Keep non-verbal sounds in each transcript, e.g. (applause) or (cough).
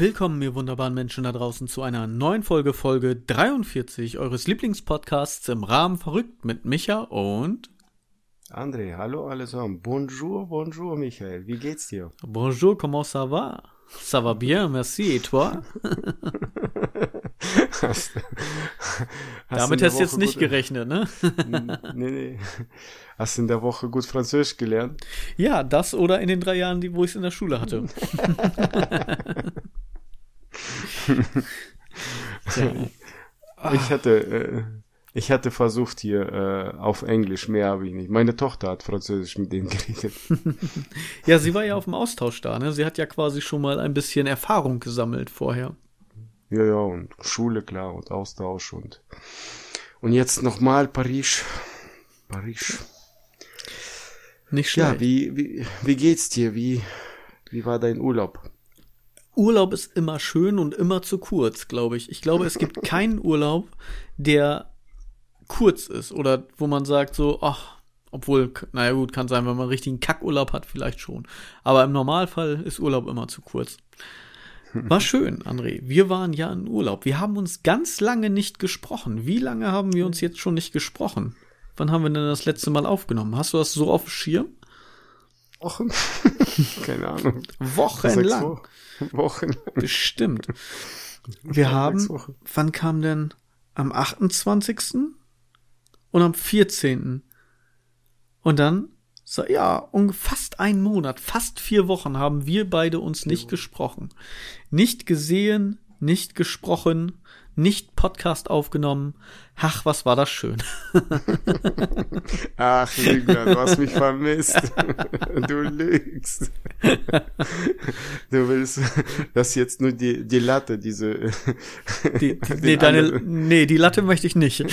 Willkommen, ihr wunderbaren Menschen da draußen, zu einer neuen Folge, Folge 43 eures Lieblingspodcasts im Rahmen Verrückt mit Micha und André. Hallo allesamt. Bonjour, bonjour, Michael. Wie geht's dir? Bonjour, comment ça va? Ça va bien, merci. Et toi? (laughs) hast, hast Damit hast du jetzt nicht gerechnet, ne? nee, nee. Hast du in der Woche gut Französisch gelernt? Ja, das oder in den drei Jahren, die, wo ich es in der Schule hatte. (laughs) (laughs) ich hatte, äh, ich hatte versucht hier äh, auf Englisch, mehr habe ich nicht. Meine Tochter hat Französisch mit denen geredet. (laughs) ja, sie war ja auf dem Austausch da, ne? Sie hat ja quasi schon mal ein bisschen Erfahrung gesammelt vorher. Ja, ja, und Schule, klar, und Austausch und und jetzt nochmal Paris. Paris. Nicht schlecht. Ja, wie, wie, wie geht's dir? Wie, wie war dein Urlaub? Urlaub ist immer schön und immer zu kurz, glaube ich. Ich glaube, es gibt (laughs) keinen Urlaub, der kurz ist oder wo man sagt so, ach, obwohl, naja gut, kann sein, wenn man einen richtigen Kackurlaub hat, vielleicht schon. Aber im Normalfall ist Urlaub immer zu kurz. War schön, André. Wir waren ja in Urlaub. Wir haben uns ganz lange nicht gesprochen. Wie lange haben wir uns jetzt schon nicht gesprochen? Wann haben wir denn das letzte Mal aufgenommen? Hast du das so auf dem Schirm? Wochen? (laughs) Keine Ahnung. Wochenlang. (laughs) Wochen. Bestimmt. Wir haben, wann kam denn am 28. und am 14. Und dann, so, ja, um fast einen Monat, fast vier Wochen haben wir beide uns nicht gesprochen. Nicht gesehen, nicht gesprochen, nicht Podcast aufgenommen. Ach, was war das schön. Ach, Lügner, du hast mich vermisst. (laughs) Du lügst. Du willst, dass jetzt nur die, die Latte, diese. Die, (laughs) die, nee, deine, nee, die Latte möchte ich nicht.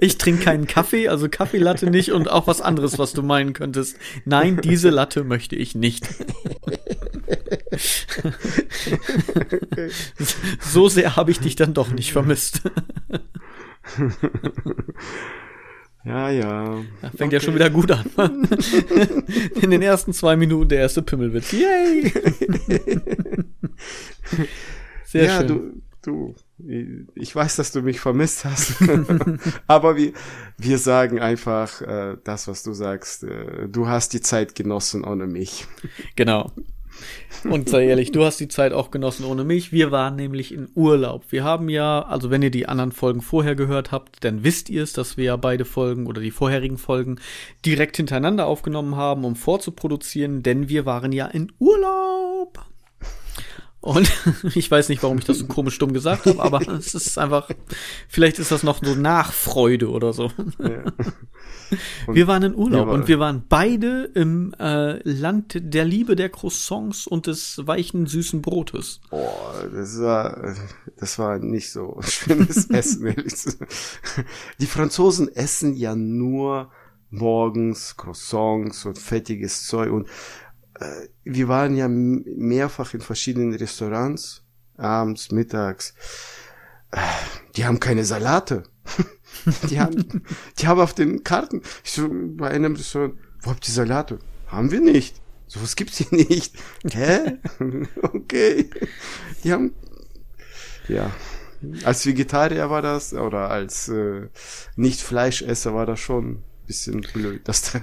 Ich trinke keinen Kaffee, also Kaffeelatte nicht und auch was anderes, was du meinen könntest. Nein, diese Latte möchte ich nicht. (laughs) so sehr habe ich dich dann doch nicht vermisst. Ja, ja. ja fängt okay. ja schon wieder gut an. In den ersten zwei Minuten der erste Pimmelwitz. Yay! Sehr ja, schön. Du, du, ich weiß, dass du mich vermisst hast. (laughs) Aber wir, wir sagen einfach äh, das, was du sagst. Äh, du hast die Zeit genossen ohne mich. Genau. Und sei ehrlich, du hast die Zeit auch genossen ohne mich. Wir waren nämlich in Urlaub. Wir haben ja, also wenn ihr die anderen Folgen vorher gehört habt, dann wisst ihr es, dass wir ja beide Folgen oder die vorherigen Folgen direkt hintereinander aufgenommen haben, um vorzuproduzieren, denn wir waren ja in Urlaub. Und (laughs) ich weiß nicht, warum ich das so komisch dumm gesagt habe, aber (laughs) es ist einfach, vielleicht ist das noch so Nachfreude oder so. Ja. wir waren in Urlaub und wir waren beide im äh, Land der Liebe der Croissants und des weichen, süßen Brotes. Boah, das war, das war nicht so (laughs) schönes Essen. Die Franzosen essen ja nur morgens Croissants und fettiges Zeug und wir waren ja mehrfach in verschiedenen Restaurants, abends, mittags. Äh, die haben keine Salate. (laughs) die haben, die haben auf den Karten. Ich so, bei einem Restaurant, wo habt ihr Salate? Haben wir nicht. So was gibt's hier nicht. Hä? (laughs) okay. Die haben, ja. Als Vegetarier war das, oder als äh, Nicht-Fleischesser war das schon ein bisschen blöd. Dass da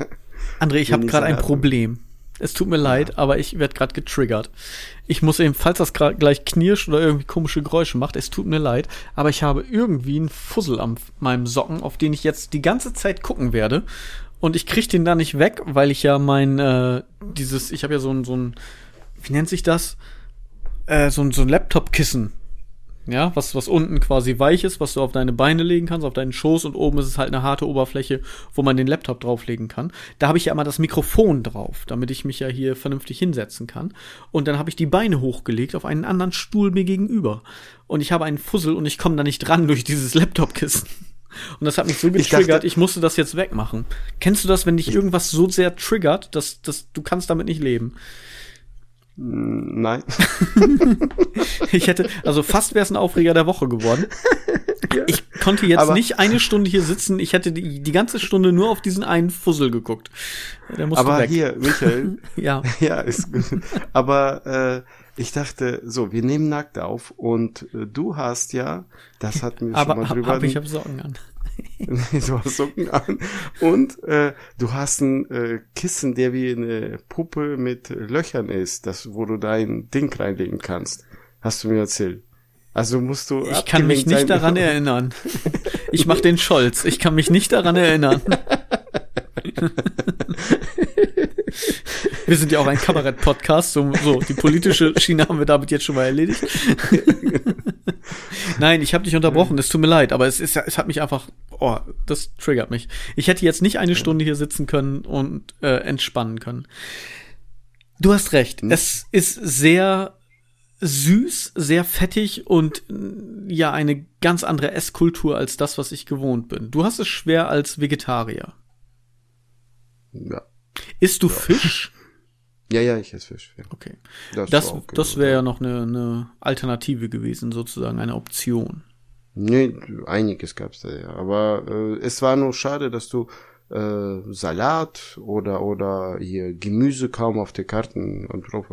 André, ich habe gerade ein Problem. Es tut mir leid, aber ich werde gerade getriggert. Ich muss eben, falls das gleich knirscht oder irgendwie komische Geräusche macht, es tut mir leid, aber ich habe irgendwie einen Fussel an meinem Socken, auf den ich jetzt die ganze Zeit gucken werde. Und ich kriege den da nicht weg, weil ich ja mein, äh, dieses, ich habe ja so ein, so ein, wie nennt sich das? Äh, so ein, so ein Laptop-Kissen ja, was, was unten quasi weich ist, was du auf deine Beine legen kannst, auf deinen Schoß und oben ist es halt eine harte Oberfläche, wo man den Laptop drauflegen kann. Da habe ich ja immer das Mikrofon drauf, damit ich mich ja hier vernünftig hinsetzen kann. Und dann habe ich die Beine hochgelegt auf einen anderen Stuhl mir gegenüber. Und ich habe einen Fussel und ich komme da nicht dran durch dieses Laptopkissen. Und das hat mich so getriggert, ich, dachte, ich musste das jetzt wegmachen. Kennst du das, wenn dich irgendwas so sehr triggert, dass, dass du kannst damit nicht leben? Nein. (laughs) ich hätte, also fast wäre es ein Aufreger der Woche geworden. Ja. Ich konnte jetzt aber, nicht eine Stunde hier sitzen. Ich hätte die, die ganze Stunde nur auf diesen einen Fussel geguckt. Der musste aber weg. hier, Michael. (laughs) ja. Ja, ist gut. Aber äh, ich dachte, so, wir nehmen nackt auf und äh, du hast ja, das hatten wir aber, schon mal drüber. Aber ich habe Socken an. (laughs) du hast Socken an und äh, du hast ein äh, Kissen, der wie eine Puppe mit Löchern ist, das, wo du dein Ding reinlegen kannst. Hast du mir erzählt. Also musst du. Ich kann mich nicht daran erinnern. Ich mach den Scholz. Ich kann mich nicht daran erinnern. (laughs) Wir sind ja auch ein Kabarett-Podcast, so, so die politische Schiene haben wir damit jetzt schon mal erledigt. (laughs) Nein, ich habe dich unterbrochen, es tut mir leid, aber es ist es hat mich einfach, oh, das triggert mich. Ich hätte jetzt nicht eine Stunde hier sitzen können und äh, entspannen können. Du hast recht, hm? es ist sehr süß, sehr fettig und ja eine ganz andere Esskultur als das, was ich gewohnt bin. Du hast es schwer als Vegetarier. Ja. Isst du ja. Fisch? Ja, ja, ich esse Fisch. Ja. Okay. Das, das, das wäre ja noch eine, eine Alternative gewesen, sozusagen, eine Option. Nee, einiges gab's da ja. Aber äh, es war nur schade, dass du äh, Salat oder oder hier Gemüse kaum auf der Karten und drauf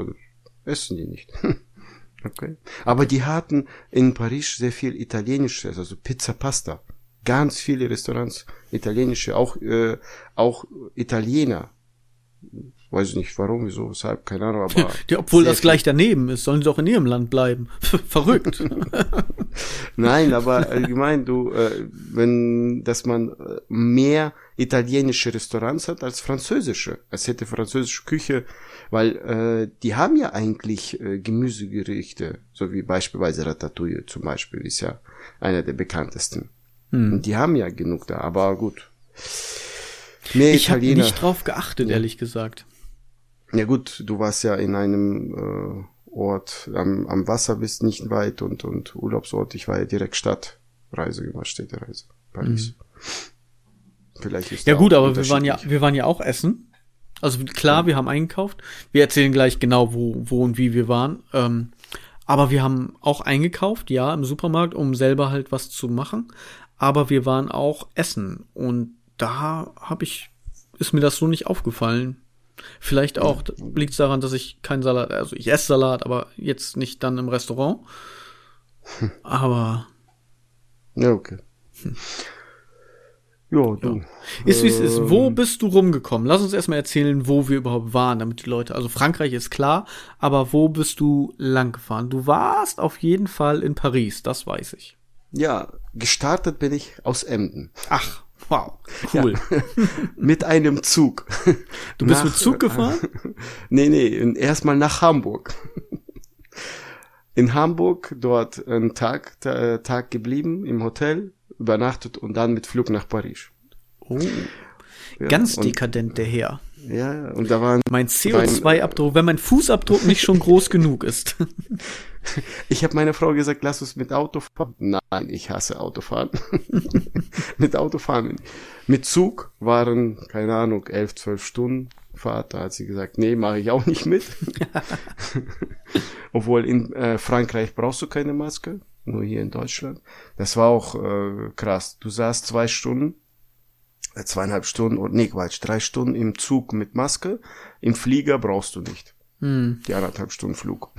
essen die nicht. (laughs) okay. Aber die hatten in Paris sehr viel italienisches, also Pizza Pasta. Ganz viele Restaurants italienische, auch äh, auch Italiener Weiß ich nicht warum, wieso, weshalb, keine Ahnung, aber. (laughs) ja, obwohl das gleich daneben ist, sollen sie doch in ihrem Land bleiben. (laughs) Verrückt. (laughs) Nein, aber allgemein, du, äh, wenn, dass man äh, mehr italienische Restaurants hat als französische. Es hätte französische Küche, weil äh, die haben ja eigentlich äh, Gemüsegerichte, so wie beispielsweise Ratatouille zum Beispiel, ist ja einer der bekanntesten. Hm. Die haben ja genug da, aber gut. Mehr ich habe nicht drauf geachtet, ja. ehrlich gesagt. Ja gut, du warst ja in einem äh, Ort am, am Wasser, bist nicht weit und, und Urlaubsort. Ich war ja direkt Stadtreise gemacht, Städtereise, Paris. Mhm. Vielleicht ist Ja gut, aber wir waren ja, wir waren ja auch essen. Also klar, wir haben eingekauft. Wir erzählen gleich genau, wo, wo und wie wir waren. Ähm, aber wir haben auch eingekauft, ja, im Supermarkt, um selber halt was zu machen. Aber wir waren auch essen und da habe ich, ist mir das so nicht aufgefallen. Vielleicht auch liegt es daran, dass ich keinen Salat, also ich esse Salat, aber jetzt nicht dann im Restaurant. (laughs) Aber. Ja, okay. Hm. Ja, du. Ja. Ist wie es ist. Wo ähm. bist du rumgekommen? Lass uns erstmal erzählen, wo wir überhaupt waren, damit die Leute. Also Frankreich ist klar, aber wo bist du lang gefahren? Du warst auf jeden Fall in Paris, das weiß ich. Ja, gestartet bin ich aus Emden. Ach, Wow, cool. Ja, (laughs) mit einem Zug. Du bist nach, mit Zug gefahren? (laughs) nee, nee, erstmal nach Hamburg. (laughs) In Hamburg dort einen Tag, Tag geblieben im Hotel, übernachtet und dann mit Flug nach Paris. Oh. Ja, Ganz dekadent der Herr. Ja, und da waren. Mein CO2-Abdruck, wenn mein Fußabdruck nicht schon groß genug ist. Ich habe meiner Frau gesagt, lass uns mit Auto fahren. Nein, ich hasse Autofahren. (laughs) mit Autofahren. Mit Zug waren, keine Ahnung, elf, zwölf Stunden Fahrt. Da hat sie gesagt, nee, mache ich auch nicht mit. (laughs) Obwohl in äh, Frankreich brauchst du keine Maske, nur hier in Deutschland. Das war auch äh, krass. Du saßt zwei Stunden, äh, zweieinhalb Stunden, oder nee, Quatsch, drei Stunden im Zug mit Maske. Im Flieger brauchst du nicht. Hm. Die anderthalb Stunden Flug.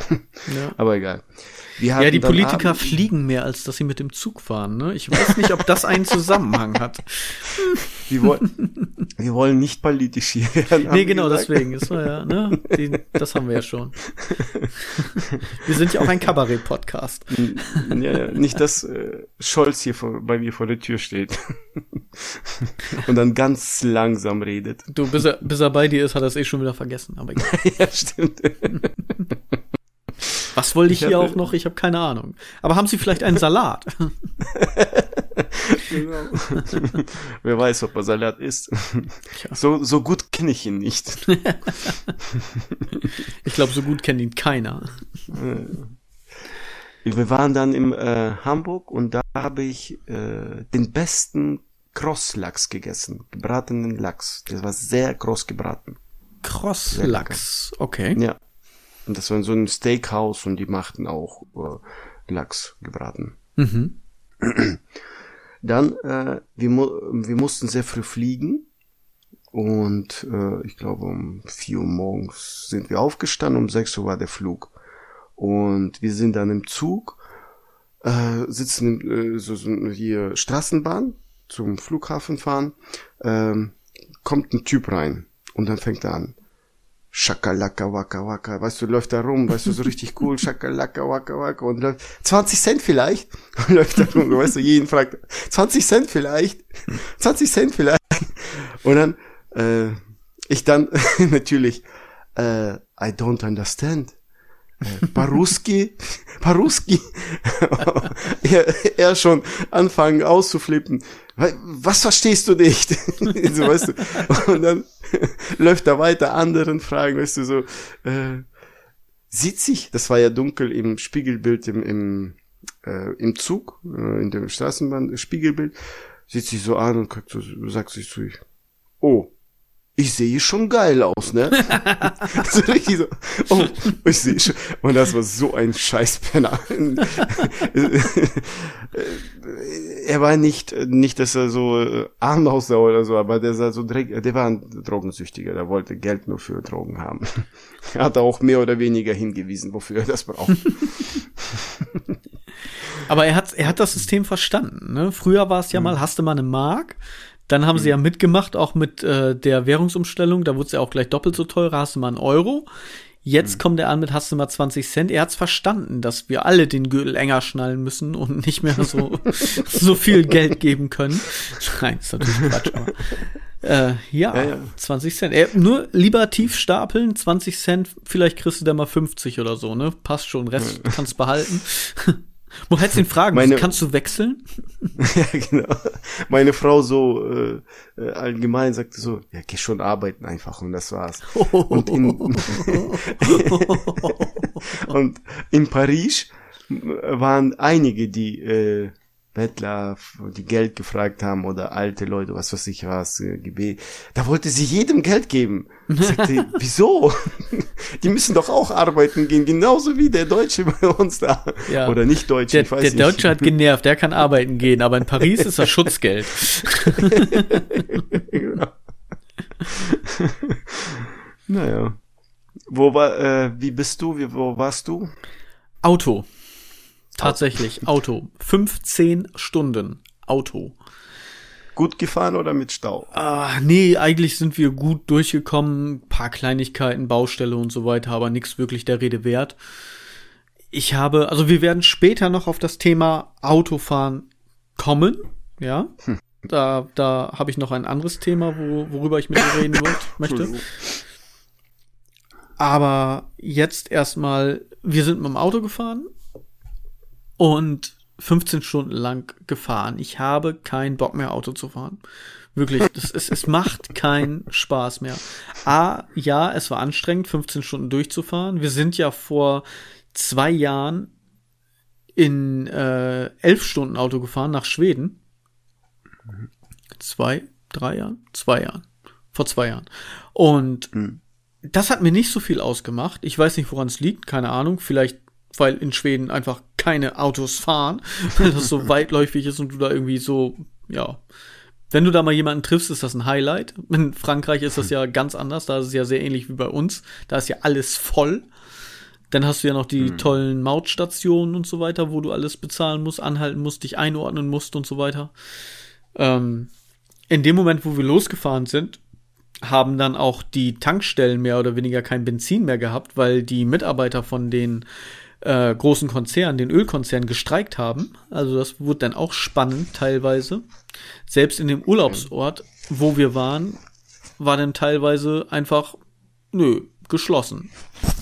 Ja. (laughs) Aber egal. ja, die Politiker Abend fliegen mehr, als dass sie mit dem Zug fahren. Ne? Ich weiß nicht, ob das einen Zusammenhang hat. (laughs) Wir, wollen, wir wollen nicht politisch hier werden. Nee, genau, gesagt. deswegen. Das, war ja, ne? Die, das haben wir ja schon. (laughs) Wir sind ja auch ein Kabarett-Podcast. Ja, nicht, dass äh, Scholz hier vor, bei mir vor der Tür steht und dann ganz langsam redet. Du, bis er, bis er bei dir ist, hat er es eh schon wieder vergessen. Aber egal. ja, stimmt. (laughs) Was wollte ich, ich hier auch noch? Ich habe keine Ahnung. Aber haben Sie vielleicht einen Salat? (laughs) genau. Wer weiß, ob er Salat isst. Ja. So, so gut kenne ich ihn nicht. (laughs) ich glaube, so gut kennt ihn keiner. Wir waren dann in äh, Hamburg und da habe ich äh, den besten Crosslachs gegessen. Gebratenen Lachs. Der war sehr groß gebraten. Crosslachs, okay. Ja. Und das war so ein Steakhouse und die machten auch äh, Lachs gebraten. Mhm. (clears throat) Dann, äh, wir, mu wir mussten sehr früh fliegen. Und äh, ich glaube, um vier Uhr morgens sind wir aufgestanden, um sechs Uhr war der Flug. Und wir sind dann im Zug, äh, sitzen in, äh, so, so hier Straßenbahn zum Flughafen fahren, ähm, kommt ein Typ rein und dann fängt er an. Schakalaka waka waka, weißt du, läuft da rum, weißt du, so richtig cool, Schakalaka waka waka. Und läuft 20 Cent vielleicht, (laughs) läuft da rum, weißt du, jeden fragt, 20 Cent vielleicht, 20 Cent vielleicht, und dann, äh, ich dann (laughs) natürlich, äh, I don't understand, Paruski, Paruski, (laughs) er, er schon anfangen auszuflippen. Was verstehst du nicht? (laughs) so, weißt du? Und dann läuft er weiter anderen Fragen, weißt du, so, äh, sieht sich, das war ja dunkel im Spiegelbild im, im, äh, im Zug, äh, in dem Straßenbahn, Spiegelbild, sieht sich so an und sagt sich zu, oh, ich sehe schon geil aus, ne? (laughs) so richtig so, oh, ich sehe schon. Und das war so ein Scheißpenner. (laughs) er war nicht, nicht, dass er so äh, arm aussah oder so, aber der sah so dreck, der war ein Drogensüchtiger, der wollte Geld nur für Drogen haben. er hat auch mehr oder weniger hingewiesen, wofür er das braucht. (laughs) aber er hat, er hat das System verstanden, ne? Früher war es ja mal, hast du mal eine Mark, dann haben mhm. sie ja mitgemacht, auch mit äh, der Währungsumstellung. Da wurde es ja auch gleich doppelt so teuer. Hast du mal einen Euro. Jetzt mhm. kommt er an mit hast du mal 20 Cent. Er hat's verstanden, dass wir alle den Gürtel enger schnallen müssen und nicht mehr so, (laughs) so viel Geld geben können. Nein, ist natürlich Quatsch, aber. Äh, ja, ja, ja, 20 Cent. Äh, nur lieber tief stapeln, 20 Cent, vielleicht kriegst du da mal 50 oder so, ne? Passt schon, Rest kannst behalten. (laughs) Wo hättest du ihn fragen Meine, kannst du wechseln? (laughs) ja, genau. Meine Frau so äh, äh, allgemein sagte so, ja, geh schon arbeiten einfach und das war's. und, in, (laughs) (laughs) und in Paris waren einige, die äh, Bettler, die Geld gefragt haben oder alte Leute, was weiß ich was, äh, GB. Da wollte sie jedem Geld geben. Ich (laughs) sagte, wieso? (laughs) Die müssen doch auch arbeiten gehen, genauso wie der Deutsche bei uns da. Ja. Oder nicht Deutsche, der, ich weiß der nicht. Der Deutsche hat genervt, der kann arbeiten gehen, aber in Paris ist das Schutzgeld. (laughs) genau. naja. Wo war, äh, wie bist du, wie, wo warst du? Auto. Tatsächlich, Auto. 15 Stunden Auto. Gut gefahren oder mit Stau? Ah, nee, eigentlich sind wir gut durchgekommen. paar Kleinigkeiten, Baustelle und so weiter, aber nichts wirklich der Rede wert. Ich habe, also wir werden später noch auf das Thema Autofahren kommen, ja. Hm. Da, da habe ich noch ein anderes Thema, wo, worüber ich mit dir reden (laughs) möchte. Aber jetzt erstmal, wir sind mit dem Auto gefahren und 15 Stunden lang gefahren. Ich habe keinen Bock mehr, Auto zu fahren. Wirklich, das ist, es macht keinen Spaß mehr. A, ja, es war anstrengend, 15 Stunden durchzufahren. Wir sind ja vor zwei Jahren in äh, elf Stunden Auto gefahren nach Schweden. Zwei, drei Jahren? Zwei Jahren. Vor zwei Jahren. Und mhm. das hat mir nicht so viel ausgemacht. Ich weiß nicht, woran es liegt, keine Ahnung. Vielleicht weil in Schweden einfach keine Autos fahren, (laughs) weil das so weitläufig ist und du da irgendwie so, ja. Wenn du da mal jemanden triffst, ist das ein Highlight. In Frankreich ist das ja ganz anders, da ist es ja sehr ähnlich wie bei uns. Da ist ja alles voll. Dann hast du ja noch die mhm. tollen Mautstationen und so weiter, wo du alles bezahlen musst, anhalten musst, dich einordnen musst und so weiter. Ähm, in dem Moment, wo wir losgefahren sind, haben dann auch die Tankstellen mehr oder weniger kein Benzin mehr gehabt, weil die Mitarbeiter von den äh, großen Konzernen, den Ölkonzernen gestreikt haben. Also das wurde dann auch spannend teilweise. Selbst in dem Urlaubsort, wo wir waren, war dann teilweise einfach, nö, geschlossen.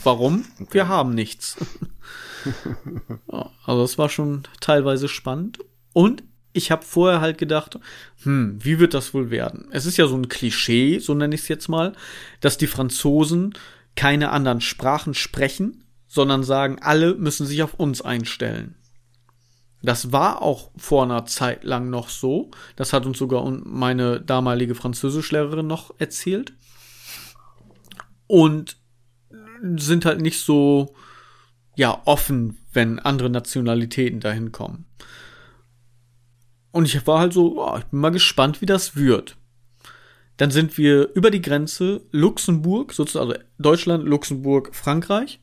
Warum? Okay. Wir haben nichts. (laughs) ja, also das war schon teilweise spannend. Und ich habe vorher halt gedacht, hm, wie wird das wohl werden? Es ist ja so ein Klischee, so nenne ich es jetzt mal, dass die Franzosen keine anderen Sprachen sprechen, sondern sagen, alle müssen sich auf uns einstellen. Das war auch vor einer Zeit lang noch so. Das hat uns sogar meine damalige Französischlehrerin noch erzählt. Und sind halt nicht so, ja, offen, wenn andere Nationalitäten dahin kommen. Und ich war halt so, oh, ich bin mal gespannt, wie das wird. Dann sind wir über die Grenze Luxemburg, sozusagen also Deutschland, Luxemburg, Frankreich.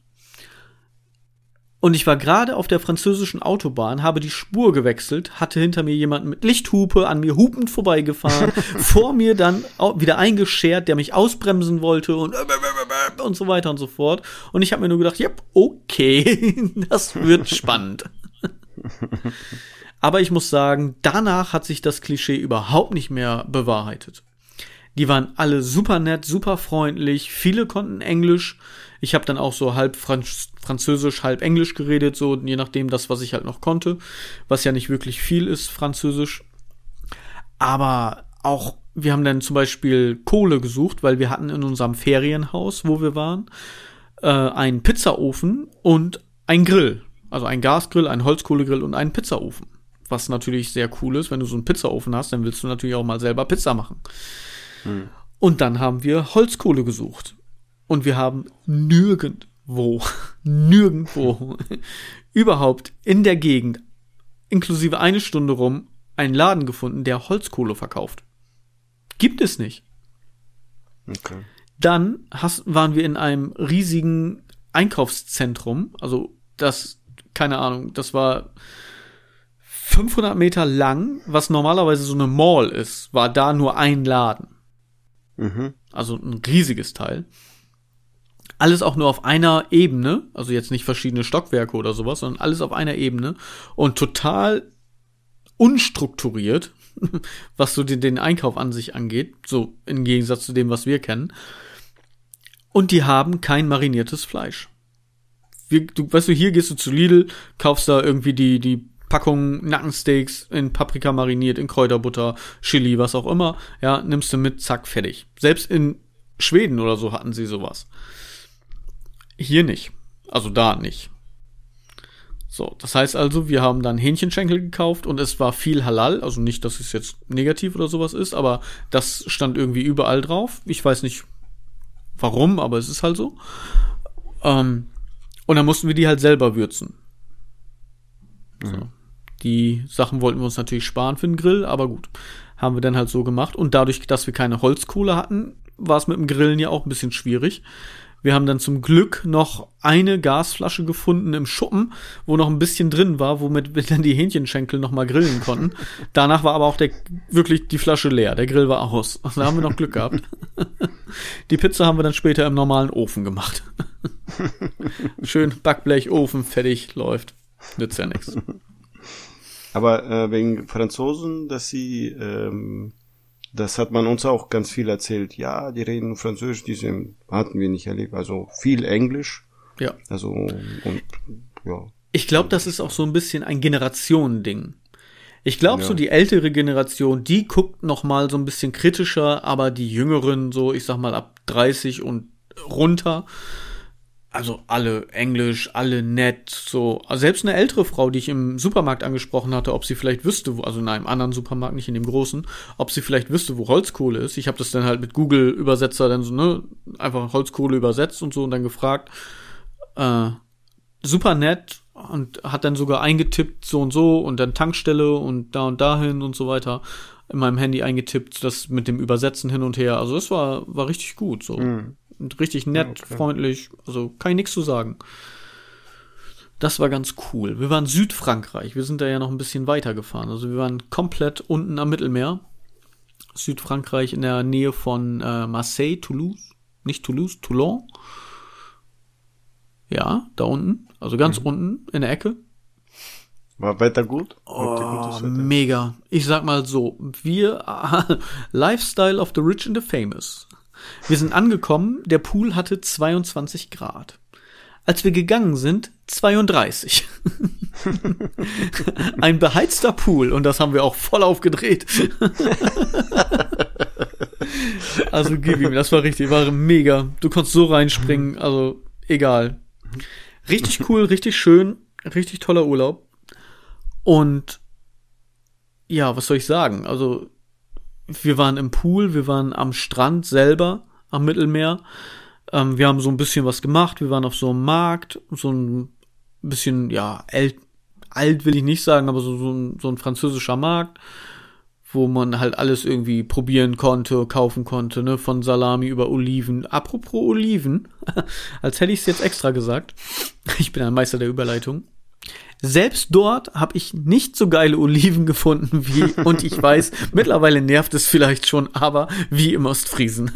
Und ich war gerade auf der französischen Autobahn, habe die Spur gewechselt, hatte hinter mir jemanden mit Lichthupe an mir hupend vorbeigefahren, (laughs) vor mir dann wieder eingeschert, der mich ausbremsen wollte und und so weiter und so fort. Und ich habe mir nur gedacht, ja, okay, (laughs) das wird spannend. (laughs) Aber ich muss sagen, danach hat sich das Klischee überhaupt nicht mehr bewahrheitet. Die waren alle super nett, super freundlich, viele konnten Englisch. Ich habe dann auch so halb Franz Französisch, halb Englisch geredet, so je nachdem das, was ich halt noch konnte, was ja nicht wirklich viel ist, Französisch. Aber auch, wir haben dann zum Beispiel Kohle gesucht, weil wir hatten in unserem Ferienhaus, wo wir waren, äh, einen Pizzaofen und ein Grill. Also ein Gasgrill, ein Holzkohlegrill und einen Pizzaofen. Was natürlich sehr cool ist, wenn du so einen Pizzaofen hast, dann willst du natürlich auch mal selber Pizza machen. Und dann haben wir Holzkohle gesucht. Und wir haben nirgendwo, (laughs) nirgendwo, (laughs) überhaupt in der Gegend, inklusive eine Stunde rum, einen Laden gefunden, der Holzkohle verkauft. Gibt es nicht. Okay. Dann hast, waren wir in einem riesigen Einkaufszentrum, also das, keine Ahnung, das war 500 Meter lang, was normalerweise so eine Mall ist, war da nur ein Laden. Mhm. Also ein riesiges Teil. Alles auch nur auf einer Ebene, also jetzt nicht verschiedene Stockwerke oder sowas, sondern alles auf einer Ebene und total unstrukturiert, (laughs) was so den, den Einkauf an sich angeht, so im Gegensatz zu dem, was wir kennen. Und die haben kein mariniertes Fleisch. Wir, du, weißt du, hier gehst du zu Lidl, kaufst da irgendwie die, die Packung Nackensteaks in Paprika mariniert, in Kräuterbutter, Chili, was auch immer. Ja, nimmst du mit, zack, fertig. Selbst in Schweden oder so hatten sie sowas. Hier nicht. Also da nicht. So, das heißt also, wir haben dann Hähnchenschenkel gekauft und es war viel Halal. Also nicht, dass es jetzt negativ oder sowas ist, aber das stand irgendwie überall drauf. Ich weiß nicht warum, aber es ist halt so. Ähm, und dann mussten wir die halt selber würzen. So. Mhm. Die Sachen wollten wir uns natürlich sparen für den Grill, aber gut. Haben wir dann halt so gemacht. Und dadurch, dass wir keine Holzkohle hatten, war es mit dem Grillen ja auch ein bisschen schwierig. Wir haben dann zum Glück noch eine Gasflasche gefunden im Schuppen, wo noch ein bisschen drin war, womit wir dann die Hähnchenschenkel noch mal grillen konnten. Danach war aber auch der, wirklich die Flasche leer. Der Grill war aus. Da haben wir noch Glück gehabt. Die Pizza haben wir dann später im normalen Ofen gemacht. Schön Backblech, Ofen, fertig, läuft. Nützt ja nichts. Aber äh, wegen Franzosen, dass sie, ähm, das hat man uns auch ganz viel erzählt. Ja, die reden Französisch, die sind, hatten wir nicht erlebt. Also viel Englisch. Ja. Also und ja. Ich glaube, das ist auch so ein bisschen ein Generationending. Ich glaube, ja. so die ältere Generation, die guckt noch mal so ein bisschen kritischer, aber die jüngeren, so ich sag mal ab 30 und runter, also alle Englisch, alle nett, so. Also selbst eine ältere Frau, die ich im Supermarkt angesprochen hatte, ob sie vielleicht wüsste, wo, also in einem anderen Supermarkt, nicht in dem großen, ob sie vielleicht wüsste, wo Holzkohle ist. Ich habe das dann halt mit Google-Übersetzer dann so, ne, einfach Holzkohle übersetzt und so und dann gefragt. Äh, super nett und hat dann sogar eingetippt, so und so und dann Tankstelle und da und dahin und so weiter in meinem Handy eingetippt, das mit dem Übersetzen hin und her. Also es war, war richtig gut, so. Mhm. Richtig nett, okay. freundlich. Also kann ich nichts zu sagen. Das war ganz cool. Wir waren Südfrankreich. Wir sind da ja noch ein bisschen weiter gefahren. Also wir waren komplett unten am Mittelmeer. Südfrankreich in der Nähe von äh, Marseille, Toulouse. Nicht Toulouse, Toulon. Ja, da unten. Also ganz mhm. unten in der Ecke. War Wetter gut? Oh, mega. Ich sag mal so, wir (laughs) Lifestyle of the Rich and the Famous. Wir sind angekommen, der Pool hatte 22 Grad. Als wir gegangen sind, 32. (laughs) Ein beheizter Pool und das haben wir auch voll aufgedreht. (laughs) also gib ihm, das war richtig, war mega. Du konntest so reinspringen, also egal. Richtig cool, richtig schön, richtig toller Urlaub. Und ja, was soll ich sagen? Also wir waren im Pool, wir waren am Strand selber, am Mittelmeer. Ähm, wir haben so ein bisschen was gemacht. Wir waren auf so einem Markt, so ein bisschen, ja, äl alt will ich nicht sagen, aber so, so, ein, so ein französischer Markt, wo man halt alles irgendwie probieren konnte, kaufen konnte, ne, von Salami über Oliven. Apropos Oliven, (laughs) als hätte ich es jetzt extra gesagt. Ich bin ein Meister der Überleitung. Selbst dort habe ich nicht so geile Oliven gefunden wie, und ich weiß, (laughs) mittlerweile nervt es vielleicht schon, aber wie im Ostfriesen.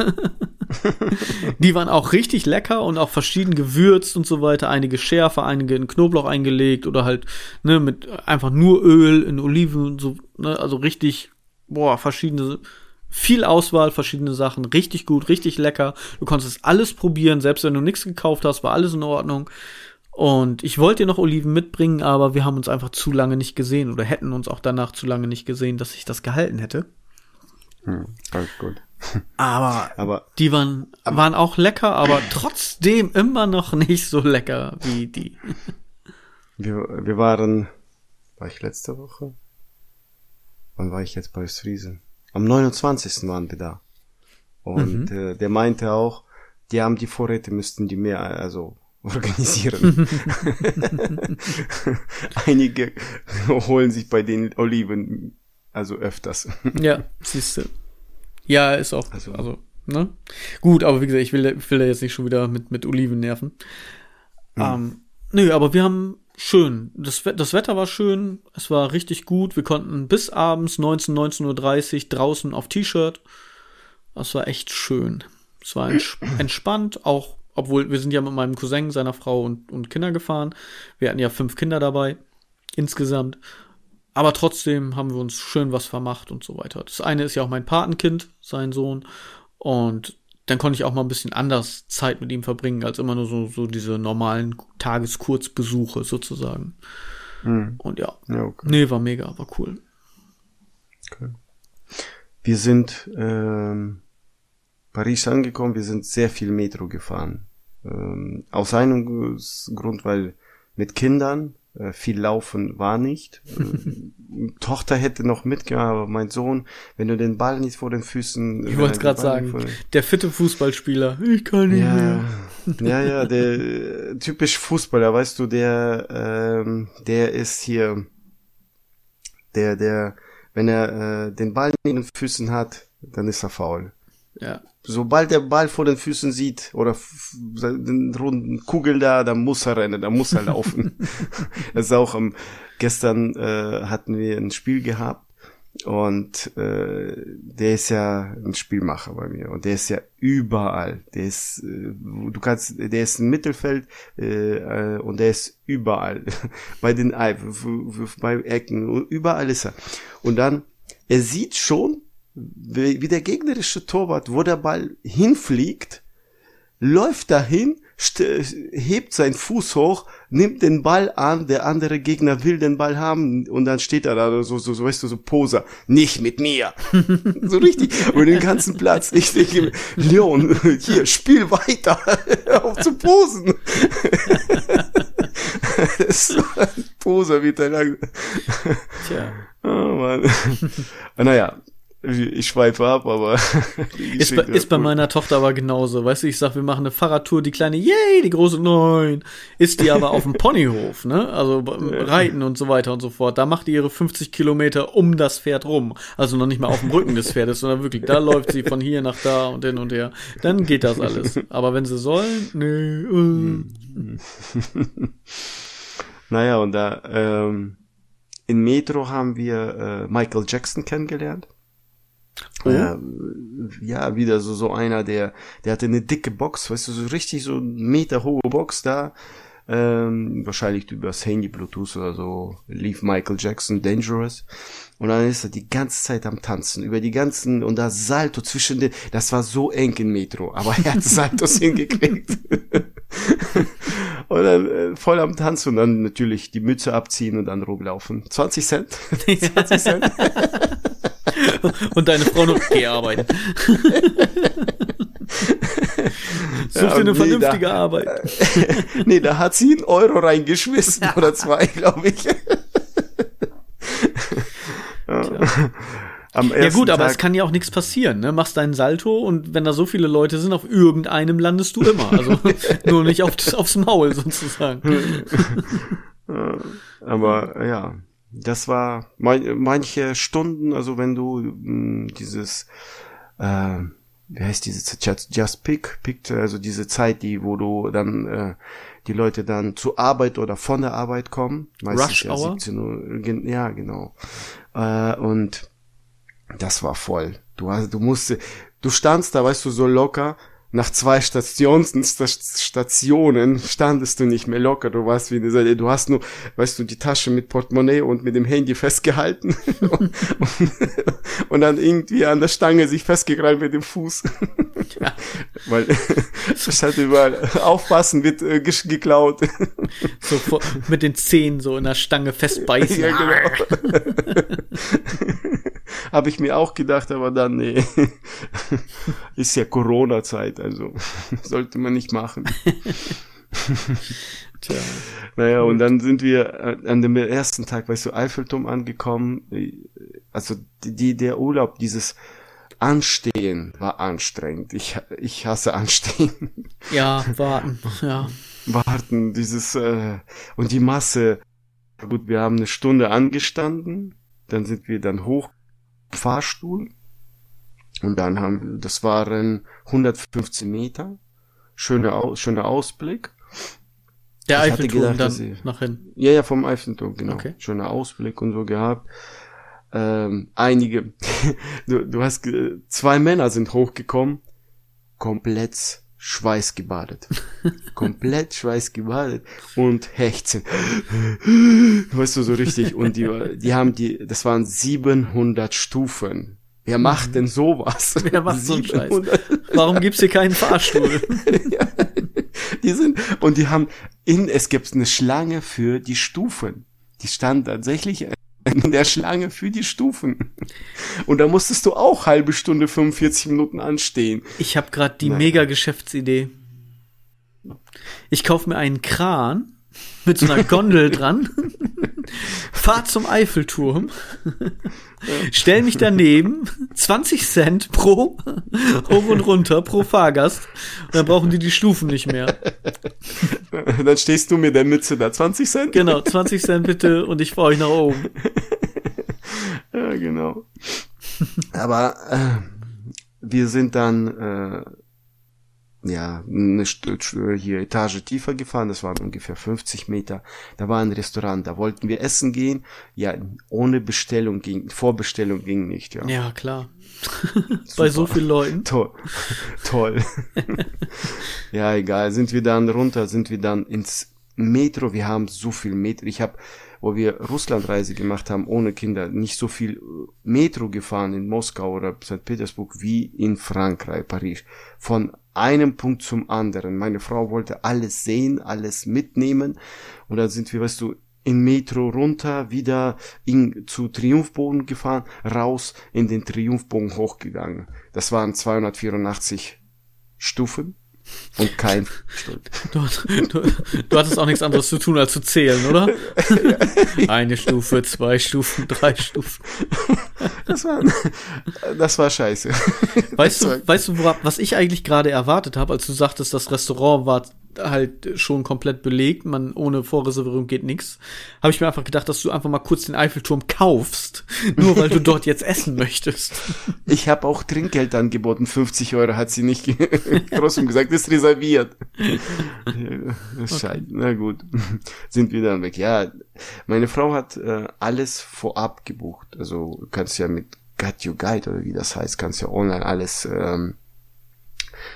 (laughs) die waren auch richtig lecker und auch verschieden gewürzt und so weiter. Einige schärfer, einige in Knoblauch eingelegt oder halt, ne, mit einfach nur Öl in Oliven und so, ne, also richtig, boah, verschiedene, viel Auswahl, verschiedene Sachen, richtig gut, richtig lecker. Du konntest alles probieren, selbst wenn du nichts gekauft hast, war alles in Ordnung. Und ich wollte dir noch Oliven mitbringen, aber wir haben uns einfach zu lange nicht gesehen oder hätten uns auch danach zu lange nicht gesehen, dass ich das gehalten hätte. Hm, alles gut. Aber, aber die waren, waren auch lecker, aber trotzdem immer noch nicht so lecker wie die. Wir, wir waren, war ich letzte Woche? Wann war ich jetzt bei Friesen? Am 29. waren wir da. Und mhm. äh, der meinte auch, die haben die Vorräte, müssten die mehr, also organisieren. (laughs) Einige holen sich bei den Oliven also öfters. ja, siehst du. Ja, ist auch, also, also ne? Gut, aber wie gesagt, ich will, will da jetzt nicht schon wieder mit, mit Oliven nerven. Mhm. Ähm, nö, aber wir haben schön. Das, das Wetter war schön, es war richtig gut. Wir konnten bis abends 19, 19.30 Uhr draußen auf T-Shirt. Das war echt schön. Es war (clears throat) entspannt, auch obwohl wir sind ja mit meinem Cousin, seiner Frau und, und Kinder gefahren. Wir hatten ja fünf Kinder dabei insgesamt. Aber trotzdem haben wir uns schön was vermacht und so weiter. Das eine ist ja auch mein Patenkind, sein Sohn. Und dann konnte ich auch mal ein bisschen anders Zeit mit ihm verbringen, als immer nur so, so diese normalen Tageskurzbesuche sozusagen. Mhm. Und ja. ja okay. Nee, war mega, war cool. Okay. Wir sind ähm, Paris angekommen, wir sind sehr viel Metro gefahren. Ähm, aus einem Grund, weil mit Kindern äh, viel laufen war nicht. (laughs) Äh, Tochter hätte noch mitgemacht, aber mein Sohn, wenn du den Ball nicht vor den Füßen. Ich wollte gerade sagen, der fitte Fußballspieler. Ich kann nicht ja, mehr. (laughs) Ja, ja, der äh, typisch Fußballer, weißt du, der, ähm, der ist hier, der, der, wenn er äh, den Ball in den Füßen hat, dann ist er faul. Ja. Sobald der Ball vor den Füßen sieht oder den runden Kugel da, dann muss er rennen, dann muss er laufen. (laughs) (laughs) das ist auch um, gestern äh, hatten wir ein Spiel gehabt und äh, der ist ja ein Spielmacher bei mir und der ist ja überall. Der ist, äh, du kannst, der ist im Mittelfeld äh, äh und der ist überall (laughs) bei den bei Ecken überall ist er. Und dann er sieht schon wie der gegnerische Torwart, wo der Ball hinfliegt, läuft dahin, hebt seinen Fuß hoch, nimmt den Ball an, der andere Gegner will den Ball haben und dann steht er da so, so, so weißt du, so Poser, nicht mit mir. (laughs) so richtig, über den ganzen Platz. Ich denke, Leon, hier, spiel weiter, auf zu posen. (laughs) so ein Poser wird er lang. Tja. Oh Mann. naja, ich schweife ab, aber. (laughs) ist, bei, ist bei meiner Tochter aber genauso. Weißt du, ich sag, wir machen eine Fahrradtour, die kleine, yay, die große, neun. Ist die aber auf dem (laughs) Ponyhof, ne? Also Reiten und so weiter und so fort. Da macht die ihre 50 Kilometer um das Pferd rum. Also noch nicht mal auf dem Rücken des Pferdes, sondern wirklich, da läuft sie von hier nach da und hin und her. Dann geht das alles. Aber wenn sie sollen, nee. Äh. (laughs) naja, und da, ähm, in Metro haben wir äh, Michael Jackson kennengelernt. Oh. Äh, ja, wieder so, so einer, der, der hatte eine dicke Box, weißt du, so richtig so ein Meter hohe Box da. Ähm, wahrscheinlich übers Handy, Bluetooth oder so, lief Michael Jackson Dangerous. Und dann ist er die ganze Zeit am Tanzen, über die ganzen, und das Salto zwischen den, das war so eng in Metro, aber er hat (laughs) Saltos hingekriegt. und dann äh, voll am Tanzen und dann natürlich die Mütze abziehen und dann rumlaufen. 20 Cent? 20 (laughs) Cent? (laughs) (laughs) und deine Frau noch gearbeitet. (laughs) Such dir eine vernünftige da, Arbeit. (laughs) nee, da hat sie einen Euro reingeschmissen oder zwei, glaube ich. ja gut, aber Tag es kann ja auch nichts passieren. Ne? Machst deinen Salto und wenn da so viele Leute sind, auf irgendeinem landest du immer. Also nur nicht auf, aufs Maul sozusagen. Aber ja, das war manche Stunden, also wenn du mh, hm, dieses, äh, wie heißt diese Just, Just Pick, Pick, also diese Zeit, die, wo du dann äh, die Leute dann zur Arbeit oder von der Arbeit kommen. Rush ja Hour? 17 Uhr, ja, genau. Äh, und das war voll. Du hast, du musst, du standst da, weißt du, so locker, nach zwei Stations, Stationen standest du nicht mehr locker. Du warst wie eine Seite. Du hast nur, weißt du, die Tasche mit Portemonnaie und mit dem Handy festgehalten und, (laughs) und, und dann irgendwie an der Stange sich festgekrallt mit dem Fuß. Ja. (laughs) Weil es halt überall aufpassen wird äh, geklaut. (laughs) So vor, mit den Zehen so in der Stange festbeißen. Ja, genau. Habe ich mir auch gedacht, aber dann, nee. (laughs) Ist ja Corona-Zeit, also (laughs) sollte man nicht machen. (laughs) Tja. Naja, und dann sind wir äh, an dem ersten Tag, weißt du, Eiffelturm angekommen. Also die, der Urlaub, dieses Anstehen war anstrengend. Ich, ich hasse Anstehen. Ja, warten, ja. Warten, dieses, äh, und die Masse. Gut, wir haben eine Stunde angestanden, dann sind wir dann hoch Fahrstuhl. Und dann haben, das waren 115 Meter. Schöner, schöner Ausblick. Der Eiffelturm gedacht, dann ich, nach hinten. Ja, ja, vom Eiffelturm, genau. Okay. Schöner Ausblick und so gehabt. Ähm, einige, (laughs) du, du hast, zwei Männer sind hochgekommen, komplett schweißgebadet. (laughs) Komplett schweißgebadet und hechzen. weißt du, so richtig. Und die, die haben die, das waren 700 Stufen. Wer macht mhm. denn sowas? (laughs) Wer macht so einen Scheiß? Warum gibt's hier keinen Fahrstuhl? ja, (laughs) die sind, und die haben, in, es gibt eine Schlange für die Stufen. Die stand tatsächlich in der Schlange für die Stufen. Und da musstest du auch halbe Stunde, 45 Minuten anstehen. Ich habe gerade die mega Geschäftsidee. Ich kauf mir einen Kran mit so einer Gondel dran, fahr zum Eiffelturm, stell mich daneben, 20 Cent pro hoch und runter pro Fahrgast und dann brauchen die die Stufen nicht mehr. Dann stehst du mit der Mütze da, 20 Cent? Genau, 20 Cent bitte und ich fahr euch nach oben. Ja, genau. Aber äh, wir sind dann äh, ja, eine hier Etage tiefer gefahren, das waren ungefähr 50 Meter. Da war ein Restaurant, da wollten wir essen gehen. Ja, ohne Bestellung ging, Vorbestellung ging nicht, ja. Ja, klar. (laughs) Bei so vielen Leuten. (laughs) Toll. Toll. (laughs) ja, egal. Sind wir dann runter, sind wir dann ins Metro. Wir haben so viel Metro. Ich habe wo wir Russlandreise gemacht haben ohne Kinder, nicht so viel Metro gefahren in Moskau oder St. Petersburg wie in Frankreich, Paris. Von einem Punkt zum anderen. Meine Frau wollte alles sehen, alles mitnehmen. Und dann sind wir, weißt du, in Metro runter, wieder in, zu Triumphbogen gefahren, raus in den Triumphbogen hochgegangen. Das waren 284 Stufen. Und kein (laughs) Stund. Du, du, du, hattest auch nichts anderes zu tun, als zu zählen, oder? (laughs) Eine Stufe, zwei Stufen, drei Stufen. Das war, das war scheiße. (laughs) Weißt du, weißt du, was ich eigentlich gerade erwartet habe, als du sagtest, das Restaurant war halt schon komplett belegt, man ohne Vorreservierung geht nix. Habe ich mir einfach gedacht, dass du einfach mal kurz den Eiffelturm kaufst, (laughs) nur weil du dort jetzt essen möchtest. Ich habe auch Trinkgeld angeboten, 50 Euro hat sie nicht trotzdem (laughs) gesagt, ist reserviert. Scheiße, okay. na gut, sind wir dann weg. Ja, meine Frau hat äh, alles vorab gebucht, also kannst ja mit Got You Guide oder wie das heißt, kannst ja online alles ähm,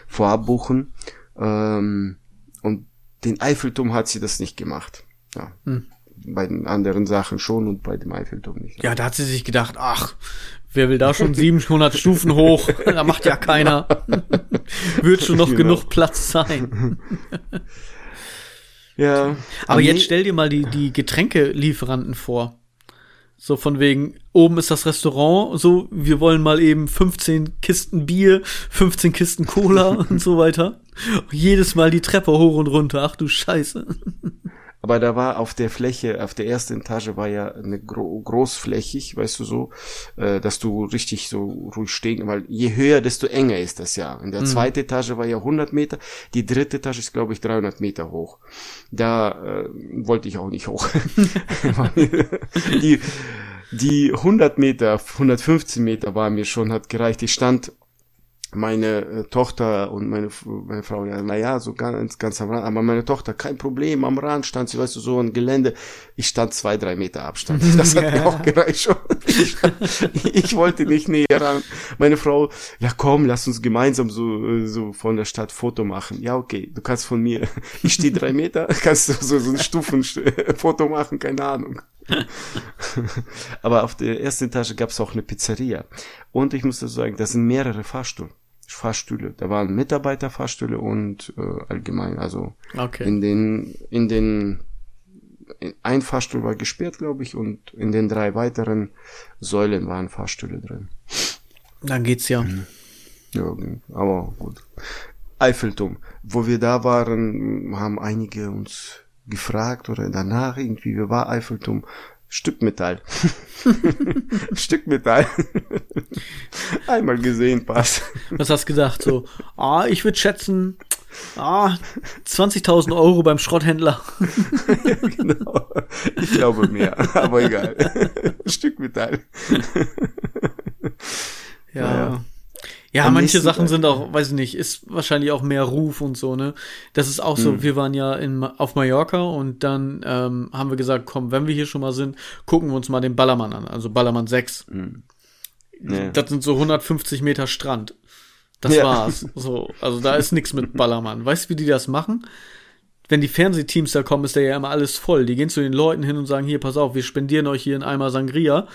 vorab buchen. Ähm, und den Eiffelturm hat sie das nicht gemacht. Ja. Hm. Bei den anderen Sachen schon und bei dem Eiffelturm nicht. Ja, da hat sie sich gedacht, ach, wer will da schon 700 Stufen hoch? Da macht ja keiner. (laughs) Wird schon noch genau. genug Platz sein. (laughs) ja. Aber jetzt stell dir mal die, die Getränkelieferanten vor. So von wegen, oben ist das Restaurant, so, wir wollen mal eben 15 Kisten Bier, 15 Kisten Cola (laughs) und so weiter. jedes Mal die Treppe hoch und runter, ach du Scheiße. Aber da war auf der Fläche, auf der ersten Etage war ja eine gro großflächig, weißt du so, äh, dass du richtig so ruhig stehen, weil je höher, desto enger ist das ja. In der mhm. zweiten Etage war ja 100 Meter, die dritte Etage ist glaube ich 300 Meter hoch. Da äh, wollte ich auch nicht hoch. (laughs) die die 100 Meter, 115 Meter war mir schon, hat gereicht. Ich stand meine äh, Tochter und meine, meine Frau, ja, naja, so ganz, ganz am Rand, aber meine Tochter, kein Problem, am Rand stand sie, weißt du, so ein Gelände. Ich stand zwei, drei Meter Abstand. (laughs) Das hat mir auch gereicht schon. Ich, ich, wollte nicht näher ran. Meine Frau, ja komm, lass uns gemeinsam so, so von der Stadt Foto machen. Ja, okay, du kannst von mir, ich stehe drei Meter, (laughs) kannst du so, so ein Stufenfoto machen, keine Ahnung. (laughs) aber auf der ersten Etage gab es auch eine Pizzeria. Und ich muss sagen, das sind mehrere Fahrstühle. Fahrstühle. Da waren Mitarbeiterfahrstühle und äh, allgemein, also okay. in den in den in, ein Fahrstuhl war gesperrt, glaube ich, und in den drei weiteren Säulen waren Fahrstühle drin. Dann geht's ja. Mhm. Ja, aber gut. Eiffelturm. Wo wir da waren, haben einige uns gefragt oder danach irgendwie, wie war Eiffelturm? Stück Metall. (laughs) Stück Metall. (laughs) Einmal gesehen, passt. Was hast du gedacht? So, ah, ich würde schätzen, ah, 20.000 Euro beim Schrotthändler. (laughs) genau. Ich glaube mehr, aber egal. Stück Metall. ja. ja. Ja, manche Sachen sind auch, weiß ich nicht, ist wahrscheinlich auch mehr Ruf und so, ne? Das ist auch so, mhm. wir waren ja in, auf Mallorca und dann ähm, haben wir gesagt, komm, wenn wir hier schon mal sind, gucken wir uns mal den Ballermann an, also Ballermann 6. Mhm. Nee. Das sind so 150 Meter Strand. Das ja. war's. So, also da ist nichts mit Ballermann. Weißt du, wie die das machen? Wenn die Fernsehteams da kommen, ist da ja immer alles voll. Die gehen zu den Leuten hin und sagen, hier, pass auf, wir spendieren euch hier einen Eimer Sangria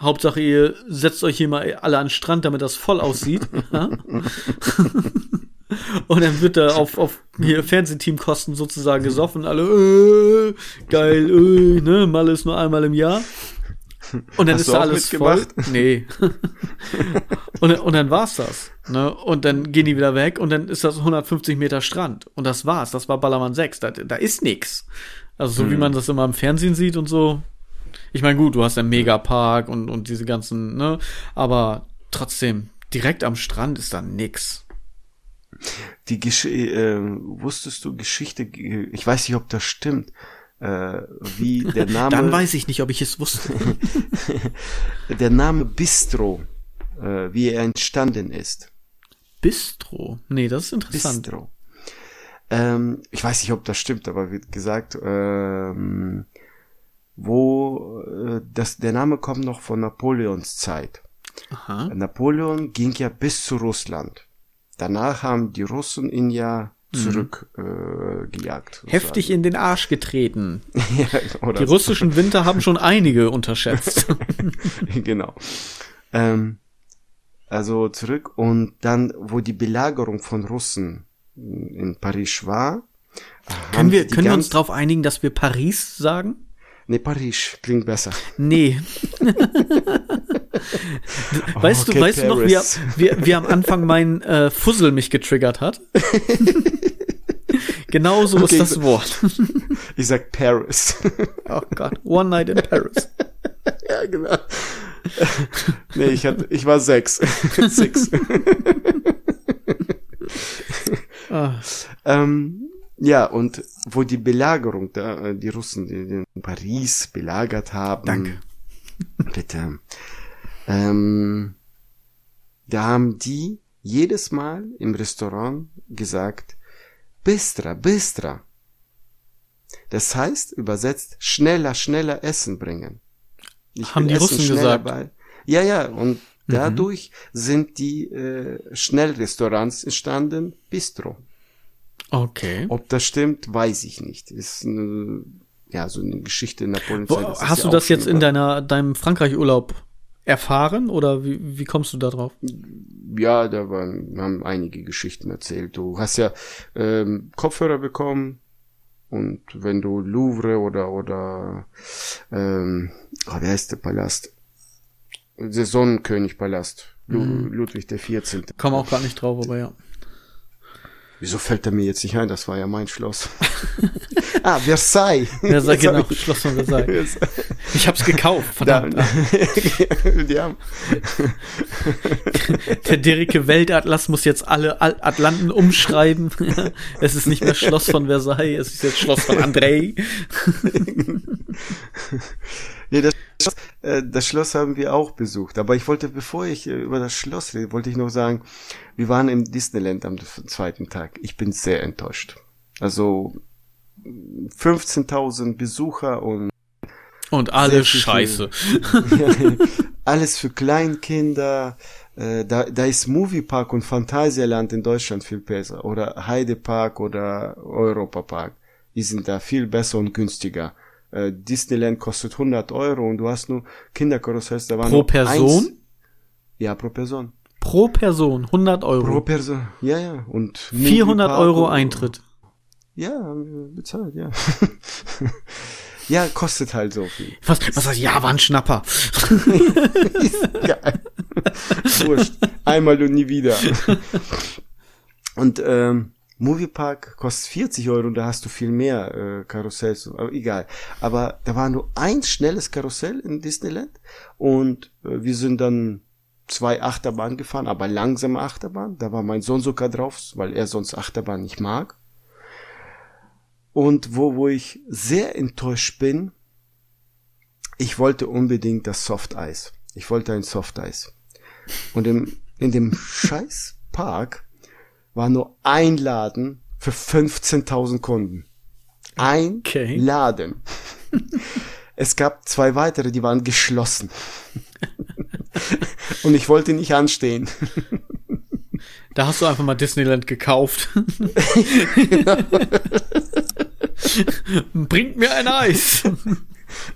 Hauptsache, ihr setzt euch hier mal alle an den Strand, damit das voll aussieht. (laughs) Und dann wird da auf, auf hier Fernsehteamkosten sozusagen gesoffen. Alle, äh, geil, äh, ne, Malle ist nur einmal im Jahr. Und dann Hast ist da alles voll. Nee. (laughs) und, und dann war's das. Ne? Und dann gehen die wieder weg und dann ist das 150 Meter Strand. Und das war's. Das war Ballermann 6. Da, da ist nix. Also so hm. wie man das immer im Fernsehen sieht und so, ich meine, gut, du hast einen Megapark und, und diese ganzen, ne? Aber trotzdem, direkt am Strand ist da nix. Die Gesch äh, wusstest du Geschichte, ich weiß nicht, ob das stimmt, äh, wie (laughs) der Name. Dann weiß ich nicht, ob ich es wusste. (laughs) der Name Bistro, äh, wie er entstanden ist. Bistro? Nee, das ist interessant. Bistro. Ähm, ich weiß nicht, ob das stimmt, aber wie gesagt, ähm, wo äh, das, der Name kommt noch von Napoleons Zeit. Aha. Napoleon ging ja bis zu Russland. Danach haben die Russen ihn ja zurückgejagt. Mhm. Äh, Heftig in den Arsch getreten. (laughs) ja, die so. russischen Winter haben schon einige unterschätzt. (laughs) genau. Ähm, also zurück und dann, wo die Belagerung von Russen in Paris war. Können wir, können wir uns darauf einigen, dass wir Paris sagen? Nee, Paris klingt besser. Nee. (laughs) (laughs) weißt okay, du, weißt du noch, wie, wie, wie am Anfang mein äh, Fussel mich getriggert hat? (laughs) genau so okay, ist das Wort. ich sag Paris. oh Gott, One Night in Paris. ja, genau. nee, ich hatte, ich war sechs. six. ah. ähm, ja, und wo die Belagerung, da, äh, die Russen, die, die Paris belagert haben. Danke. (laughs) Bitte. Ähm, da haben die jedes Mal im Restaurant gesagt, Bistra, Bistra. Das heißt, übersetzt, schneller, schneller Essen bringen. Ich haben die Russen gesagt. Bei. Ja, ja, und mhm. dadurch sind die äh, Schnellrestaurants entstanden, Bistro. Okay. Ob das stimmt, weiß ich nicht. Ist eine, ja so eine Geschichte in der Polizei. Wo, hast du das jetzt in deiner deinem Frankreich-Urlaub erfahren oder wie, wie kommst du da drauf? Ja, da waren, haben einige Geschichten erzählt. Du hast ja ähm, Kopfhörer bekommen und wenn du Louvre oder oder ähm, oh, wie heißt der Palast? Der Sonnenkönig Palast. Mhm. Ludwig der 14. Komm auch gar nicht drauf, aber ja. Wieso fällt er mir jetzt nicht ein? Das war ja mein Schloss. (laughs) ah, (laughs) Versailles. Versailles, genau. Schloss von Versailles. Ich hab's gekauft, verdammt. Da, (laughs) die haben. Der Derike Weltatlas muss jetzt alle Atlanten umschreiben. es ist nicht mehr Schloss von Versailles, es ist jetzt Schloss von André. nee, das das Schloss haben wir auch besucht. Aber ich wollte, bevor ich äh, über das Schloss rede, wollte ich noch sagen, wir waren im Disneyland am zweiten Tag. Ich bin sehr enttäuscht. Also 15.000 Besucher und und alles scheiße. (laughs) alles für Kleinkinder. Äh, da, da ist Moviepark und Phantasialand in Deutschland viel besser. Oder Heidepark oder Europa Park. Die sind da viel besser und günstiger. Äh, Disneyland kostet 100 Euro und du hast nur Kinderkarussells. Da waren pro Person? Eins, ja, pro Person. Pro Person 100 Euro. Pro Person, ja, ja. Und 400 Euro Eintritt. Ja, bezahlt, ja. (laughs) ja, kostet halt so viel. Was, was heißt, ja, war ein Schnapper. (laughs) Geil. (laughs) Wurscht. Einmal und nie wieder. Und ähm, Moviepark kostet 40 Euro und da hast du viel mehr äh, Karussells, aber egal. Aber da war nur ein schnelles Karussell in Disneyland und äh, wir sind dann zwei Achterbahnen gefahren, aber langsame Achterbahn. Da war mein Sohn sogar drauf, weil er sonst Achterbahn nicht mag. Und wo, wo ich sehr enttäuscht bin, ich wollte unbedingt das Soft Eis. Ich wollte ein Soft Eis. Und im, in dem scheiß Park war nur ein Laden für 15.000 Kunden. Ein okay. Laden. (laughs) es gab zwei weitere, die waren geschlossen. Und ich wollte nicht anstehen. Da hast du einfach mal Disneyland gekauft. (laughs) Bringt mir ein Eis.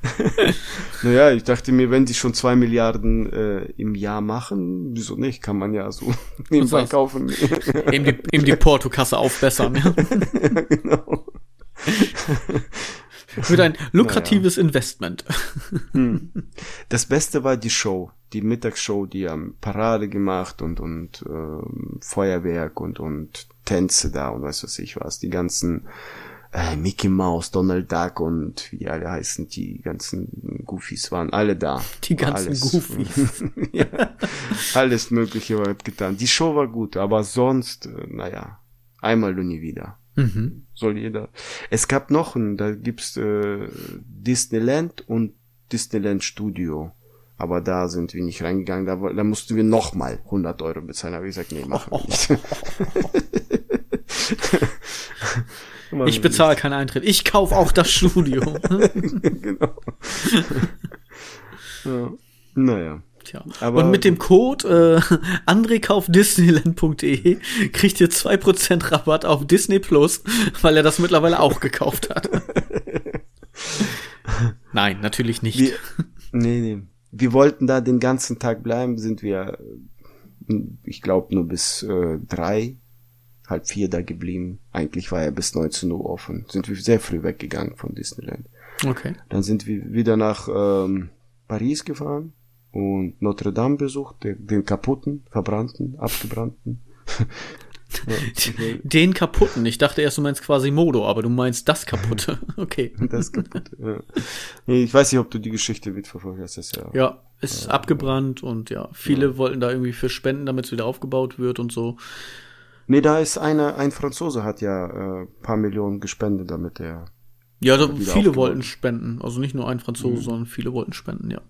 (laughs) naja, ich dachte mir, wenn die schon zwei Milliarden äh, im Jahr machen, wieso nicht? Kann man ja so (laughs) nebenbei kaufen. (laughs) eben, die, eben die Portokasse aufbessern. ja, genau. Wird ein lukratives naja. Investment. Hm. Das Beste war die Show, die Mittagsshow, die haben Parade gemacht und und äh, Feuerwerk und und Tänze da und weiß was ich was, die ganzen äh, Mickey Mouse, Donald Duck und wie alle heißen, die ganzen Goofies waren alle da. Die ganzen alles, Goofies. (laughs) ja, alles Mögliche wird getan. Die Show war gut, aber sonst, äh, naja, einmal und nie wieder. Mhm. Soll jeder. Es gab noch ein, da gibt's äh, Disneyland und Disneyland Studio. Aber da sind wir nicht reingegangen, da, da mussten wir nochmal 100 Euro bezahlen. Aber ich gesagt, nee, machen wir (laughs) nicht. (laughs) ich bezahle keinen Eintritt. Ich kaufe auch das Studio. (laughs) genau. (laughs) ja. Naja. Tja. Aber und mit dem Code äh, (laughs) andrekaufdisneyland.de kriegt ihr 2% Rabatt auf Disney Plus, weil er das mittlerweile auch gekauft hat. Nein, natürlich nicht. Wir, nee, nee. Wir wollten da den ganzen Tag bleiben, sind wir, ich glaube, nur bis äh, drei halb vier da geblieben. Eigentlich war er bis 19 Uhr offen. Sind wir sehr früh weggegangen von Disneyland. Okay. Dann sind wir wieder nach ähm, Paris gefahren und Notre Dame besucht, den, den kaputten, verbrannten, abgebrannten. (laughs) den kaputten. Ich dachte erst, du meinst quasi Modo, aber du meinst das kaputte. (laughs) Okay. Das kaputte, ja. Ich weiß nicht, ob du die Geschichte mitverfolgt hast. Das ja, ja, ist äh, abgebrannt und ja, viele wollten da irgendwie für spenden, damit es wieder aufgebaut wird und so. Nee, da ist einer, ein Franzose hat ja äh, paar Millionen gespendet, damit er. Ja, da, viele wollten spenden. Also nicht nur ein Franzose, mhm. sondern viele wollten spenden, ja.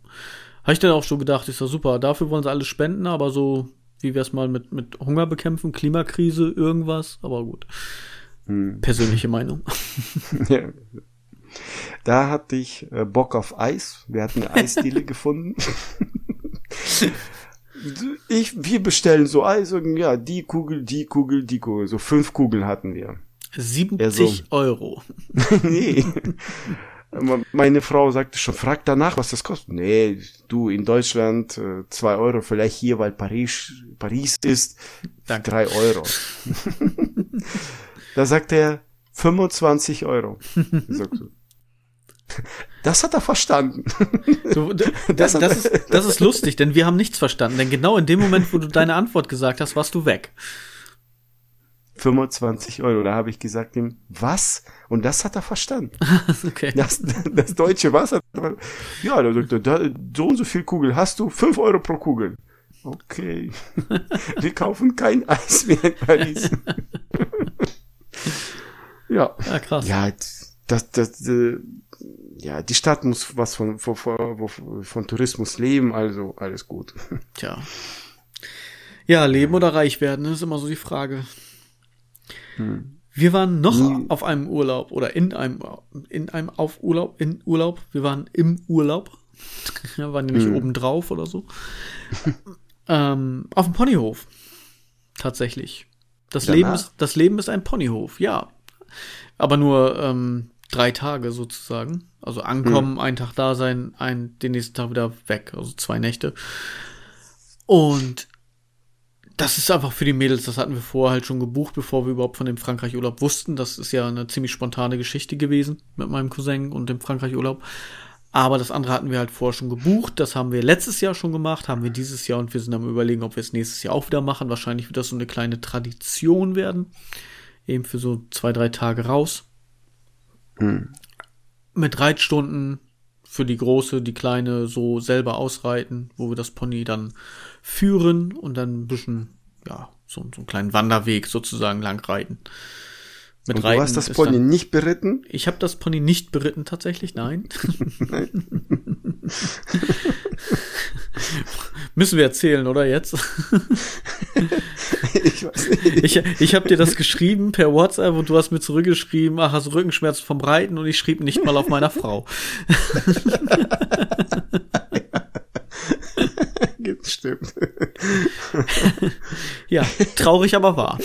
Habe ich dann auch schon gedacht, ist ja super, dafür wollen sie alles spenden, aber so, wie wir es mal mit, mit Hunger bekämpfen, Klimakrise, irgendwas, aber gut. Mhm. Persönliche Meinung. (laughs) (laughs) ja. Da hatte ich äh, Bock auf Eis. Wir hatten eine Eisdiele (laughs) gefunden ich, wir bestellen so Eis, ja, die Kugel, die Kugel, die Kugel. So fünf Kugeln hatten wir. 70 so. Euro. (laughs) nee. Meine Frau sagte schon, frag danach, was das kostet. Nee, du in Deutschland äh, zwei Euro, vielleicht hier, weil Paris, Paris ist, Danke. drei Euro. (laughs) da sagt er 25 Euro. (laughs) Das hat er verstanden. So, (laughs) das, das, das, ist, das ist lustig, denn wir haben nichts verstanden. Denn genau in dem Moment, wo du deine Antwort gesagt hast, warst du weg. 25 Euro. Da habe ich gesagt ihm, was? Und das hat er verstanden. (laughs) okay. Das, das deutsche Wasser. Ja, da, da, da, so und so viel Kugel hast du, 5 Euro pro Kugel. Okay. (laughs) Wir kaufen kein Eis mehr in Paris. ja. Ja, krass. Ja, das, das, äh, ja, die Stadt muss was von, von, von, von Tourismus leben, also alles gut. (laughs) Tja. Ja, leben oder reich werden, das ist immer so die Frage. Hm. Wir waren noch hm. auf einem Urlaub oder in einem, in einem auf Urlaub, in Urlaub. Wir waren im Urlaub. (laughs) Wir waren nämlich hm. oben drauf oder so. ähm, auf dem Ponyhof. Tatsächlich. Das Leben, ist, das Leben ist ein Ponyhof, ja. Aber nur ähm, drei Tage sozusagen. Also ankommen, hm. einen Tag da sein, ein, den nächsten Tag wieder weg. Also zwei Nächte. Und das ist einfach für die Mädels, das hatten wir vorher halt schon gebucht, bevor wir überhaupt von dem Frankreich-Urlaub wussten. Das ist ja eine ziemlich spontane Geschichte gewesen mit meinem Cousin und dem Frankreich-Urlaub. Aber das andere hatten wir halt vorher schon gebucht. Das haben wir letztes Jahr schon gemacht, haben wir dieses Jahr und wir sind am überlegen, ob wir es nächstes Jahr auch wieder machen. Wahrscheinlich wird das so eine kleine Tradition werden. Eben für so zwei, drei Tage raus. Hm. Mit Reitstunden für die große, die kleine so selber ausreiten, wo wir das Pony dann führen und dann ein bisschen, ja, so, so einen kleinen Wanderweg sozusagen lang reiten. Mit und Reiten du hast das Pony dann, nicht beritten? Ich habe das Pony nicht beritten, tatsächlich, nein. nein. (laughs) Müssen wir erzählen, oder jetzt? (laughs) ich weiß nicht. Ich, ich habe dir das geschrieben per WhatsApp und du hast mir zurückgeschrieben, ach, hast Rückenschmerzen vom Reiten und ich schrieb nicht mal auf meiner Frau. (laughs) Stimmt. ja, traurig, aber wahr.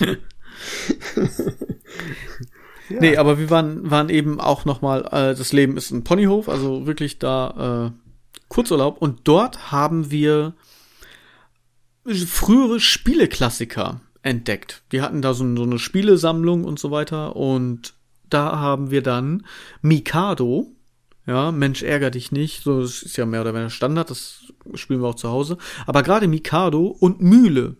Ja. Nee, aber wir waren, waren eben auch nochmal, äh, das Leben ist ein Ponyhof, also wirklich da äh, Kurzurlaub. Und dort haben wir frühere Spieleklassiker entdeckt. Die hatten da so, so eine Spielesammlung und so weiter. Und da haben wir dann Mikado, ja, Mensch, ärger dich nicht. So, das ist ja mehr oder weniger Standard, das spielen wir auch zu Hause. Aber gerade Mikado und Mühle.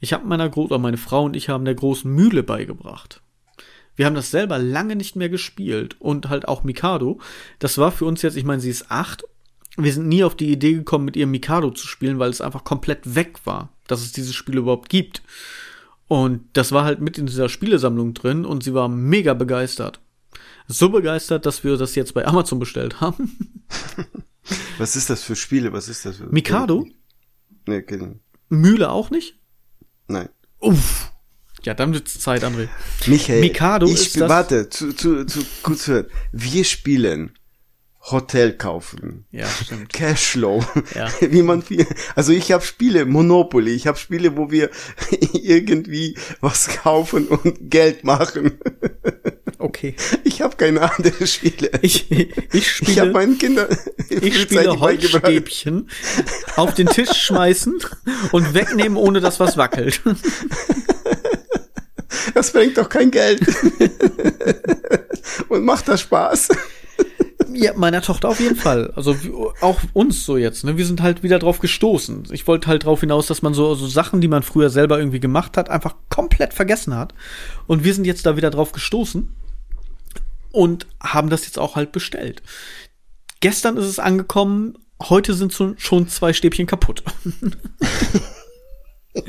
Ich habe meiner Groß, meine Frau und ich haben der großen Mühle beigebracht. Wir haben das selber lange nicht mehr gespielt und halt auch Mikado. Das war für uns jetzt, ich meine, sie ist acht. Wir sind nie auf die Idee gekommen, mit ihrem Mikado zu spielen, weil es einfach komplett weg war, dass es dieses Spiel überhaupt gibt. Und das war halt mit in dieser Spielesammlung drin und sie war mega begeistert. So begeistert, dass wir das jetzt bei Amazon bestellt haben. (laughs) Was ist das für Spiele? Was ist das für Mikado? Nee, genau. Mühle auch nicht? Nein. Uff. Ja, dann wird's Zeit, André. Michael, Mikado ich ist das warte, zu, zu, zu kurz hören. Wir spielen Hotel kaufen. Ja, stimmt. Cashflow. Ja. (laughs) Wie man viel, also ich habe Spiele, Monopoly, ich habe Spiele, wo wir (laughs) irgendwie was kaufen und Geld machen. (laughs) Okay. Ich habe keine anderen Spiele. Ich, ich spiele. Ich habe meinen Kindern. Ich spiele Holzstäbchen auf den Tisch schmeißen und wegnehmen, ohne dass was wackelt. Das bringt doch kein Geld. und macht das Spaß. Ja, meiner Tochter auf jeden Fall. Also auch uns so jetzt. Ne? Wir sind halt wieder drauf gestoßen. Ich wollte halt drauf hinaus, dass man so, so Sachen, die man früher selber irgendwie gemacht hat, einfach komplett vergessen hat. Und wir sind jetzt da wieder drauf gestoßen und haben das jetzt auch halt bestellt. Gestern ist es angekommen, heute sind schon zwei Stäbchen kaputt. (laughs)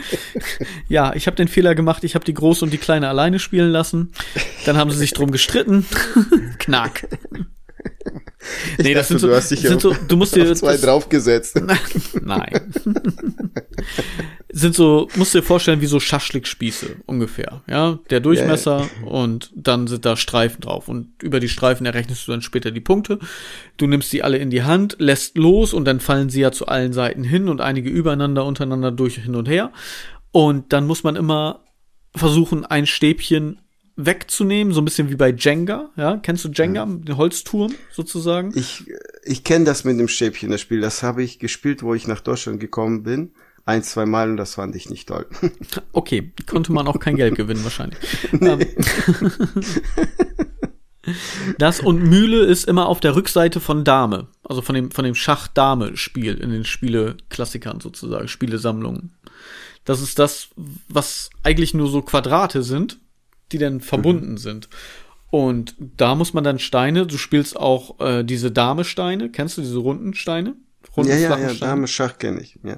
ja, ich habe den Fehler gemacht, ich habe die große und die kleine alleine spielen lassen. Dann haben sie sich drum gestritten. (laughs) Knack. Nee, das dachte, sind so, du hast dich sind so, du musst dir zwei das, draufgesetzt. (laughs) Nein. sind so, musst dir vorstellen, wie so Schaschlikspieße ungefähr, ja? Der Durchmesser ja. und dann sind da Streifen drauf und über die Streifen errechnest du dann später die Punkte. Du nimmst die alle in die Hand, lässt los und dann fallen sie ja zu allen Seiten hin und einige übereinander, untereinander durch hin und her. Und dann muss man immer versuchen, ein Stäbchen wegzunehmen, so ein bisschen wie bei Jenga, ja? Kennst du Jenga, mhm. den Holzturm sozusagen? Ich, ich kenne das mit dem Stäbchen, das Spiel. Das habe ich gespielt, wo ich nach Deutschland gekommen bin. Ein, zwei Mal und das fand ich nicht toll. (laughs) Okay, konnte man auch kein Geld gewinnen wahrscheinlich. (laughs) Nee. Ähm. (laughs) Das und Mühle ist immer auf der Rückseite von Dame, also von dem von dem Schach Dame Spiel in den Spieleklassikern sozusagen, Spielesammlungen. Das ist das, was eigentlich nur so Quadrate sind, die dann verbunden mhm. sind. Und da muss man dann Steine, du spielst auch äh, diese Dame-Steine, kennst du diese runden Steine? Runden, ja, ja, ja, Dame-Schach kenne ich, ja.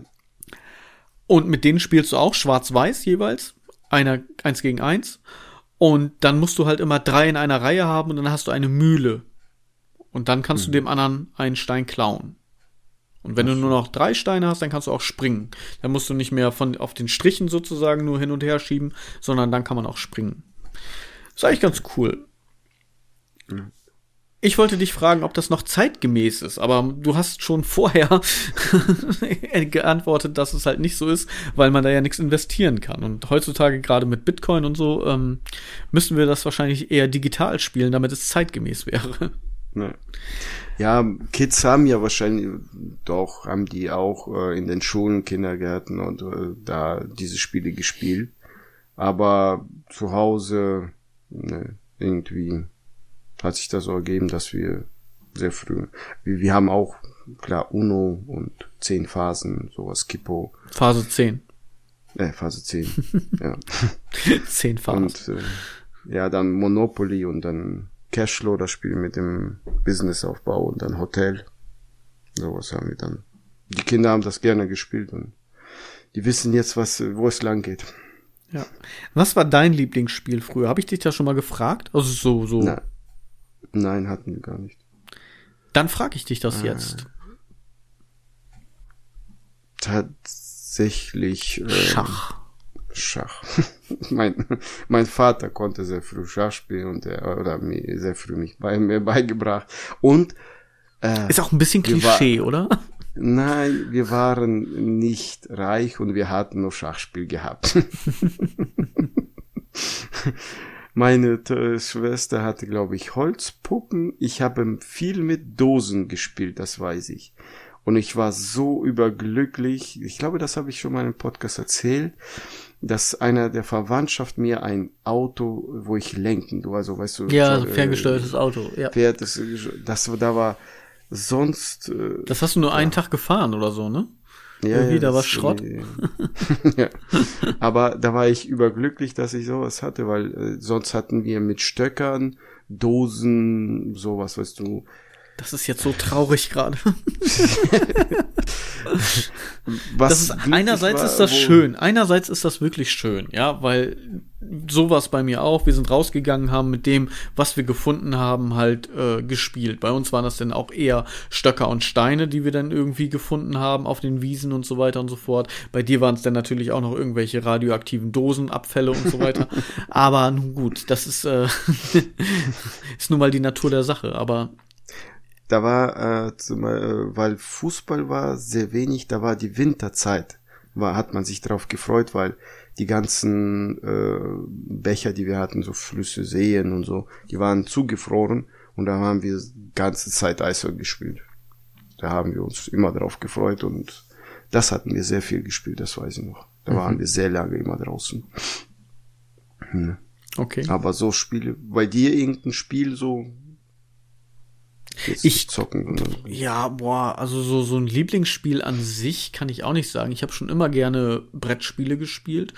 Und mit denen spielst du auch schwarz-weiß jeweils, einer eins gegen eins. Und dann musst du halt immer drei in einer Reihe haben und dann hast du eine Mühle. Und dann kannst mhm. du dem anderen einen Stein klauen. Und wenn du nur noch drei Steine hast, dann kannst du auch springen. Dann musst du nicht mehr von auf den Strichen sozusagen nur hin und her schieben, sondern dann kann man auch springen. Ist eigentlich ganz cool. Ich wollte dich fragen, ob das noch zeitgemäß ist, aber du hast schon vorher (laughs) geantwortet, dass es halt nicht so ist, weil man da ja nichts investieren kann. Und heutzutage gerade mit Bitcoin und so ähm, müssen wir das wahrscheinlich eher digital spielen, damit es zeitgemäß wäre. Ja. Kids haben ja wahrscheinlich doch, haben die auch äh, in den Schulen, Kindergärten und äh, da diese Spiele gespielt. Aber zu Hause, ne, irgendwie hat sich das so ergeben, dass wir sehr früh, wir, wir haben auch, klar, Uno und zehn Phasen, sowas, Kippo. Phase 10. Äh, Phase 10, (laughs) ja. zehn Phasen. Und, äh, ja, dann Monopoly und dann Cashflow, das Spiel mit dem Businessaufbau und dann Hotel. Sowas haben wir dann. Die Kinder haben das gerne gespielt und die wissen jetzt, was, wo es lang geht. Ja. Was war dein Lieblingsspiel früher? Habe ich dich da schon mal gefragt? Also so, so. Na, nein, hatten wir gar nicht. Dann frage ich dich das äh, jetzt. Tatsächlich. Äh, Schach. Schach. (laughs) mein, mein Vater konnte sehr früh Schach spielen und er, oder mir sehr früh mich bei mir beigebracht. Und äh, ist auch ein bisschen Klischee, war, oder? Nein, wir waren nicht reich und wir hatten nur Schachspiel gehabt. (laughs) Meine Schwester hatte, glaube ich, Holzpuppen. Ich habe viel mit Dosen gespielt, das weiß ich. Und ich war so überglücklich. Ich glaube, das habe ich schon mal im Podcast erzählt dass einer der Verwandtschaft mir ein Auto, wo ich lenken, du, also weißt du. Ja, so, ferngesteuertes äh, Auto, ja. Fährt, das, das, da war sonst. Äh, das hast du nur ja. einen Tag gefahren oder so, ne? Ja, Irgendwie, ja, da war Schrott. Äh, (laughs) ja. Aber da war ich überglücklich, dass ich sowas hatte, weil äh, sonst hatten wir mit Stöckern, Dosen, sowas, weißt du, das ist jetzt so traurig gerade. (laughs) (laughs) das ist, einerseits war, ist das schön. Einerseits ist das wirklich schön, ja, weil sowas bei mir auch. Wir sind rausgegangen, haben mit dem, was wir gefunden haben, halt äh, gespielt. Bei uns waren das dann auch eher Stöcker und Steine, die wir dann irgendwie gefunden haben auf den Wiesen und so weiter und so fort. Bei dir waren es dann natürlich auch noch irgendwelche radioaktiven Dosenabfälle und so weiter. (laughs) Aber nun gut, das ist, äh, (laughs) ist nun mal die Natur der Sache. Aber da war, äh, zum, äh, weil Fußball war sehr wenig, da war die Winterzeit, war, hat man sich darauf gefreut, weil die ganzen äh, Becher, die wir hatten, so Flüsse, Seen und so, die waren zugefroren und da haben wir ganze Zeit Eishockey gespielt. Da haben wir uns immer drauf gefreut und das hatten wir sehr viel gespielt, das weiß ich noch. Da mhm. waren wir sehr lange immer draußen. Hm. Okay. Aber so Spiele, bei dir irgendein Spiel so, ich zocken. Ja, boah, also so so ein Lieblingsspiel an sich kann ich auch nicht sagen. Ich habe schon immer gerne Brettspiele gespielt.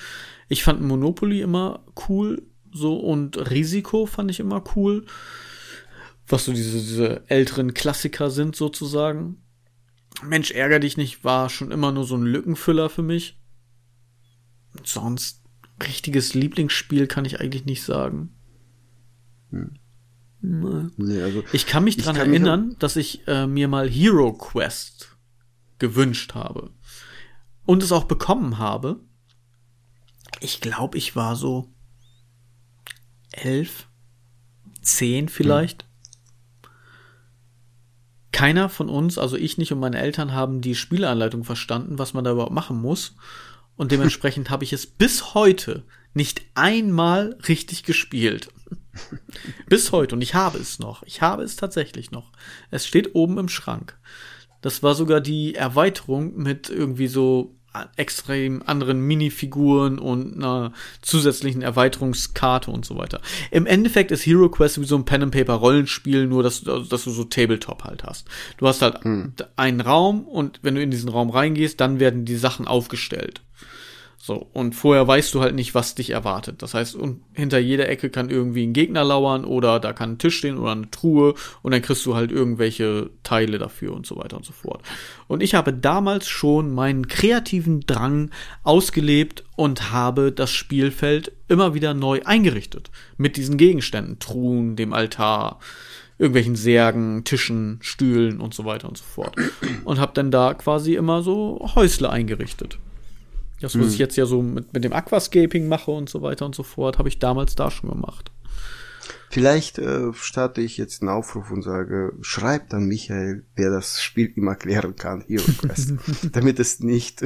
Ich fand Monopoly immer cool, so und Risiko fand ich immer cool. Was so diese, diese älteren Klassiker sind sozusagen. Mensch, ärger dich nicht, war schon immer nur so ein Lückenfüller für mich. sonst richtiges Lieblingsspiel kann ich eigentlich nicht sagen. Hm. Nee, also ich kann mich dran erinnern, mich dass ich äh, mir mal Hero Quest gewünscht habe und es auch bekommen habe. Ich glaube, ich war so elf, zehn vielleicht. Hm. Keiner von uns, also ich nicht und meine Eltern, haben die Spieleanleitung verstanden, was man da überhaupt machen muss. Und dementsprechend (laughs) habe ich es bis heute nicht einmal richtig gespielt. (laughs) Bis heute. Und ich habe es noch. Ich habe es tatsächlich noch. Es steht oben im Schrank. Das war sogar die Erweiterung mit irgendwie so extrem anderen Minifiguren und einer zusätzlichen Erweiterungskarte und so weiter. Im Endeffekt ist Hero Quest wie so ein Pen and Paper Rollenspiel, nur dass, dass du so Tabletop halt hast. Du hast halt hm. einen Raum und wenn du in diesen Raum reingehst, dann werden die Sachen aufgestellt. So, und vorher weißt du halt nicht, was dich erwartet. Das heißt, hinter jeder Ecke kann irgendwie ein Gegner lauern oder da kann ein Tisch stehen oder eine Truhe und dann kriegst du halt irgendwelche Teile dafür und so weiter und so fort. Und ich habe damals schon meinen kreativen Drang ausgelebt und habe das Spielfeld immer wieder neu eingerichtet. Mit diesen Gegenständen, Truhen, dem Altar, irgendwelchen Särgen, Tischen, Stühlen und so weiter und so fort. Und habe dann da quasi immer so Häusle eingerichtet. Das, was hm. ich jetzt ja so mit, mit dem Aquascaping mache und so weiter und so fort, habe ich damals da schon gemacht. Vielleicht äh, starte ich jetzt einen Aufruf und sage, schreibt an Michael, wer das Spiel ihm erklären kann, Hero Quest, (laughs) damit es nicht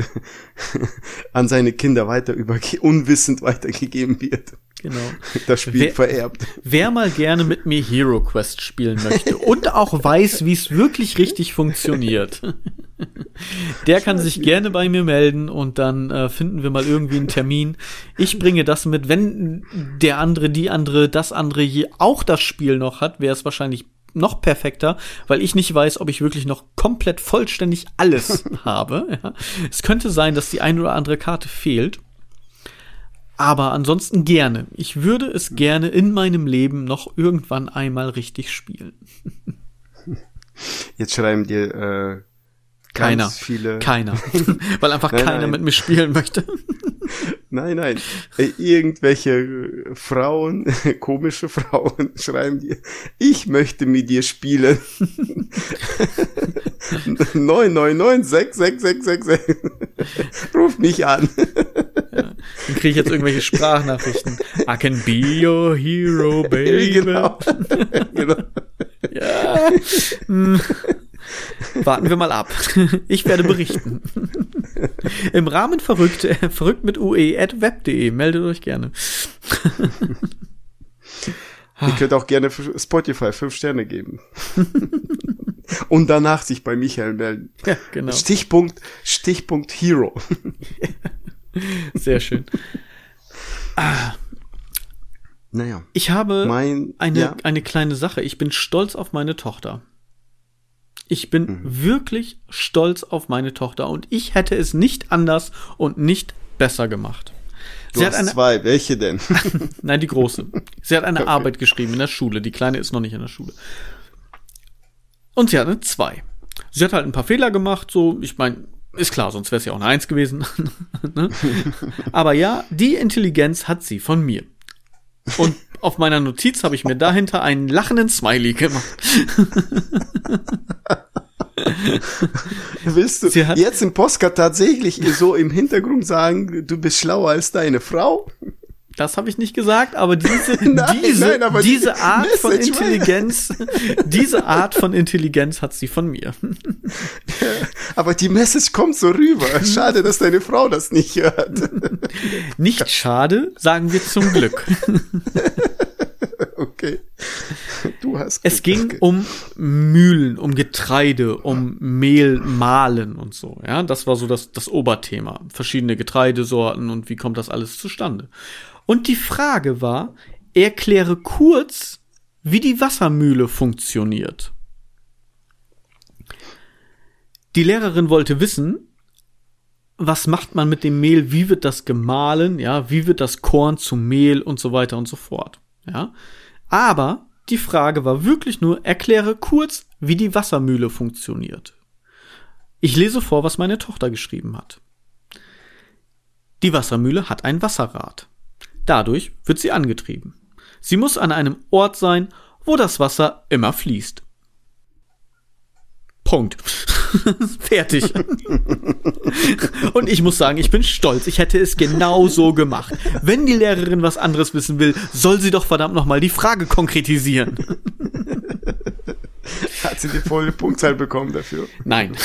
(laughs) an seine Kinder weiter überge unwissend weitergegeben wird. Genau. Das Spiel wer, vererbt. Wer mal gerne mit mir Hero Quest spielen möchte und auch weiß, wie es wirklich (laughs) richtig funktioniert, der kann sich gerne bei mir melden und dann äh, finden wir mal irgendwie einen Termin. Ich bringe das mit. Wenn der andere, die andere, das andere je auch das Spiel noch hat, wäre es wahrscheinlich noch perfekter, weil ich nicht weiß, ob ich wirklich noch komplett vollständig alles (laughs) habe. Ja. Es könnte sein, dass die ein oder andere Karte fehlt. Aber ansonsten gerne. Ich würde es gerne in meinem Leben noch irgendwann einmal richtig spielen. Jetzt schreiben dir äh, keiner. viele. Keiner. (laughs) Weil einfach nein, keiner nein. mit mir spielen möchte. (laughs) Nein, nein. Äh, irgendwelche Frauen, (laughs) komische Frauen schreiben dir, ich möchte mit dir spielen. 999 Ruf mich an. Dann kriege ich jetzt irgendwelche Sprachnachrichten. I can be your hero, baby. Genau. genau. ja. Hm. Warten wir mal ab. Ich werde berichten. Im Rahmen verrückt, äh, verrückt mit ue at web.de. Meldet euch gerne. Ihr könnt auch gerne für Spotify fünf Sterne geben. Und danach sich bei Michael melden. Ja, genau. Stichpunkt, Stichpunkt Hero. Sehr schön. Ah. Naja. Ich habe mein, eine, ja. eine kleine Sache. Ich bin stolz auf meine Tochter. Ich bin mhm. wirklich stolz auf meine Tochter und ich hätte es nicht anders und nicht besser gemacht. Du Sie hast hat eine, zwei. Welche denn? (laughs) Nein, die große. Sie hat eine okay. Arbeit geschrieben in der Schule. Die kleine ist noch nicht in der Schule. Und sie hat eine zwei. Sie hat halt ein paar Fehler gemacht, so, ich meine, ist klar, sonst wäre es ja auch eine Eins gewesen. (laughs) ne? (laughs) Aber ja, die Intelligenz hat sie von mir. Und auf meiner Notiz habe ich mir dahinter einen lachenden Smiley gemacht. Willst du jetzt im Postcard tatsächlich so im Hintergrund sagen, du bist schlauer als deine Frau? Das habe ich nicht gesagt, aber diese, (laughs) nein, diese, nein, diese die Art Message von Intelligenz, diese Art von Intelligenz hat sie von mir. (laughs) aber die Message kommt so rüber. Schade, dass deine Frau das nicht hört. (laughs) Nicht schade, sagen wir zum Glück. Okay. Du hast. Es ging um Mühlen, um Getreide, um Mehl mahlen und so. Ja, das war so das, das Oberthema. Verschiedene Getreidesorten und wie kommt das alles zustande? Und die Frage war, erkläre kurz, wie die Wassermühle funktioniert. Die Lehrerin wollte wissen, was macht man mit dem Mehl, wie wird das gemahlen, ja, wie wird das Korn zu Mehl und so weiter und so fort, ja. Aber die Frage war wirklich nur, erkläre kurz, wie die Wassermühle funktioniert. Ich lese vor, was meine Tochter geschrieben hat. Die Wassermühle hat ein Wasserrad. Dadurch wird sie angetrieben. Sie muss an einem Ort sein, wo das Wasser immer fließt. Punkt. (laughs) Fertig. Und ich muss sagen, ich bin stolz. Ich hätte es genau so gemacht. Wenn die Lehrerin was anderes wissen will, soll sie doch verdammt nochmal die Frage konkretisieren. Hat sie die volle Punktzahl bekommen dafür? Nein.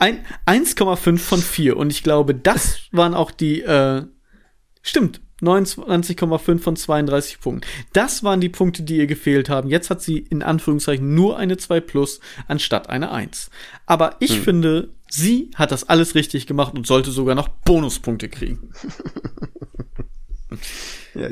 1,5 von 4. Und ich glaube, das waren auch die äh, Stimmt. 29,5 von 32 Punkten. Das waren die Punkte, die ihr gefehlt haben. Jetzt hat sie in Anführungszeichen nur eine 2 plus anstatt eine 1. Aber ich hm. finde, sie hat das alles richtig gemacht und sollte sogar noch Bonuspunkte kriegen. (laughs) Ja,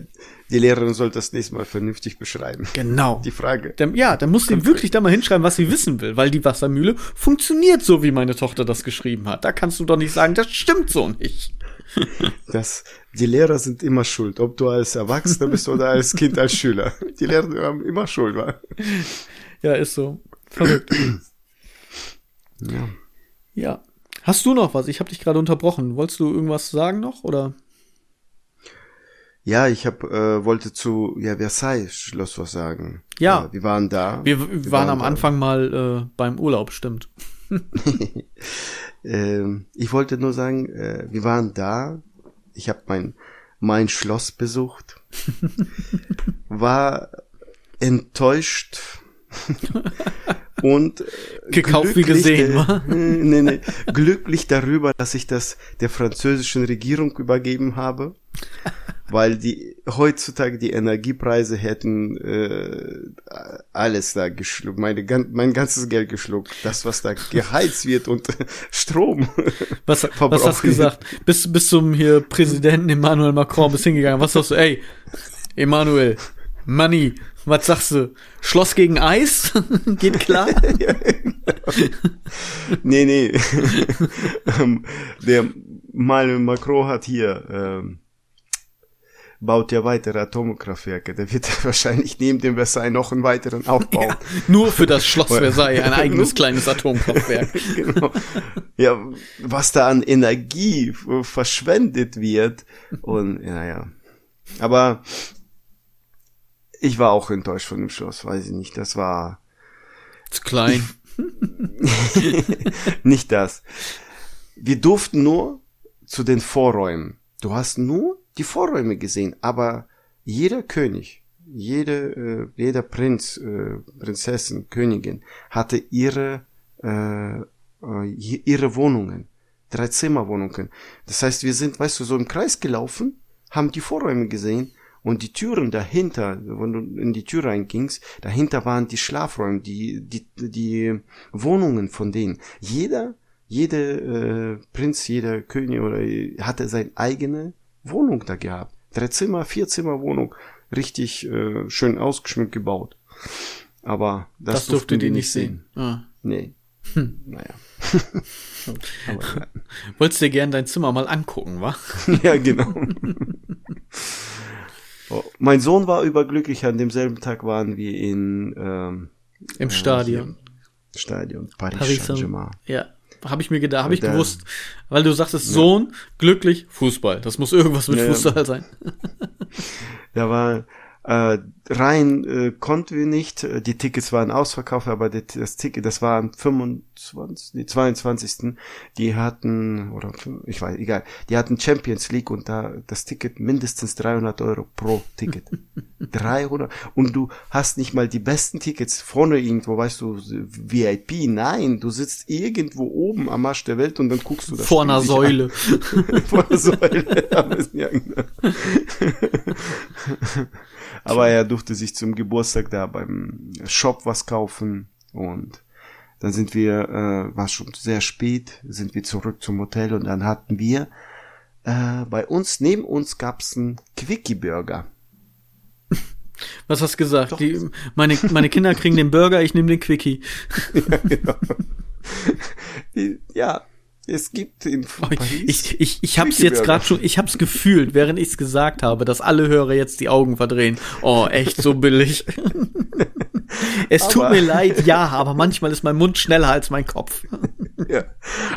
die Lehrerin soll das nächste Mal vernünftig beschreiben. Genau. Die Frage. Dann, ja, dann muss sie wirklich da mal hinschreiben, was sie wissen will, weil die Wassermühle funktioniert so, wie meine Tochter das geschrieben hat. Da kannst du doch nicht sagen, das stimmt so nicht. (laughs) Das, die Lehrer sind immer schuld, ob du als Erwachsener bist oder als Kind, als Schüler. Die Lehrer haben immer Schuld, wa? Ja, ist so. Verrückt. Ja. Ja. Hast du noch was? Ich habe dich gerade unterbrochen. Wolltest du irgendwas sagen noch oder? Ja, ich hab, äh, wollte zu ja, Versailles Schloss was sagen. Ja. Äh, wir waren da. Wir, wir, Wir waren am da. Anfang mal äh, beim Urlaub, stimmt. (laughs) Ähm, ich wollte nur sagen, äh, wir waren da. Ich habe mein mein Schloss besucht. (laughs) war enttäuscht (laughs) und äh, Gekauft wie gesehen, äh, wa? (laughs) nee, nee, glücklich darüber, dass ich das der französischen Regierung übergeben habe, weil die heutzutage die Energiepreise hätten äh, alles da geschluckt, meine, mein ganzes Geld geschluckt, das was da geheizt wird und (laughs) Strom. Was, was hast du gesagt? Bis, bis zum hier Präsidenten Emmanuel Macron bist hingegangen. Was sagst du? Ey, Emmanuel, Money, was sagst du? Schloss gegen Eis? (laughs) Geht klar? (laughs) nee, nee. (laughs) Ähm, der Manuel Macron hat hier ähm, baut ja weitere Atomkraftwerke. Der wird wahrscheinlich neben dem Versailles noch einen weiteren aufbauen. Ja, nur für das Schloss Versailles, ein eigenes kleines Atomkraftwerk. genau. Ja, was da an Energie verschwendet wird. Und ja, ja. Aber ich war auch enttäuscht von dem Schloss, weiß ich nicht. Das war Zu klein. (laughs) nicht das. Wir durften nur zu den Vorräumen. Du hast nur die Vorräume gesehen, aber jeder König, jede, äh, jeder Prinz, äh, Prinzessin, Königin hatte ihre, äh, äh, ihre Wohnungen, drei Zimmerwohnungen. Das heißt, wir sind, weißt du, so im Kreis gelaufen, haben die Vorräume gesehen und die Türen dahinter, wenn du in die Tür reingingst, dahinter waren die Schlafräume, die, die, die Wohnungen von denen. Jeder, jede äh, Prinz, jeder König oder hatte seine eigene Wohnung da gehabt. Drei Zimmer, vier Zimmer Wohnung, richtig äh, schön ausgeschmückt gebaut. Aber das, Das, durften die nicht sehen. Ah. Nee. Hm. Naja. (laughs) Aber, Wolltest dir gern dein Zimmer mal angucken, wa? (laughs) ja, genau. (laughs) oh, mein Sohn war überglücklich. An demselben Tag waren wir in ähm, Im äh, Stadion. hier, Stadion Paris, Paris Saint-Germain. Ja. Habe ich mir gedacht, habe ich Da- gewusst, weil du sagtest, Sohn, glücklich, Fußball. Das muss irgendwas mit Ja, ja. Fußball sein. (laughs) Da war äh, rein äh, konnten wir nicht. Äh, Die Tickets waren ausverkauft, aber das, das Ticket, das war am 25, nee, 22. Die hatten oder ich weiß, egal. Die hatten Champions League und da das Ticket mindestens 300 Euro pro Ticket. (laughs) 300 und du hast nicht mal die besten Tickets vorne irgendwo, weißt du, VIP. Nein, du sitzt irgendwo oben am Arsch der Welt und dann guckst du das. Vor Spiel einer Säule. (laughs) Vor einer Säule. (laughs) Aber ja genau. Durfte sich zum Geburtstag da beim Shop was kaufen und dann sind wir, äh, war schon sehr spät, sind wir zurück zum Hotel und dann hatten wir äh, bei uns, neben uns gab's einen Quickie-Burger. (laughs) Was hast du gesagt? Die, meine, meine Kinder kriegen den Burger, ich nehme den Quickie. (laughs) (laughs) Die- Ja, es gibt in Paris. Ich, ich, ich hab's jetzt gerade schon, ich hab's gefühlt, während ich's gesagt habe, dass alle Hörer jetzt die Augen verdrehen. Oh, echt so billig. (laughs) es tut Aber- mir leid, ja, aber manchmal ist mein Mund schneller als mein Kopf. (laughs) ja.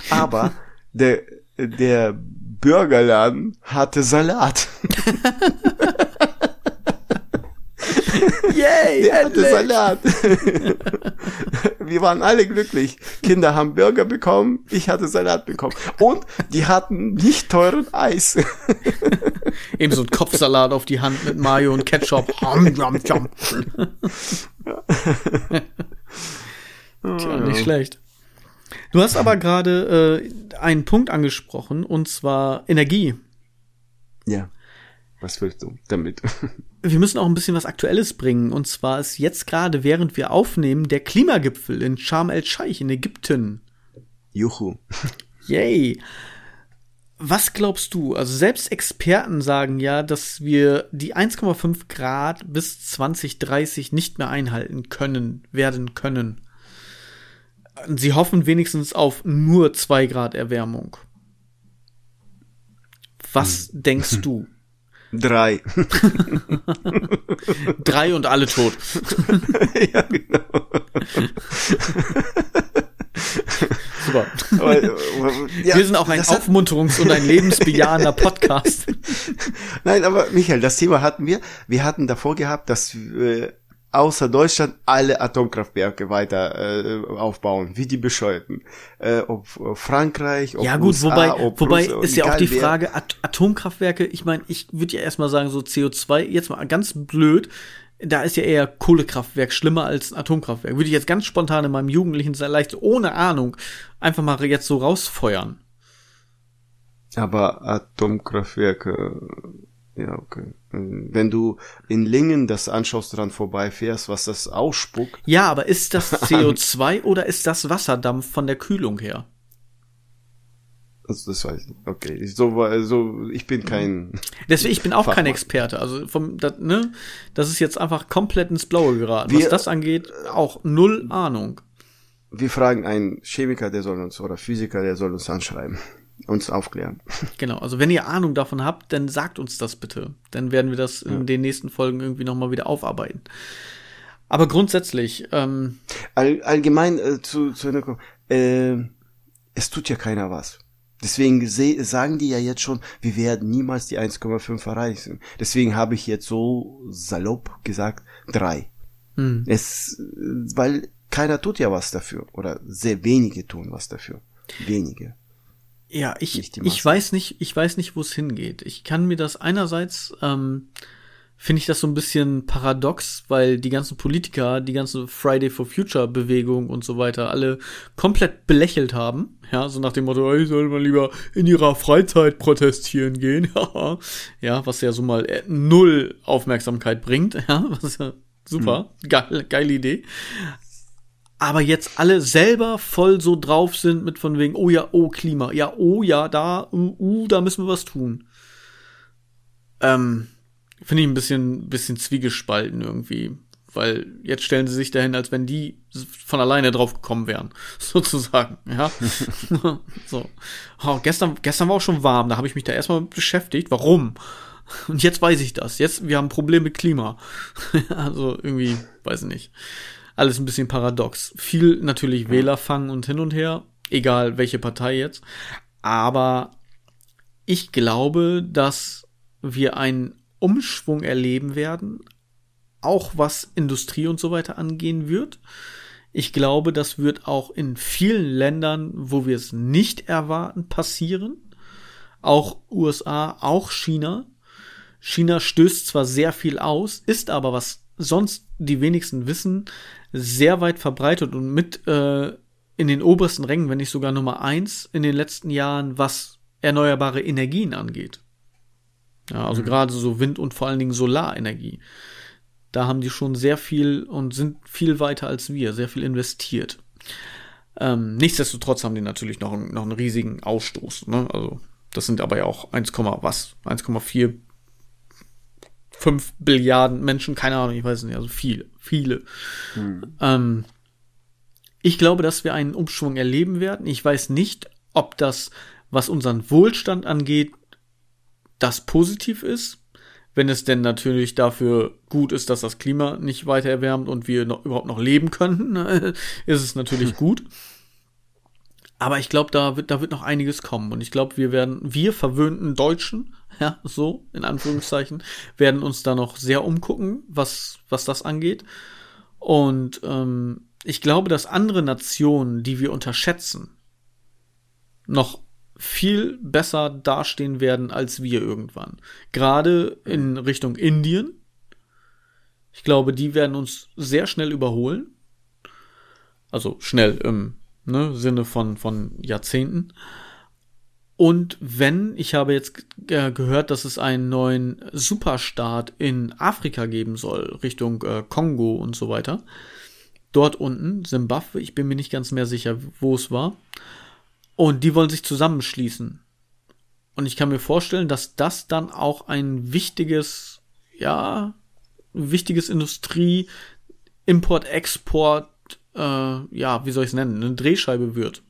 Aber der, der Burgerladen hatte Salat. (laughs) (laughs) Yay, Der hatte. Salat. (laughs) Wir waren alle glücklich. Kinder haben Burger bekommen, ich hatte Salat bekommen. Und die hatten nicht teuren Eis. (laughs) Eben so ein Kopfsalat auf die Hand mit Mayo und Ketchup. Hom, jom, jom. Tja, nicht schlecht. Du hast aber gerade äh, einen Punkt angesprochen, und zwar Energie. Ja. Was willst du damit? (laughs) Wir müssen auch ein bisschen was Aktuelles bringen. Und zwar ist jetzt gerade, während wir aufnehmen, der Klimagipfel in Sharm el-Sheikh in Ägypten. Juhu. Yay. Was glaubst du? Also selbst Experten sagen ja, dass wir die 1,5 Grad bis 2030 nicht mehr einhalten können, werden können. Sie hoffen wenigstens auf nur 2 Grad Erwärmung. Was hm. denkst du? (laughs) Drei. (laughs) Drei und alle tot. (laughs) ja, genau. Super. Aber, ja, Wir sind auch ein Aufmunterungs- und ein lebensbejahender Podcast. (laughs) Nein, aber Michael, das Thema hatten wir. Wir hatten davor gehabt, dass äh, außer Deutschland alle Atomkraftwerke weiter äh, aufbauen, wie die Bescheuerten. Äh, ob Frankreich, ob Ja gut, USA, wobei, ob wobei Russe, ist ja auch die Frage, At Atomkraftwerke, ich meine, ich würde ja erstmal sagen, so CO2, jetzt mal ganz blöd, da ist ja eher Kohlekraftwerk schlimmer als ein Atomkraftwerk. Würde ich jetzt ganz spontan in meinem Jugendlichen sehr leicht, ohne Ahnung, einfach mal jetzt so rausfeuern. Aber Atomkraftwerke, ja, okay. Wenn du in Lingen das anschaust, dran vorbeifährst, was das ausspuckt. Ja, aber ist das (laughs) CO2 oder ist das Wasserdampf von der Kühlung her? Also das weiß ich. Okay, so also ich bin kein. Deswegen ich bin auch Fachmann. kein Experte. Also vom das, ne, das ist jetzt einfach komplett ins Blaue geraten. Wir, Was das angeht, auch null Ahnung. Wir fragen einen Chemiker, der soll uns oder Physiker, der soll uns anschreiben, uns aufklären. (laughs) Genau. Also wenn ihr Ahnung davon habt, dann sagt uns das bitte. Dann werden wir das in ja. den nächsten Folgen irgendwie noch mal wieder aufarbeiten. Aber grundsätzlich. Ähm, All, allgemein äh, zu, zu äh, es tut ja keiner was. Deswegen sagen die ja jetzt schon, wir werden niemals die 1,5 erreichen. Deswegen habe ich jetzt so salopp gesagt, drei. Hm. Es, weil keiner tut ja was dafür. Oder sehr wenige tun was dafür. Wenige. Ja, ich, ich weiß nicht, ich weiß nicht, wo es hingeht. Ich kann mir das einerseits, ähm, finde ich das so ein bisschen paradox, weil die ganzen Politiker, die ganze Friday for Future Bewegung und so weiter alle komplett belächelt haben. Ja, so nach dem Motto, ich soll mal lieber in ihrer Freizeit protestieren gehen. (laughs) ja, was ja so mal äh, null Aufmerksamkeit bringt. (laughs) Ja, was ja super, mhm. geil, geile Idee. Aber jetzt alle selber voll so drauf sind mit von wegen, oh ja, oh Klima, ja, oh ja, da, uh, uh da müssen wir was tun. Ähm, Finde ich ein bisschen, bisschen zwiegespalten irgendwie. Weil jetzt stellen sie sich dahin, als wenn die von alleine drauf gekommen wären. (laughs) Sozusagen, ja. (laughs) so. Oh, gestern, gestern war auch schon warm, da habe ich mich da erstmal beschäftigt. Warum? Und jetzt weiß ich das. Jetzt, wir haben ein Problem mit Klima. (laughs) also irgendwie, weiß ich nicht. Alles ein bisschen paradox. Viel natürlich ja. Wählerfang und hin und her. Egal welche Partei jetzt. Aber ich glaube, dass wir einen Umschwung erleben werden, auch was Industrie und so weiter angehen wird. Ich glaube, das wird auch in vielen Ländern, wo wir es nicht erwarten, passieren. Auch USA, auch China. China stößt zwar sehr viel aus, ist aber, was sonst die wenigsten wissen, sehr weit verbreitet und mit äh, in den obersten Rängen, wenn nicht sogar Nummer eins in den letzten Jahren, was erneuerbare Energien angeht. Ja, also mhm. gerade so Wind- und vor allen Dingen Solarenergie. Da haben die schon sehr viel und sind viel weiter als wir, sehr viel investiert. Ähm, nichtsdestotrotz haben die natürlich noch, noch einen riesigen Ausstoß. Ne? Also das sind aber ja auch 1, was? 1,4 5 Billiarden Menschen, keine Ahnung, ich weiß nicht, also viele, viele. Mhm. Ähm, ich glaube, dass wir einen Umschwung erleben werden. Ich weiß nicht, ob das, was unseren Wohlstand angeht, das positiv ist, wenn es denn natürlich dafür gut ist, dass das Klima nicht weiter erwärmt und wir noch, überhaupt noch leben können, (laughs) ist es natürlich (laughs) gut. Aber ich glaube, da wird, da wird noch einiges kommen. Und ich glaube, wir werden, wir verwöhnten Deutschen, (laughs) ja, so, in Anführungszeichen, (laughs) werden uns da noch sehr umgucken, was, was das angeht. Und ähm, ich glaube, dass andere Nationen, die wir unterschätzen, noch viel besser dastehen werden als wir irgendwann. Gerade in Richtung Indien. Ich glaube, die werden uns sehr schnell überholen. Also schnell im ne, Sinne von, von Jahrzehnten. Und wenn, ich habe jetzt gehört, dass es einen neuen Superstaat in Afrika geben soll, Richtung äh, Kongo und so weiter. Dort unten, Simbabwe, ich bin mir nicht ganz mehr sicher, wo es war. Und die wollen sich zusammenschließen. Und ich kann mir vorstellen, dass das dann auch ein wichtiges, ja, wichtiges Industrie, Import, Export, äh, ja, wie soll ich es nennen, eine Drehscheibe wird.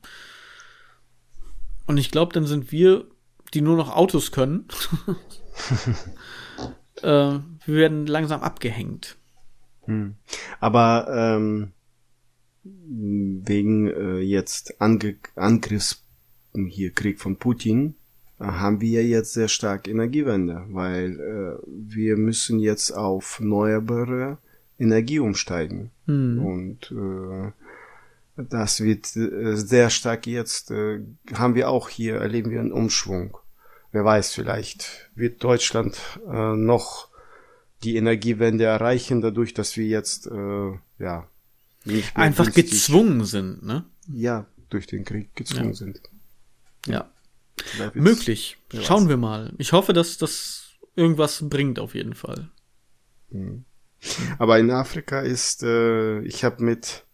Und ich glaube, dann sind wir, die nur noch Autos können, (laughs) (laughs) äh, wir werden langsam abgehängt. Hm. Aber ähm, wegen äh, jetzt Ange Angriffs hier Krieg von Putin äh, haben wir jetzt sehr stark Energiewende, weil äh, wir müssen jetzt auf erneuerbare Energie umsteigen. Hm. Und äh, das wird äh, sehr stark jetzt, äh, haben wir auch hier, erleben wir einen Umschwung. Wer weiß, vielleicht wird Deutschland äh, noch die Energiewende erreichen, dadurch, dass wir jetzt, äh, ja, nicht mehr einfach günstig, gezwungen sind, ne? Ja, durch den Krieg gezwungen ja. sind. Ja. Möglich. Schauen wir mal. Ich hoffe, dass das irgendwas bringt auf jeden Fall. Mhm. Aber in Afrika ist, äh, ich habe mit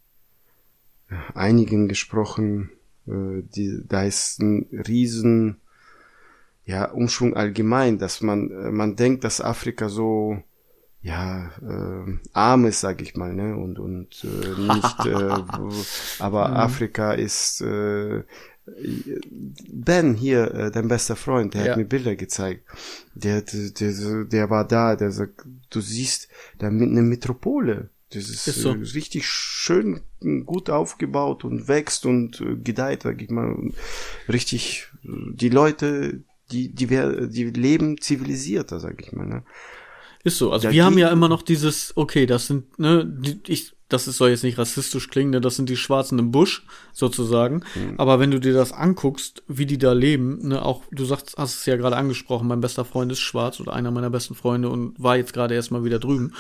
einigen gesprochen, äh, die, da ist ein riesen ja, Umschwung allgemein, dass man, äh, man denkt, dass Afrika so ja, äh, arm ist, sag ich mal, ne? Und, und äh, nicht, äh, (laughs) aber mhm. Afrika ist äh, Ben hier, äh, dein bester Freund, der ja. hat mir Bilder gezeigt. Der, der, der, der war da, der sagt, du siehst da eine Metropole. Das ist, ist so. äh, richtig schön, gut aufgebaut und wächst und äh, gedeiht, sag ich mal. richtig, die Leute, die, die, die leben zivilisierter, sag ich mal. Ne? Ist so. Also ja, wir haben ja immer noch dieses, okay, das sind, ne, die, ich, das ist, soll jetzt nicht rassistisch klingen, ne, das sind die Schwarzen im Busch, sozusagen. Mhm. Aber wenn du dir das anguckst, wie die da leben, ne, auch, du sagst, hast es ja gerade angesprochen, mein bester Freund ist schwarz oder einer meiner besten Freunde und war jetzt gerade erstmal wieder drüben.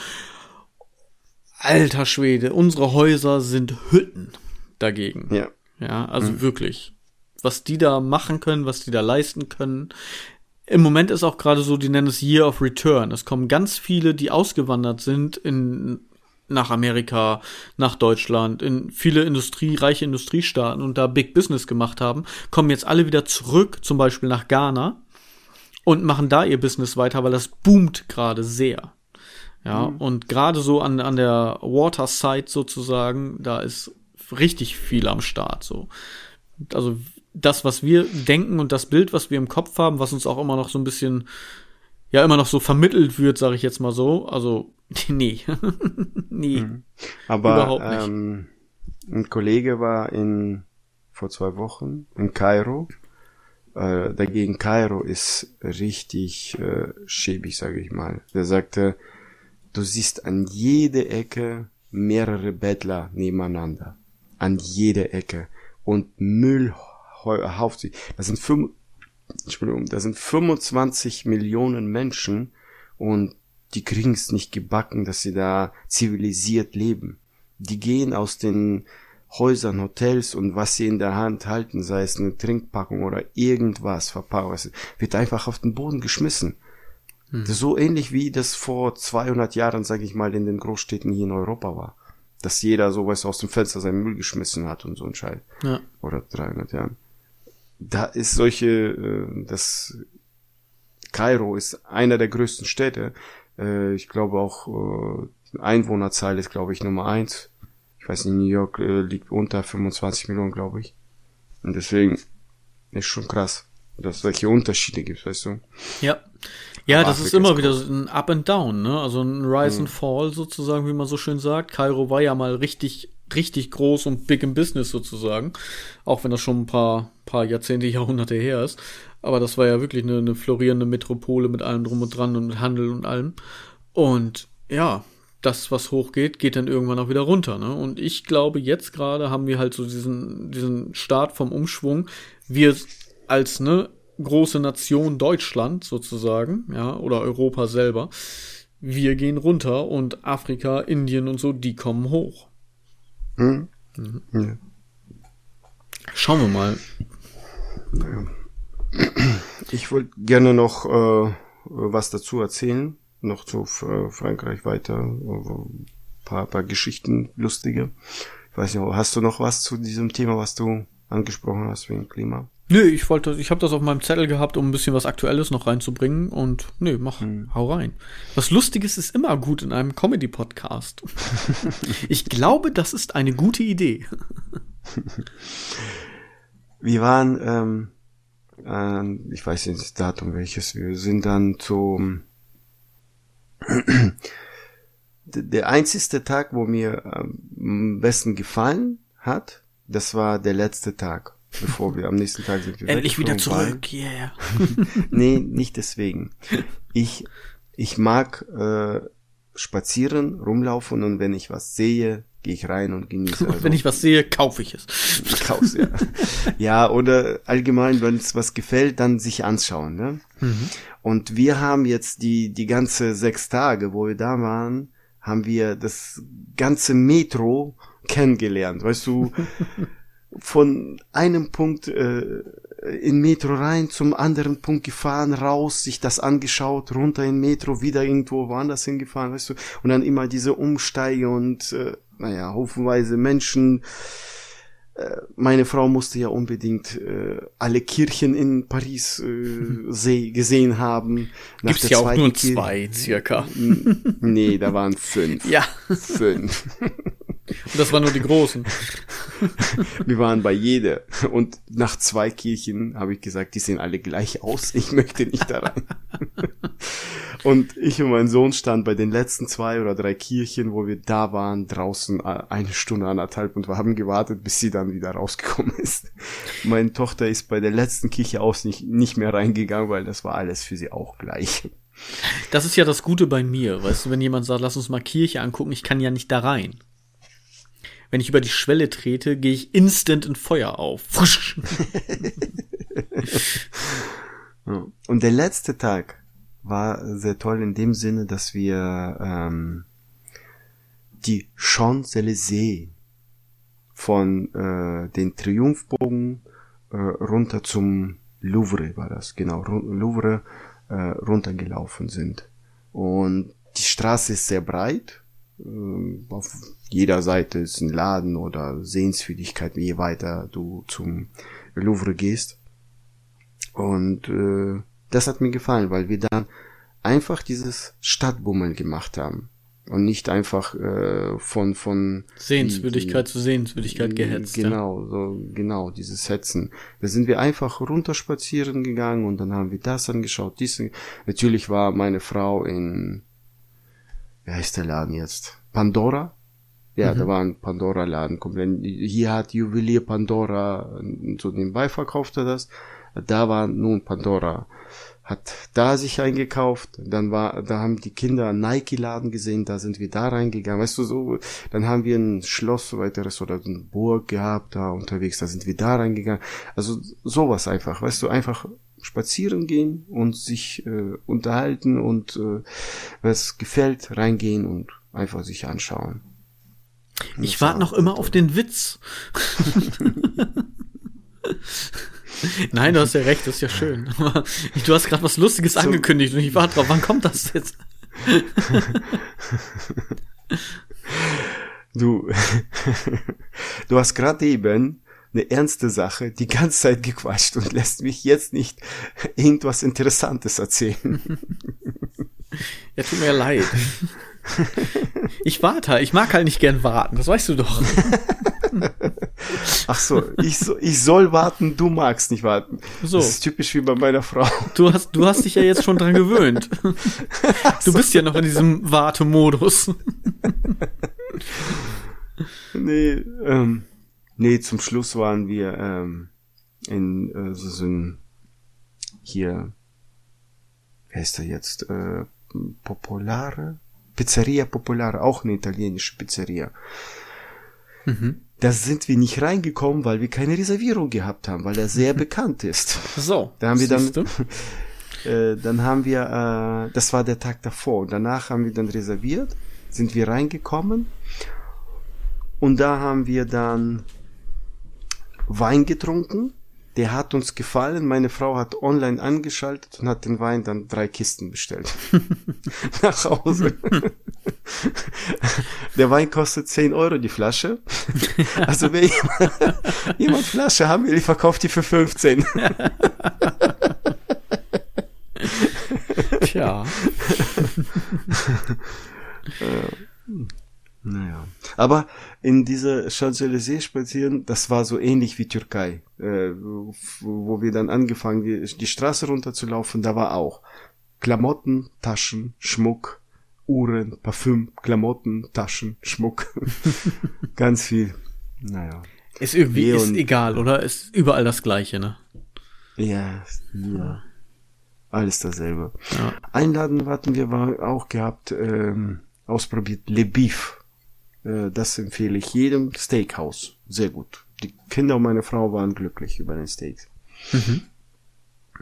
Alter Schwede, unsere Häuser sind Hütten dagegen. Ja. Ja, also mhm. wirklich. Was die da machen können, was die da leisten können. Im Moment ist auch gerade so, die nennen es Year of Return. Es kommen ganz viele, die ausgewandert sind in, nach Amerika, nach Deutschland, in viele Industrie, reiche Industriestaaten und da Big Business gemacht haben, kommen jetzt alle wieder zurück, zum Beispiel nach Ghana und machen da ihr Business weiter, weil das boomt gerade sehr. Ja, mhm. und gerade so an, an der Waterside sozusagen, da ist richtig viel am Start, so. Also, das, was wir denken und das Bild, was wir im Kopf haben, was uns auch immer noch so ein bisschen, ja, immer noch so vermittelt wird, sage ich jetzt mal so. Also, (laughs) nee. (laughs) nee. Mhm. Aber ähm, ein Kollege war in vor zwei Wochen in Kairo. Äh, dagegen Kairo ist richtig äh, schäbig, sage ich mal. Der sagte, du siehst an jede Ecke mehrere Bettler nebeneinander. An jede Ecke. Und Müll hauft sich. Das sind fünf, Entschuldigung, das sind 25 Millionen Menschen und die kriegen es nicht gebacken, dass sie da zivilisiert leben. Die gehen aus den Häusern, Hotels und was sie in der Hand halten, sei es eine Trinkpackung oder irgendwas, Verpackung, wird einfach auf den Boden geschmissen. Hm. So ähnlich wie das vor 200 Jahren, sage ich mal, in den Großstädten hier in Europa war. Dass jeder sowas aus dem Fenster seinen Müll geschmissen hat und so ein Scheiß. Ja. Oder 300 Jahren. Da ist solche, äh, das Kairo ist einer der größten Städte. Äh, ich glaube auch äh, Einwohnerzahl ist, glaube ich, Nummer eins. Ich weiß nicht, New York äh, liegt unter 25 Millionen, glaube ich. Und deswegen ist schon krass, dass es solche Unterschiede gibt, weißt du? Ja. Ja, Aber das Afrika ist immer ist wieder so ein Up and Down, ne? Also ein Rise mhm. and Fall sozusagen, wie man so schön sagt. Kairo war ja mal richtig, richtig groß und big im Business sozusagen. Auch wenn das schon ein paar, paar Jahrzehnte, (laughs) Jahrhunderte her ist. Aber das war ja wirklich eine, eine florierende Metropole mit allem drum und dran und mit Handel und allem. Und ja, das, was hochgeht, geht dann irgendwann auch wieder runter. Ne? Und ich glaube, jetzt gerade haben wir halt so diesen, diesen Start vom Umschwung. Wir als ne große Nation Deutschland sozusagen, ja, oder Europa selber, wir gehen runter und Afrika, Indien und so, die kommen hoch. Hm. Mhm. Ja. Schauen wir mal. Ich wollte gerne noch äh, was dazu erzählen, noch zu äh, Frankreich weiter, ein paar, paar Geschichten, lustige. Ich weiß nicht, hast du noch was zu diesem Thema, was du angesprochen hast wegen Klima? Nö, ich wollte, ich habe das auf meinem Zettel gehabt, um ein bisschen was Aktuelles noch reinzubringen und nö, mach, hm. hau rein. Was Lustiges ist immer gut in einem Comedy-Podcast. (laughs) ich glaube, das ist eine gute Idee. (laughs) Wir waren, ähm, äh, ich weiß nicht das Datum welches, wir sind dann zum (clears throat) der einzigste Tag, wo mir am besten gefallen hat, das war der letzte Tag bevor wir am nächsten Tag sind. Wir Endlich wieder zurück, yeah. (laughs) nee, nicht deswegen. Ich, ich mag äh, spazieren, rumlaufen und wenn ich was sehe, gehe ich rein und genieße. Also, wenn ich was sehe, kaufe ich es. Kauf's, ja. ja, oder allgemein, wenn es was gefällt, dann sich anschauen. Ne? Mhm. Und wir haben jetzt die, die ganze sechs Tage, wo wir da waren, haben wir das ganze Metro kennengelernt. Weißt du, von einem Punkt äh, in Metro rein zum anderen Punkt gefahren, raus, sich das angeschaut, runter in Metro, wieder irgendwo woanders hingefahren, weißt du, und dann immer diese Umsteige und äh, naja, haufenweise Menschen. Äh, meine Frau musste ja unbedingt äh, alle Kirchen in Paris äh, (laughs) seh, gesehen haben. Nach Gibt's ja auch nur zwei, circa. Nee, da waren fünf. (laughs) Ja. Fünf. (laughs) Und das waren nur die großen. (laughs) Wir waren bei jeder. Und nach zwei Kirchen habe ich gesagt, die sehen alle gleich aus. Ich möchte nicht da rein. (laughs) Und ich und mein Sohn standen bei den letzten zwei oder drei Kirchen, wo wir da waren, draußen äh, eine Stunde, anderthalb und wir haben gewartet, bis sie dann wieder rausgekommen (laughs) ist. Meine Tochter ist bei der letzten Kirche aus nicht, nicht mehr reingegangen, weil das war alles für sie auch gleich. Das ist ja das Gute bei mir, weißt du, wenn jemand sagt, lass uns mal Kirche angucken, ich kann ja nicht da rein wenn ich über die Schwelle trete, gehe ich instant in Feuer auf. (laughs) Und der letzte Tag war sehr toll in dem Sinne, dass wir ähm, die Champs-Élysées von äh, den Triumphbogen äh, runter zum Louvre war das, genau, Louvre äh, runtergelaufen sind. Und die Straße ist sehr breit, auf jeder Seite ist ein Laden oder Sehenswürdigkeit, je weiter du zum Louvre gehst. Und äh, das hat mir gefallen, weil wir dann einfach dieses Stadtbummeln gemacht haben und nicht einfach äh, von von Sehenswürdigkeit die, zu Sehenswürdigkeit gehetzt. Genau, ja. so genau dieses Hetzen. Da sind wir einfach runterspazieren gegangen und dann haben wir das angeschaut. Dies, natürlich war meine Frau in wie heißt der Laden jetzt? Pandora? Ja, mhm. da war ein Pandora-Laden. Hier hat Juwelier Pandora so nebenbei verkauft er das. Da war nun Pandora. Hat da sich eingekauft, dann war, da haben die Kinder einen Nike-Laden gesehen, da sind wir da reingegangen, weißt du, so, dann haben wir ein Schloss, so weiteres, oder eine Burg gehabt, da unterwegs, da sind wir da reingegangen. Also, sowas einfach, weißt du, einfach spazieren gehen und sich äh, unterhalten und äh, was gefällt, reingehen und einfach sich anschauen. Und ich warte noch immer auf den Witz. Nein, du hast ja recht, das ist ja schön. du hast gerade was Lustiges so, angekündigt und ich warte drauf, wann kommt das jetzt? du, (laughs) du hast gerade eben eine ernste Sache die ganze Zeit gequatscht und lässt mich jetzt nicht irgendwas Interessantes erzählen. Ja, tut mir leid. Ich warte halt, ich mag halt nicht gern warten, das weißt du doch. Ach so, ich, so, ich soll warten, du magst nicht warten. So. Das ist typisch wie bei meiner Frau. Du hast, du hast dich ja jetzt schon dran gewöhnt. Du bist ja noch in diesem Wartemodus. Nee, ähm, Nee, zum Schluss waren wir ähm, in äh, so, so ein hier, wer ist da jetzt? Äh, Popolare? Pizzeria Popolare, auch eine italienische Pizzeria. Mhm. Da sind wir nicht reingekommen, weil wir keine Reservierung gehabt haben, weil er sehr (laughs) bekannt ist. So. Da haben wir dann, (laughs) äh, dann haben wir, äh, das war der Tag davor. Und danach haben wir dann reserviert, sind wir reingekommen. Und da haben wir dann Wein getrunken. Der hat uns gefallen. Meine Frau hat online angeschaltet und hat den Wein dann drei Kisten bestellt. (laughs) Nach Hause. Der Wein kostet 10 Euro die Flasche. Also wenn jemand, jemand Flasche haben will, ich verkaufe die für 15. Tja. Naja. Aber in dieser Champs-Élysées spazieren, das war so ähnlich wie Türkei, äh, wo wir dann angefangen, die, die Straße runterzulaufen, da war auch Klamotten, Taschen, Schmuck, Uhren, Parfüm, Klamotten, Taschen, Schmuck. (laughs) Ganz viel. Naja. Ist irgendwie, ist egal, oder? Ist überall das Gleiche, ne? Ja, ja. Alles dasselbe. Ja. Einladen hatten wir auch gehabt, ähm, ausprobiert, Le Beef. Äh, das empfehle ich jedem Steakhouse. Sehr gut. Die Kinder und meine Frau waren glücklich über den Steaks. Mhm.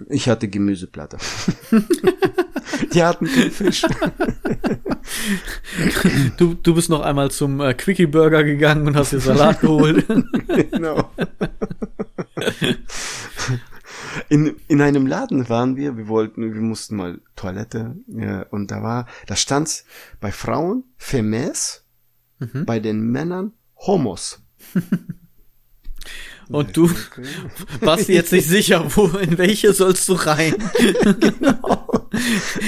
Ich hatte Gemüseplatte. (laughs) Die hatten keinen Fisch. (laughs) Du, du bist noch einmal zum äh, Quickie Burger gegangen und hast dir Salat geholt. (laughs) Genau. In, in einem Laden waren wir, wir wollten, wir mussten mal Toilette, ja, und da war, da stand's bei Frauen Femes, mhm. bei den Männern Homos. (laughs) Und du (laughs) warst dir jetzt nicht sicher, wo, in welche sollst du rein? (laughs) genau.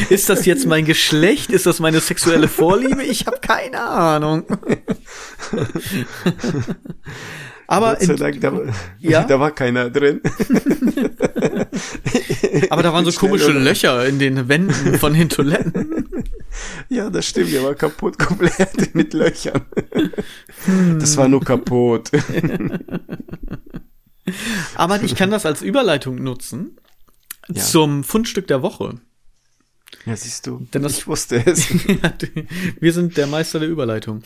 Ist das jetzt mein Geschlecht? Ist das meine sexuelle Vorliebe? Ich habe keine Ahnung. Aber in, Dank, da, ja? da war keiner drin. Aber da waren so komische Löcher in den Wänden von den Toiletten. Ja, das stimmt, der war kaputt (laughs) komplett mit Löchern. Das war nur kaputt. (laughs) Aber ich kann das als Überleitung nutzen ja. zum Fundstück der Woche. Ja, siehst du. Denn das, ich wusste es. (laughs) wir sind der Meister der Überleitung.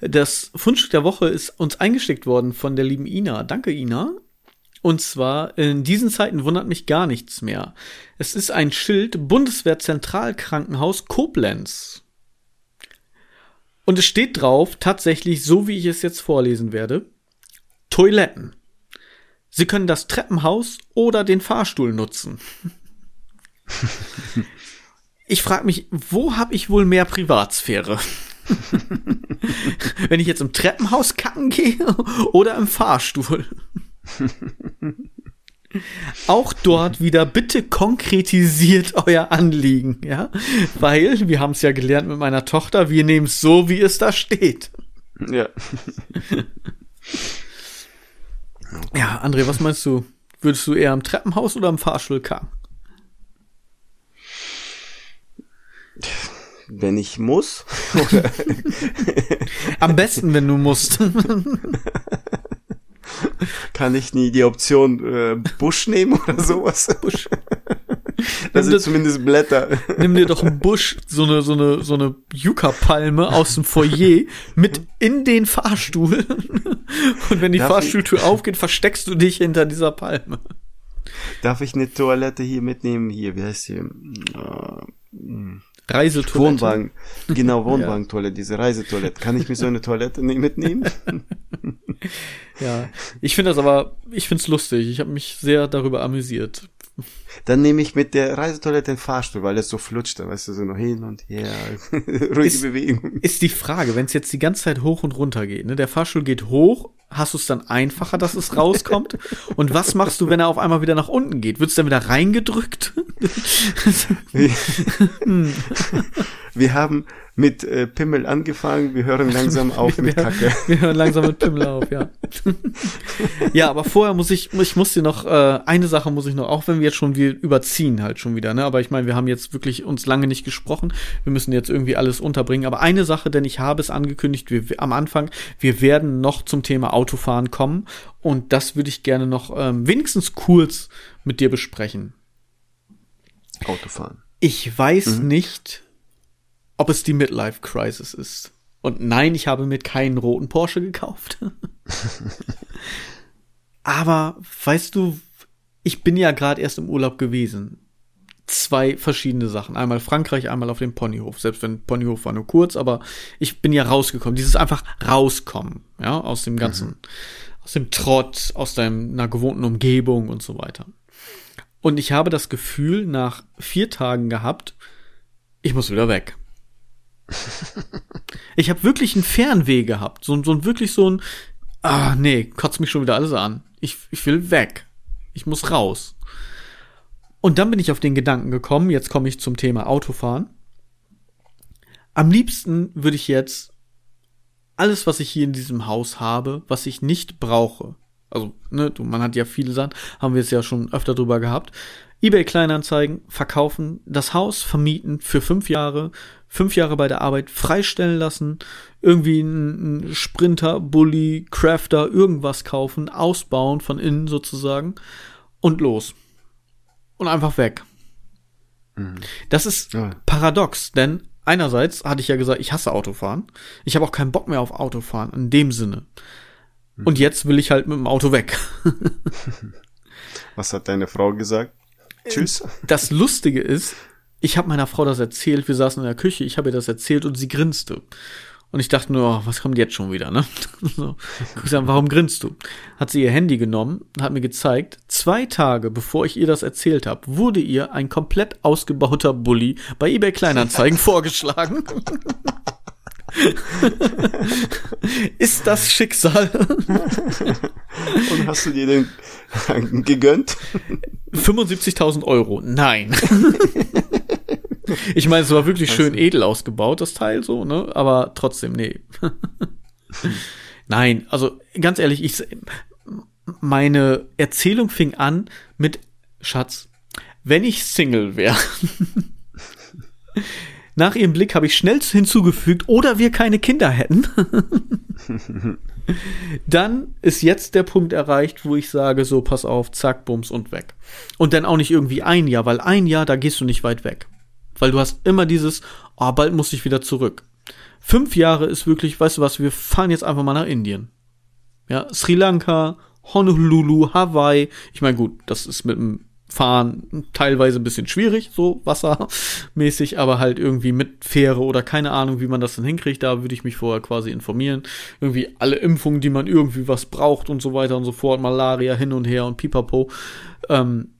Das Fundstück der Woche ist uns eingesteckt worden von der lieben Ina. Danke, Ina. Und zwar, in diesen Zeiten wundert mich gar nichts mehr. Es ist ein Schild Bundeswehr Zentralkrankenhaus Koblenz. Und es steht drauf, tatsächlich so wie ich es jetzt vorlesen werde, Toiletten. Sie können das Treppenhaus oder den Fahrstuhl nutzen. ich frage mich, wo habe ich wohl mehr Privatsphäre? (laughs) Wenn ich jetzt im Treppenhaus kacken gehe oder im Fahrstuhl? (laughs) Auch dort wieder bitte konkretisiert euer Anliegen, ja? Weil, wir haben es ja gelernt mit meiner Tochter, wir nehmen es so, wie es da steht. Ja. (laughs) Ja, André, was meinst du? Würdest du eher im Treppenhaus oder im Fahrstuhl kacken? Wenn ich muss. (laughs) Am besten, wenn du musst. (laughs) Kann ich nie die Option äh, Busch nehmen oder sowas? Busch. (laughs) Das sind zumindest Blätter. Nimm dir doch einen Busch, so eine, so eine, so eine Yucca-Palme aus dem Foyer mit in den Fahrstuhl. (laughs) Und wenn die Darf Fahrstuhltür ich? aufgeht, versteckst du dich hinter dieser Palme. Darf ich eine Toilette hier mitnehmen? Hier, wie heißt sie? Äh, Reisetoilette. Wohnwagen. Genau, Wohnwagentoilette, diese Reisetoilette. Kann ich mir so eine Toilette mitnehmen? Ja, ich finde das aber, ich finde es lustig. Ich habe mich sehr darüber amüsiert. Dann nehme ich mit der Reisetoilette den Fahrstuhl, weil es so flutscht, da weißt du, so noch hin und her. (laughs) Ruhige ist, Bewegung. Ist die Frage, wenn es jetzt die ganze Zeit hoch und runter geht, ne? Der Fahrstuhl geht hoch, hast du es dann einfacher, dass es rauskommt? und was machst du, wenn er auf einmal wieder nach unten geht? Wird es dann wieder reingedrückt? (laughs) Wir haben mit äh, Pimmel angefangen, wir hören langsam auf wir, mit Kacke. Wir hören langsam mit Pimmel auf, ja. ja, aber vorher muss ich, ich muss dir noch, äh, eine Sache muss ich noch, auch wenn wir jetzt schon, wir überziehen halt schon wieder, ne, aber ich meine, wir haben jetzt wirklich uns lange nicht gesprochen, wir müssen jetzt irgendwie alles unterbringen, aber eine Sache, denn ich habe es angekündigt, wir, am Anfang, wir werden noch zum Thema Autofahren kommen und das würde ich gerne noch ähm, wenigstens kurz mit dir besprechen. Autofahren. Ich weiß mhm. nicht, ob es die Midlife Crisis ist. Und nein, ich habe mir keinen roten Porsche gekauft. (laughs) Aber weißt du, ich bin ja gerade erst im Urlaub gewesen. Zwei verschiedene Sachen. Einmal Frankreich, einmal auf dem Ponyhof. Selbst wenn Ponyhof war nur kurz, aber ich bin ja rausgekommen. Dieses einfach rauskommen, ja, aus dem ganzen, mhm. aus dem Trott, aus deiner gewohnten Umgebung und so weiter. Und ich habe das Gefühl nach vier Tagen gehabt, ich muss wieder weg. (laughs) ich habe wirklich einen Fernweh gehabt. So, so ein wirklich so ein, ah, nee, kotzt mich schon wieder alles an. Ich, ich will weg. Ich muss raus. Und dann bin ich auf den Gedanken gekommen, jetzt komme ich zum Thema Autofahren. Am liebsten würde ich jetzt alles, was ich hier in diesem Haus habe, was ich nicht brauche, also, ne, man hat ja viele Sachen, haben wir es ja schon öfter drüber gehabt. eBay Kleinanzeigen, verkaufen, das Haus vermieten für fünf Jahre, fünf Jahre bei der Arbeit freistellen lassen, irgendwie einen Sprinter, Bully, Crafter, irgendwas kaufen, ausbauen von innen sozusagen und los. Und einfach weg. Mhm. Das ist ja. paradox, denn einerseits hatte ich ja gesagt, ich hasse Autofahren. Ich habe auch keinen Bock mehr auf Autofahren in dem Sinne. Mhm. Und jetzt will ich halt mit dem Auto weg. Was hat deine Frau gesagt? Tschüss. Das Lustige ist, ich habe meiner Frau das erzählt, wir saßen in der Küche, ich habe ihr das erzählt und sie grinste. Und ich dachte nur, oh, was kommt jetzt schon wieder, ne? (laughs) so. Sag, warum grinst du? Hat sie ihr Handy genommen, hat mir gezeigt, zwei Tage bevor ich ihr das erzählt habe, wurde ihr ein komplett ausgebauter Bully bei eBay Kleinanzeigen (laughs) vorgeschlagen. (laughs) Ist das Schicksal? Und hast du dir den gegönnt? 75.000 Euro. Nein. (laughs) Ich meine, es war wirklich schön edel ausgebaut, das Teil so, ne? Aber trotzdem, nee. (laughs) Nein, also ganz ehrlich, ich meine Erzählung fing an mit Schatz, wenn ich Single wäre. (laughs) Nach ihrem Blick habe ich schnell hinzugefügt, oder wir keine Kinder hätten. dann ist jetzt der Punkt erreicht, wo ich sage, so, pass auf, zack, bums und weg. Und dann auch nicht irgendwie ein Jahr, weil ein Jahr, da gehst du nicht weit weg. Weil du hast immer dieses, oh, bald muss ich wieder zurück. Fünf Jahre ist wirklich, weißt du was, wir fahren jetzt einfach mal nach Indien. Ja, Sri Lanka, Honolulu, Hawaii. Ich meine, gut, das ist mit dem fahren teilweise ein bisschen schwierig, so wassermäßig, aber halt irgendwie mit Fähre oder keine Ahnung, wie man das dann hinkriegt. Da würde ich mich vorher quasi informieren. Irgendwie alle Impfungen, die man irgendwie was braucht und so weiter und so fort, Malaria hin und her und pipapo. Ähm,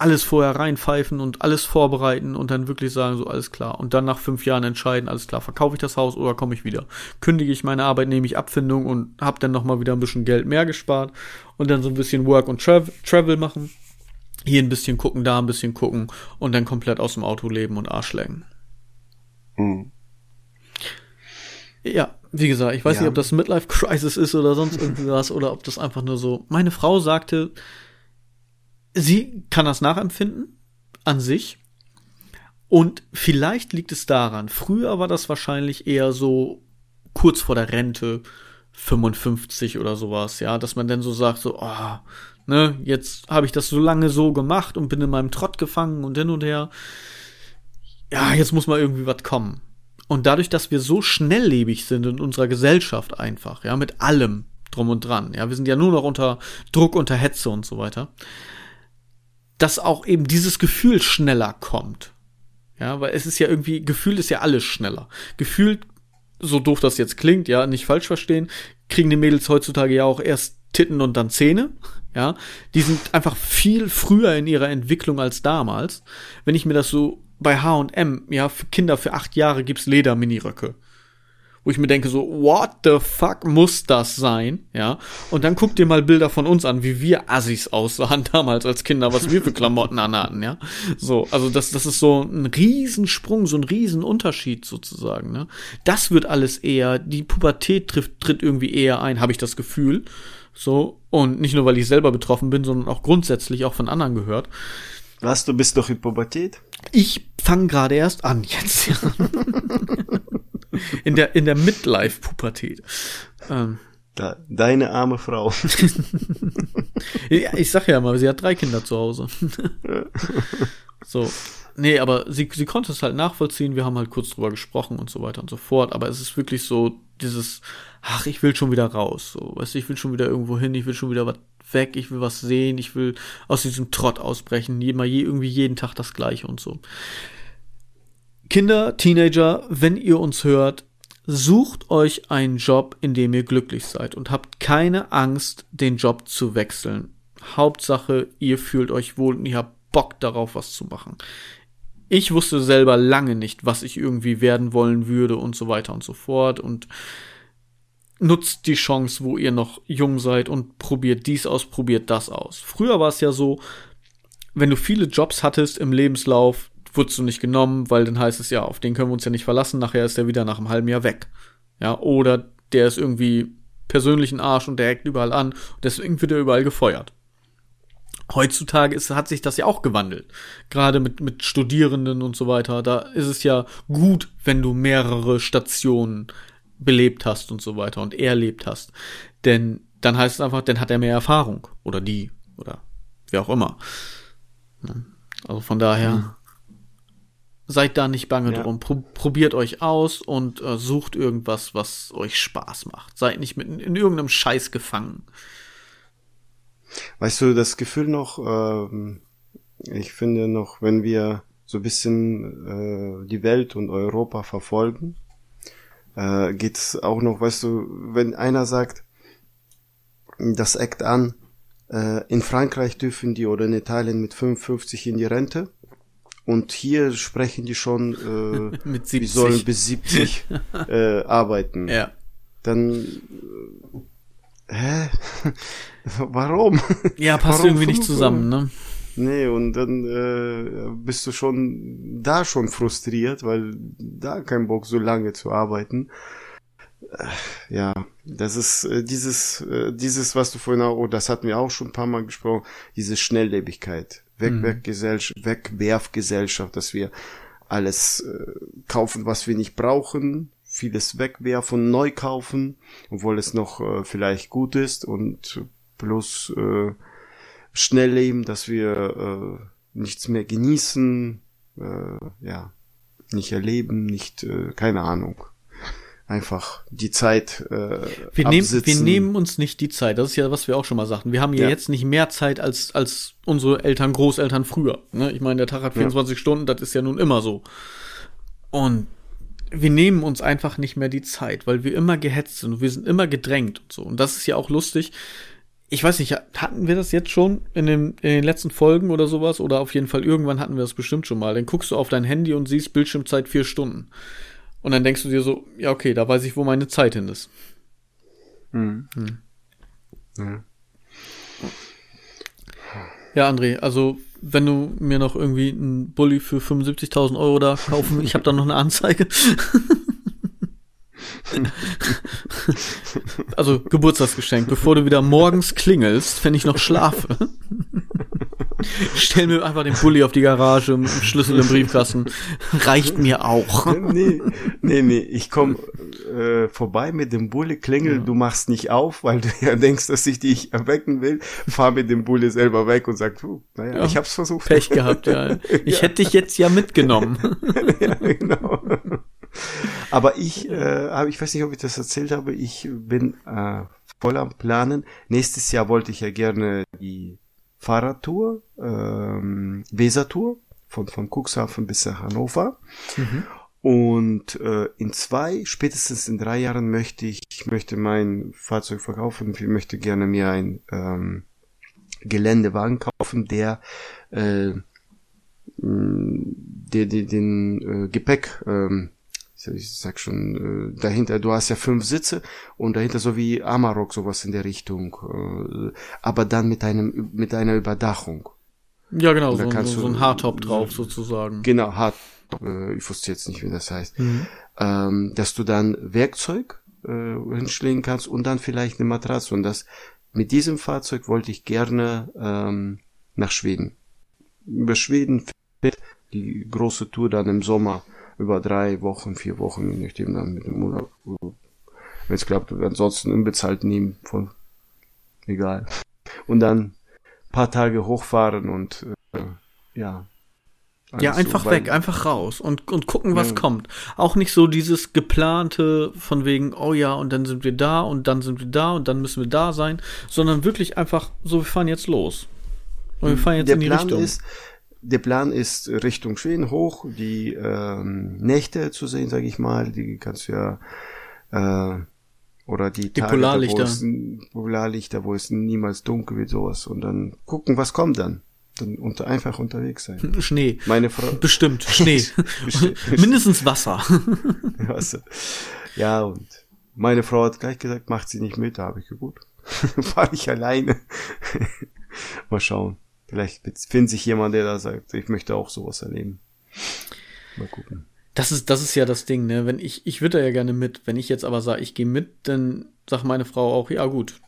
alles vorher reinpfeifen und alles vorbereiten und dann wirklich sagen, so alles klar. Und dann nach fünf Jahren entscheiden, alles klar, verkaufe ich das Haus oder komme ich wieder. Kündige ich meine Arbeit, nehme ich Abfindung und habe dann nochmal wieder ein bisschen Geld mehr gespart und dann so ein bisschen Work und Travel, Travel machen hier ein bisschen gucken, da ein bisschen gucken und dann komplett aus dem Auto leben und Arsch lecken. Mhm. Ja, wie gesagt, ich weiß ja. nicht, ob das Midlife Crisis ist oder sonst irgendwas oder ob das einfach nur so. Meine Frau sagte, sie kann das nachempfinden an sich. Und vielleicht liegt es daran. Früher war das wahrscheinlich eher so kurz vor der Rente, 55 oder sowas, ja, dass man dann so sagt, so, oh, Ne, jetzt habe ich das so lange so gemacht und bin in meinem Trott gefangen und hin und her. Ja, jetzt muss mal irgendwie was kommen. Und dadurch, dass wir so schnelllebig sind in unserer Gesellschaft einfach, ja, mit allem drum und dran, ja, wir sind ja nur noch unter Druck, unter Hetze und so weiter, dass auch eben dieses Gefühl schneller kommt. Ja, weil es ist ja irgendwie, Gefühl ist ja alles schneller. Gefühlt, so doof das jetzt klingt, ja, nicht falsch verstehen, kriegen die Mädels heutzutage ja auch erst Titten und dann Zähne. Ja, die sind einfach viel früher in ihrer Entwicklung als damals. Wenn ich mir das so bei H&M, ja, für Kinder für acht Jahre gibt's Leder-Miniröcke. Wo ich mir denke so, what the fuck muss das sein? Ja. Und dann guck dir mal Bilder von uns an, wie wir Assis aussahen (laughs) damals als Kinder, was wir für Klamotten anhatten, ja. So, also das, das ist so ein Riesensprung, so ein Riesenunterschied sozusagen, ne. Das wird alles eher, die Pubertät trifft, tritt irgendwie eher ein, habe ich das Gefühl. So, und nicht nur, weil ich selber betroffen bin, sondern auch grundsätzlich auch von anderen gehört. Was, du bist doch in Pubertät? Ich fange gerade erst an jetzt. (laughs) (laughs) In der, in der Midlife-Pubertät. Ähm. Deine arme Frau. (laughs) ja, ich sag ja mal, sie hat drei Kinder zu Hause. (laughs) so. Nee, aber sie, sie konnte es halt nachvollziehen. Wir haben halt kurz drüber gesprochen und so weiter und so fort. Aber es ist wirklich so dieses, ach, ich will schon wieder raus. So, weißt du, ich will schon wieder irgendwo hin, ich will schon wieder was weg, ich will was sehen, ich will aus diesem Trott ausbrechen, immer je, irgendwie jeden Tag das Gleiche und so. Kinder, Teenager, wenn ihr uns hört, sucht euch einen Job, in dem ihr glücklich seid und habt keine Angst, den Job zu wechseln. Hauptsache, ihr fühlt euch wohl und ihr habt Bock darauf, was zu machen ich wusste selber lange nicht, was ich irgendwie werden wollen würde und so weiter und so fort und nutzt die Chance, wo ihr noch jung seid und probiert dies aus, probiert das aus. Früher war es ja so, wenn du viele Jobs hattest im Lebenslauf, wurdest du nicht genommen, weil dann heißt es ja, auf den können wir uns ja nicht verlassen, nachher ist der wieder nach einem halben Jahr weg. Ja, oder der ist irgendwie persönlichen Arsch und der eckt überall an, deswegen wird er überall gefeuert. Heutzutage ist, hat sich das ja auch gewandelt. Gerade mit, mit Studierenden und so weiter. Da ist es ja gut, wenn du mehrere Stationen belebt hast und so weiter und erlebt hast. Denn dann heißt es einfach, dann hat er mehr Erfahrung. Oder die. Oder wer auch immer. Also von daher. Seid da nicht bange ja. drum. Pro probiert euch aus und äh, sucht irgendwas, was euch Spaß macht. Seid nicht mit in, in irgendeinem Scheiß gefangen. Weißt du, das Gefühl noch, äh, ich finde noch, wenn wir so ein bisschen äh, die Welt und Europa verfolgen, äh, geht es auch noch, weißt du, wenn einer sagt, das eckt an, äh, in Frankreich dürfen die oder in Italien mit 55 in die Rente und hier sprechen die schon, äh, (laughs) mit 70. die sollen bis 70 (laughs) äh, arbeiten. Ja. Dann äh, hä? (laughs) Warum? Ja, passt Warum irgendwie nicht zusammen, ne? Nee, und dann äh, bist du schon da schon frustriert, weil da kein Bock so lange zu arbeiten. Äh, ja, das ist äh, dieses, äh, dieses, was du vorhin auch, oh, das hatten wir auch schon ein paar Mal gesprochen, diese Schnelllebigkeit, Wegwerfgesellschaft, mhm. Wegwerfgesellschaft, dass wir alles äh, kaufen, was wir nicht brauchen, vieles wegwerfen, neu kaufen, obwohl es noch äh, vielleicht gut ist und bloß äh, schnell leben, dass wir äh, nichts mehr genießen, äh, ja, nicht erleben, nicht, äh, keine Ahnung. Einfach die Zeit äh, wir, nehmen, wir nehmen uns nicht die Zeit. Das ist ja, was wir auch schon mal sagten. Wir haben ja, ja. jetzt nicht mehr Zeit als, als unsere Eltern, Großeltern früher. Ne? Ich meine, der Tag hat 24 ja. Stunden, das ist ja nun immer so. Und wir nehmen uns einfach nicht mehr die Zeit, weil wir immer gehetzt sind und wir sind immer gedrängt und so. Und das ist ja auch lustig ich weiß nicht, hatten wir das jetzt schon in den, in den letzten Folgen oder sowas? Oder auf jeden Fall irgendwann hatten wir das bestimmt schon mal. Dann guckst du auf dein Handy und siehst Bildschirmzeit vier Stunden. Und dann denkst du dir so, ja, okay, da weiß ich, wo meine Zeit hin ist. Hm. Hm. Ja. ja, André, also wenn du mir noch irgendwie einen Bulli für 75.000 Euro da kaufen, ich habe da noch eine Anzeige. (laughs) also Geburtstagsgeschenk, bevor du wieder morgens klingelst, wenn ich noch schlafe. Stell mir einfach den Bulli auf die Garage, Schlüssel im Briefkasten. Reicht mir auch. nee, nee, nee. Ich komm äh, vorbei mit dem Bulli, klingel, ja. du machst nicht auf, weil du ja denkst, dass ich dich erwecken will. Fahr mit dem Bulli selber weg und sag, du, naja, ja. ich hab's versucht. Pech gehabt, ja. (laughs) Ich ja. hätte dich jetzt ja mitgenommen. (laughs) ja, genau. Aber ich, äh, ich weiß nicht, ob ich das erzählt habe, ich bin äh, voll am Planen. Nächstes Jahr wollte ich ja gerne die Fahrradtour, ähm, Wesertour von, von Cuxhaven bis nach Hannover. Mhm. Und äh, in zwei, spätestens in drei Jahren möchte ich, ich möchte mein Fahrzeug verkaufen. Ich möchte gerne mir ein ähm, Geländewagen kaufen, der äh, der, der den äh, Gepäck ähm, ich sag schon, äh, dahinter, du hast ja fünf Sitze und dahinter so wie Amarok sowas in der Richtung, äh, aber dann mit einem, mit einer Überdachung. Ja, genau, so, so, so, ein Hardtop drauf so, sozusagen. Genau, Hardtop, äh, ich wusste jetzt nicht, wie das heißt. Mhm. Ähm, dass du dann Werkzeug äh, hinschlägen kannst und dann vielleicht eine Matratze und das, mit diesem Fahrzeug wollte ich gerne ähm, nach Schweden. Über Schweden die große Tour dann im Sommer über drei Wochen, vier Wochen, je nachdem dann mit dem Urlaub. Wenn es klappt, ansonsten unbezahlt nehmen von egal. Und dann paar Tage hochfahren und äh, ja. Ja, einfach so, weg, einfach raus und, und gucken, was ja. kommt. Auch nicht so dieses geplante von wegen, oh ja, und dann sind wir da und dann sind wir da und dann müssen wir da sein, sondern wirklich einfach so, wir fahren jetzt los. Und wir fahren jetzt Der in die Plan Richtung. Ist, der Plan ist Richtung Schweden hoch, die ähm, Nächte zu sehen, sage ich mal. Die kannst du ja äh, oder die, die Tage, Polarlichter. Wo es, Polarlichter, wo es niemals dunkel wird, sowas. Und dann gucken, was kommt dann. dann unter, einfach unterwegs sein. (laughs) Schnee. Meine Frau. (laughs) Bestimmt, Schnee. (laughs) Mindestens Wasser. Wasser. Ja, und meine Frau hat gleich gesagt, macht sie nicht mit, da habe ich gut. Fahre ich alleine. Mal schauen. Vielleicht findet sich jemand, der da sagt, ich möchte auch sowas erleben. Mal gucken. Das ist, das ist ja das Ding, ne? Wenn ich, ich würde ja gerne mit. Wenn ich jetzt aber sage, ich gehe mit, dann sagt meine Frau auch, ja gut,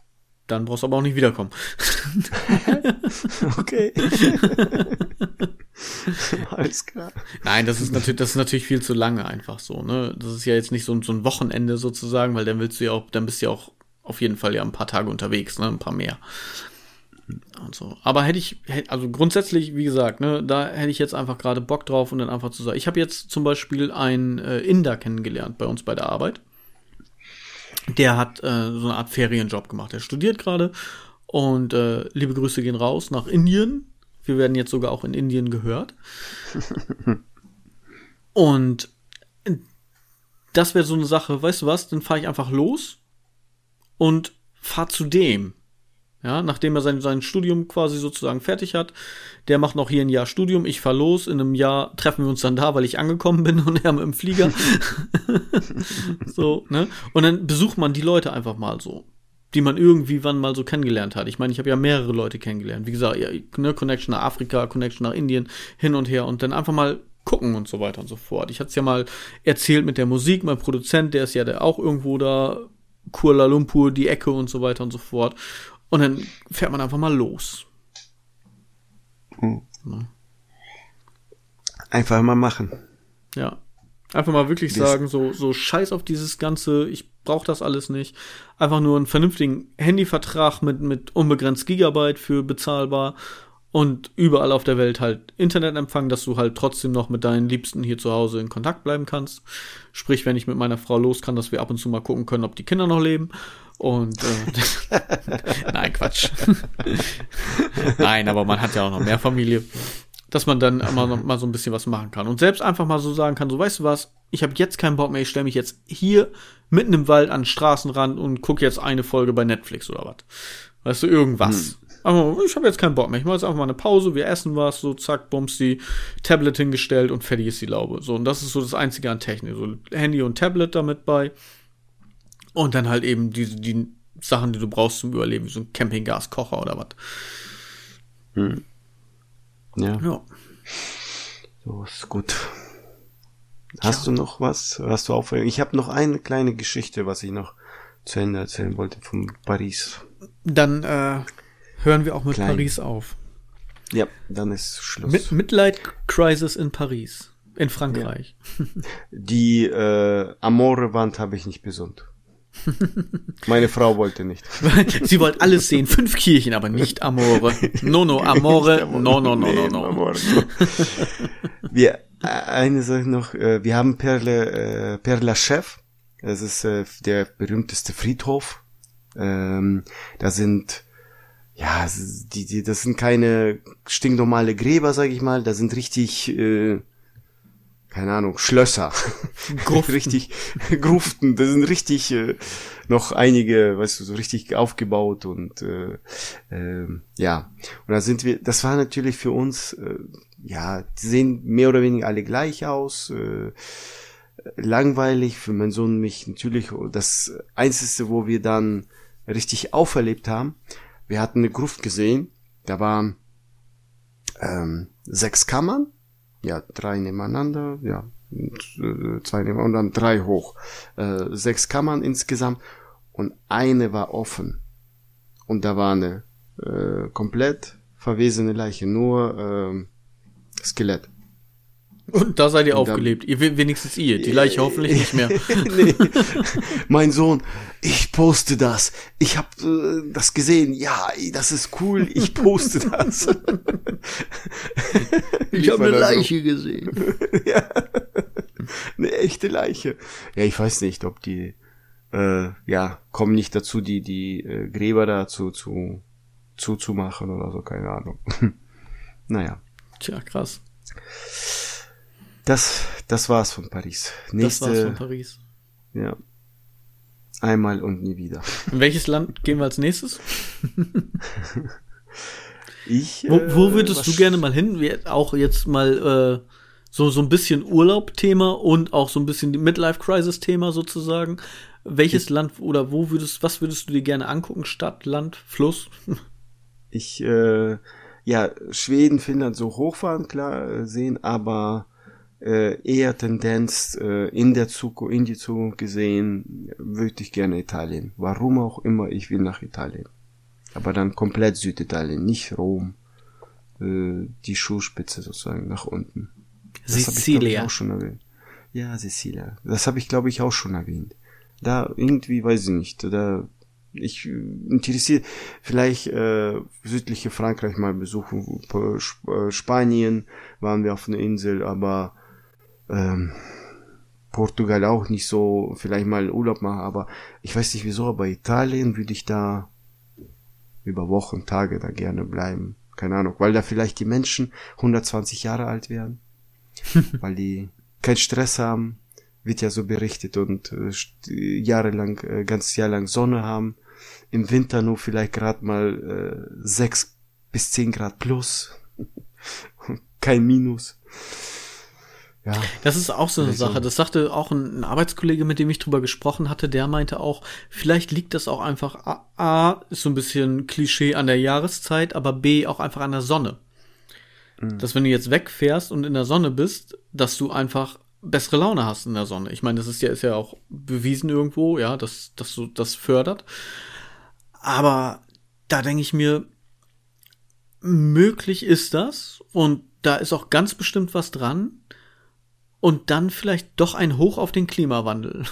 dann brauchst du aber auch nicht wiederkommen. (laughs) okay. (laughs) Alles klar. Nein, das ist natürlich, das ist natürlich viel zu lange einfach so, ne? Das ist ja jetzt nicht so, so ein Wochenende sozusagen, weil dann willst du ja auch, dann bist du ja auch auf jeden Fall ja ein paar Tage unterwegs, ne? Ein paar mehr. Und so. Aber hätte ich, also grundsätzlich, wie gesagt, ne, da hätte ich jetzt einfach gerade Bock drauf und dann einfach zu sagen. Ich habe jetzt zum Beispiel einen äh, Inder kennengelernt bei uns bei der Arbeit. Der hat äh, so eine Art Ferienjob gemacht. Er studiert gerade und äh, liebe Grüße gehen raus nach Indien. Wir werden jetzt sogar auch in Indien gehört. (laughs) und das wäre so eine Sache, weißt du was, dann fahre ich einfach los und fahr zu dem. Ja, nachdem er sein, sein Studium quasi sozusagen fertig hat. Der macht noch hier ein Jahr Studium. Ich fahr los. In einem Jahr treffen wir uns dann da, weil ich angekommen bin und er mit dem Flieger. (laughs) so, ne? Und dann besucht man die Leute einfach mal so. Die man irgendwie wann mal so kennengelernt hat. Ich meine, ich habe ja mehrere Leute kennengelernt. Wie gesagt, ja, ne, Connection nach Afrika, Connection nach Indien, hin und her. Und dann einfach mal gucken und so weiter und so fort. Ich hatte es ja mal erzählt mit der Musik. Mein Produzent, der ist ja der auch irgendwo da Kuala Lumpur, die Ecke und so weiter und so fort. Und dann fährt man einfach mal los. Hm. Einfach mal machen. Ja. Einfach mal wirklich das sagen, so, so scheiß auf dieses Ganze, ich brauche das alles nicht. Einfach nur einen vernünftigen Handyvertrag mit, mit unbegrenzt Gigabyte für bezahlbar und überall auf der Welt halt Internetempfang, dass du halt trotzdem noch mit deinen Liebsten hier zu Hause in Kontakt bleiben kannst. Sprich, wenn ich mit meiner Frau los kann, dass wir ab und zu mal gucken können, ob die Kinder noch leben. Und äh, (laughs) nein, Quatsch. (laughs) nein, aber man hat ja auch noch mehr Familie, dass man dann noch mal so ein bisschen was machen kann und selbst einfach mal so sagen kann, so weißt du was, ich habe jetzt keinen Bock mehr, ich stelle mich jetzt hier mitten im Wald an den Straßenrand und gucke jetzt eine Folge bei Netflix oder was. Weißt du, irgendwas. Hm. Aber ich habe jetzt keinen Bock mehr. Ich mache jetzt einfach mal eine Pause, wir essen was, so zack, bums die Tablet hingestellt und fertig ist die Laube. So, und das ist so das Einzige an Technik. So Handy und Tablet damit bei. Und dann halt eben diese, die Sachen, die du brauchst zum Überleben, wie so ein Campinggaskocher oder was. Hm. Ja. Ja. So ist gut. Hast ja. du noch was? Hast du Aufregung? Ich habe noch eine kleine Geschichte, was ich noch zu Ende erzählen wollte von Paris. Dann äh, hören wir auch mit Klein. Paris auf. Ja, dann ist Schluss. Mit Midlight Crisis in Paris. In Frankreich. Ja. (laughs) Die äh, Amore-Wand habe ich nicht besund. Meine Frau wollte nicht. (laughs) Sie wollte alles sehen. Fünf Kirchen, aber nicht Amore. No, no, Amore. No, no, no, no, no. Amore, no. Wir, äh, eine Sache noch. Äh, wir haben Perle, äh, Perla Chef. Das ist äh, der berühmteste Friedhof. Ähm, da sind ja, die, die, das sind keine stinknormale Gräber, sag ich mal, da sind richtig, äh, keine Ahnung, Schlösser. (laughs) Gruften. richtig, Gruften, da sind richtig äh, noch einige, weißt du, so richtig aufgebaut und äh, äh, ja. Und da sind wir, das war natürlich für uns, äh, ja, die sehen mehr oder weniger alle gleich aus. Äh, langweilig für meinen Sohn mich natürlich das einzige, wo wir dann richtig auferlebt haben, wir hatten eine Gruft gesehen, da waren ähm, sechs Kammern, ja, drei nebeneinander, ja, zwei nebeneinander und dann drei hoch. Äh, sechs Kammern insgesamt und eine war offen. Und da war eine äh, komplett verwesene Leiche, nur äh, Skelett. Und da seid ihr und aufgelebt. Dann, ihr wenigstens ihr, die Leiche hoffentlich nicht mehr. (laughs) nee. Mein Sohn, ich poste das. Ich habe äh, das gesehen. Ja, das ist cool. Ich poste das. (laughs) ich habe eine Leiche so. gesehen. (laughs) ja. Eine echte Leiche. Ja, ich weiß nicht, ob die äh, ja kommen nicht dazu, die die äh, Gräber dazu zu zuzumachen oder so, keine Ahnung. naja. Tja, krass. Das, das war's von Paris. Nächste, das war's von Paris. Ja. Einmal und nie wieder. In welches Land gehen wir als nächstes? (laughs) Ich, wo, wo äh, würdest du gerne mal hin? Auch jetzt mal äh, so, so ein bisschen Urlaub-Thema und auch so ein bisschen Midlife-Crisis-Thema sozusagen. Welches ich, Land oder wo würdest, was würdest du dir gerne angucken? Stadt, Land, Fluss? Ich, äh, ja, Schweden, Finnland so hochfahren, klar, äh, sehen, aber äh, eher Tendenz äh, in der Zukunft, in die Zukunft gesehen, würde ich gerne Italien. Warum auch immer, ich will nach Italien. Aber dann komplett Süditalien, nicht Rom. Äh, die Schuhspitze sozusagen nach unten. Das Sizilien. Ich. Ja, Sizilien. Das habe ich, glaube ich, auch schon erwähnt. Da irgendwie, weiß ich nicht, da ich interessiere vielleicht äh, südliche Frankreich mal besuchen. Äh, Spanien waren wir auf einer Insel, aber ähm, Portugal auch nicht so, vielleicht mal Urlaub machen, aber ich weiß nicht wieso, aber Italien würde ich da über Wochen, Tage da gerne bleiben. Keine Ahnung, weil da vielleicht die Menschen 120 Jahre alt werden, (laughs) weil die keinen Stress haben, wird ja so berichtet und äh, jahrelang, äh, ganzes Jahr lang Sonne haben, im Winter nur vielleicht gerade mal äh, 6 bis 10 Grad plus, (laughs) kein Minus. Ja, das ist auch so eine Sache. Das sagte auch ein, ein, Arbeitskollege, mit dem ich drüber gesprochen hatte, der meinte auch, vielleicht liegt das auch einfach, A, A, ist so ein bisschen Klischee an der Jahreszeit, aber B, auch einfach an der Sonne. Mhm. Dass wenn du jetzt wegfährst und in der Sonne bist, dass du einfach bessere Laune hast in der Sonne. Ich meine, das ist ja, ist ja auch bewiesen irgendwo, ja, dass, dass du das fördert. Aber da denke ich mir, möglich ist das und da ist auch ganz bestimmt was dran und dann vielleicht doch ein Hoch auf den Klimawandel.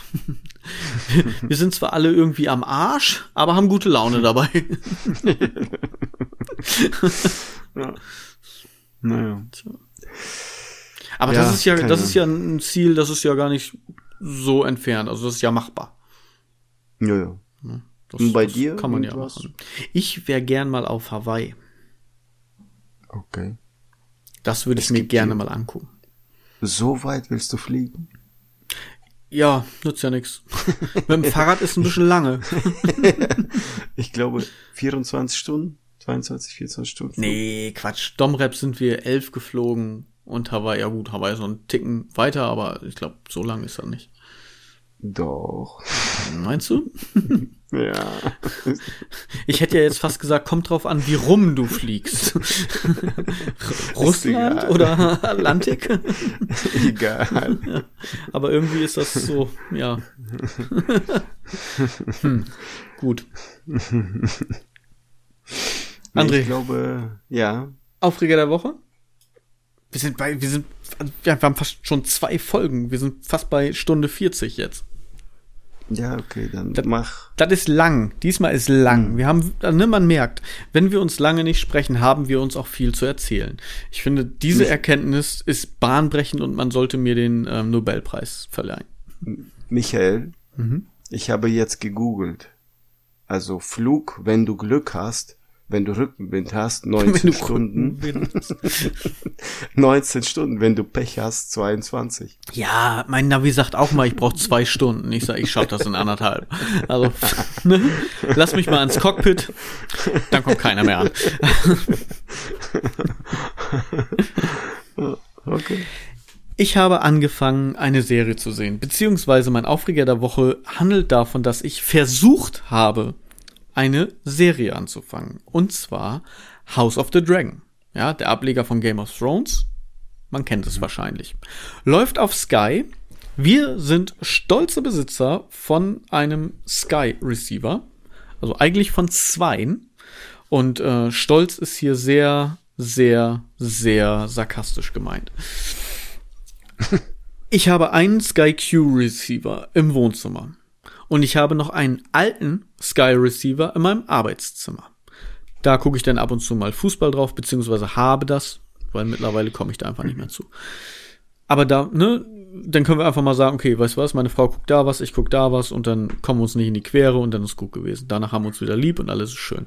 (laughs) Wir sind zwar alle irgendwie am Arsch, aber haben gute Laune (laughs) dabei. ja. Naja. Aber ja, das ist ja, das ist ja ein Ziel, das ist ja gar nicht so entfernt. Also das ist ja machbar. Ja, ja. Das, Und bei dir? Kann man ja machen. Ich wäre gern mal auf Hawaii. Okay. Das würde ich mir gerne mal angucken. So weit willst du fliegen? Ja, nützt ja nix. (laughs) Mit dem Fahrrad ist ein bisschen lange. (laughs) ich glaube 24 Stunden, 22, 24 Stunden. Nee, Quatsch. Domrep sind wir elf geflogen und Hawaii, ja gut, Hawaii ist so ein Ticken weiter, aber ich glaube, so lang ist er nicht. Doch. Meinst du? (laughs) Ja. Ich hätte ja jetzt fast gesagt, kommt drauf an, wie rum du fliegst. (laughs) Russland oder Atlantik? (laughs) Egal. Ja. Aber irgendwie ist das so, ja. Hm. Gut. André. Ich glaube, ja. Aufreger der Woche? Wir sind bei, wir sind, wir haben fast schon zwei Folgen. Wir sind fast bei Stunde 40 jetzt. Ja, okay, dann das, mach. Das ist lang. Diesmal ist lang. Mhm. Wir haben, ne, man merkt, wenn wir uns lange nicht sprechen, haben wir uns auch viel zu erzählen. Ich finde, diese Erkenntnis ist bahnbrechend und man sollte mir den ähm, Nobelpreis verleihen. Michael, mhm. ich habe jetzt gegoogelt. Also Flug, wenn du Glück hast, wenn du Rückenwind hast, (laughs) 19 Stunden. 19 (laughs) (laughs) Stunden, wenn du Pech hast, 22. Ja, mein Navi sagt auch mal, ich brauche zwei Stunden. Ich sage, ich schaff das in anderthalb. Also, ne? lass mich mal ans Cockpit, dann kommt keiner mehr an. okay. Ich habe angefangen, eine Serie zu sehen, beziehungsweise mein Aufreger der Woche handelt davon, dass ich versucht habe, eine Serie anzufangen. Und zwar House of the Dragon. Ja, der Ableger von Game of Thrones. Man kennt es mhm. wahrscheinlich. Läuft auf Sky. Wir sind stolze Besitzer von einem Sky Receiver. Also eigentlich von zweien. Und äh, stolz ist hier sehr, sehr, sehr sarkastisch gemeint. (laughs) Ich habe einen Sky Q Receiver im Wohnzimmer und ich habe noch einen alten Sky Receiver in meinem Arbeitszimmer. Da gucke ich dann ab und zu mal Fußball drauf, beziehungsweise habe das, weil mittlerweile komme ich da einfach nicht mehr zu. Aber da, ne, dann können wir einfach mal sagen, okay, weißt du was, meine Frau guckt da was, ich guck da was und dann kommen wir uns nicht in die Quere und dann ist gut gewesen. Danach haben wir uns wieder lieb und alles ist schön.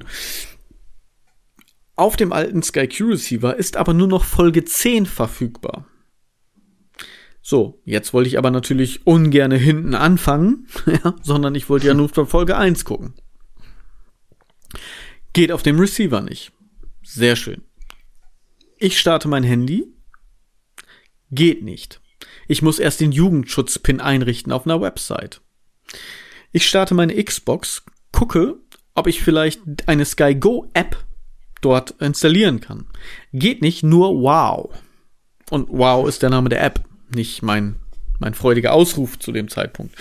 Auf dem alten Sky Q Receiver ist aber nur noch Folge 10 verfügbar. So, jetzt wollte ich aber natürlich ungerne hinten anfangen, (laughs) ja, sondern ich wollte ja nur von Folge 1 gucken. Geht auf dem Receiver nicht. Sehr schön. Ich starte mein Handy. Geht nicht. Ich muss erst den Jugendschutzpin einrichten auf einer Website. Ich starte meine Xbox, gucke, ob ich vielleicht eine Sky Go App dort installieren kann. Geht nicht, nur Wow. Und Wow ist der Name der App, nicht mein, mein freudiger Ausruf zu dem Zeitpunkt.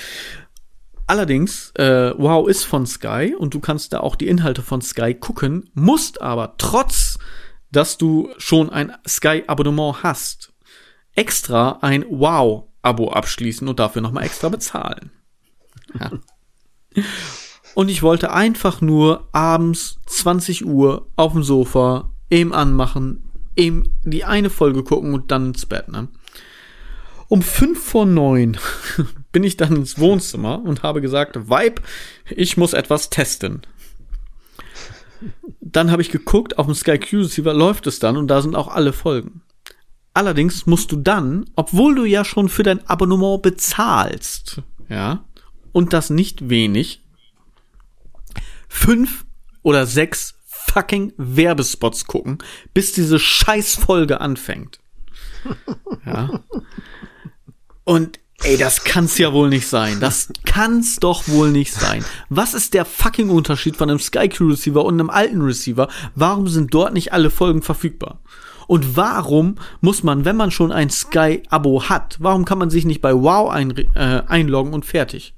Allerdings, äh, Wow ist von Sky und du kannst da auch die Inhalte von Sky gucken, musst aber trotz, dass du schon ein Sky-Abonnement hast, extra ein Wow-Abo abschließen und dafür nochmal extra bezahlen. Ja. Und ich wollte einfach nur abends 20 Uhr auf dem Sofa eben anmachen, eben die eine Folge gucken und dann ins Bett, ne? Um fünf vor neun (laughs) bin ich dann ins Wohnzimmer und habe gesagt, Vibe, ich muss etwas testen. Dann habe ich geguckt, auf dem Sky Q läuft es dann und da sind auch alle Folgen. Allerdings musst du dann, obwohl du ja schon für dein Abonnement bezahlst, ja, und das nicht wenig, fünf oder sechs fucking Werbespots gucken, bis diese Scheißfolge anfängt. Ja. Und ey, das kann's ja wohl nicht sein. Das kann's doch wohl nicht sein. Was ist der fucking Unterschied von einem Sky Q Receiver und einem alten Receiver? Warum sind dort nicht alle Folgen verfügbar? Und warum muss man, wenn man schon ein Sky-Abo hat, warum kann man sich nicht bei Wow ein, äh, einloggen und fertig?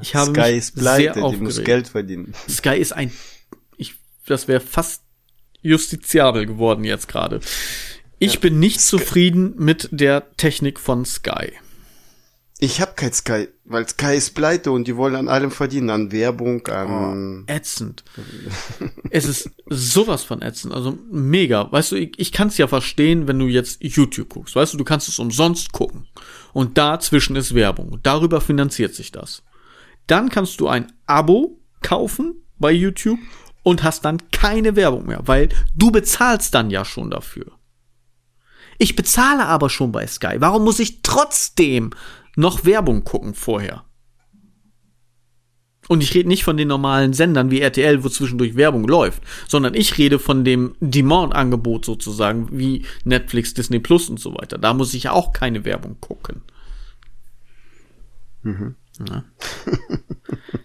Ich habe Sky ist pleite, die muss Geld verdienen. Sky ist ein, ich, das wäre fast justiziabel geworden jetzt gerade. Ich ja, bin nicht Sky. zufrieden mit der Technik von Sky. Ich habe kein Sky, weil Sky ist pleite und die wollen an allem verdienen, an Werbung, an... Oh, ätzend. es ist sowas von ätzend, also mega. Weißt du, ich, ich kann es ja verstehen, wenn du jetzt YouTube guckst. Weißt du, du kannst es umsonst gucken. Und dazwischen ist Werbung. Darüber finanziert sich das. Dann kannst du ein Abo kaufen bei YouTube und hast dann keine Werbung mehr, weil du bezahlst dann ja schon dafür. Ich bezahle aber schon bei Sky. Warum muss ich trotzdem noch Werbung gucken vorher? Und ich rede nicht von den normalen Sendern wie RTL, wo zwischendurch Werbung läuft, sondern ich rede von dem Demand-Angebot sozusagen, wie Netflix, Disney Plus und so weiter. Da muss ich ja auch keine Werbung gucken. Mhm. Ja. (laughs)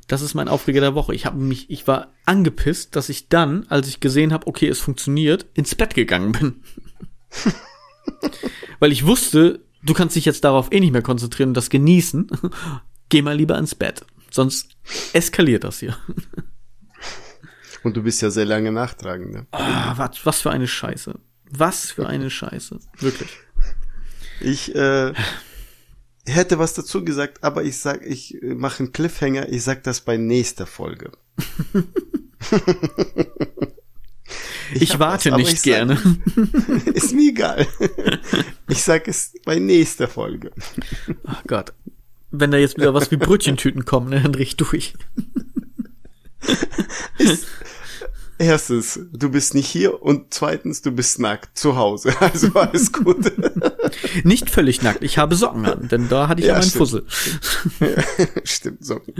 Das ist mein Aufreger der Woche. Ich habe mich, ich war angepisst, dass ich dann, als ich gesehen habe, okay, es funktioniert, ins Bett gegangen bin. (laughs) Weil ich wusste, du kannst dich jetzt darauf eh nicht mehr konzentrieren und das genießen. Geh mal lieber ins Bett. Sonst eskaliert das hier. Und du bist ja sehr lange nachtragend. Ne? Ah, was, was für eine Scheiße. Was für eine Scheiße. Wirklich. Ich äh, hätte was dazu gesagt, aber ich sag, ich mache einen Cliffhanger, ich sag das bei nächster Folge. (laughs) Ich, ich warte was, nicht gerne. Sag, (laughs) ist mir egal. Ich sag es bei nächster Folge. Ach Gott. Wenn da jetzt wieder was wie Brötchentüten kommen, ne, dann dreh ich durch. Ist, erstens, du bist nicht hier und zweitens, du bist nackt zu Hause. (laughs) Also alles gut. (laughs) Nicht völlig nackt. Ich habe Socken an, denn da hatte ich ja, meinen stimmt. Fussel. Ja, (laughs) stimmt, Socken.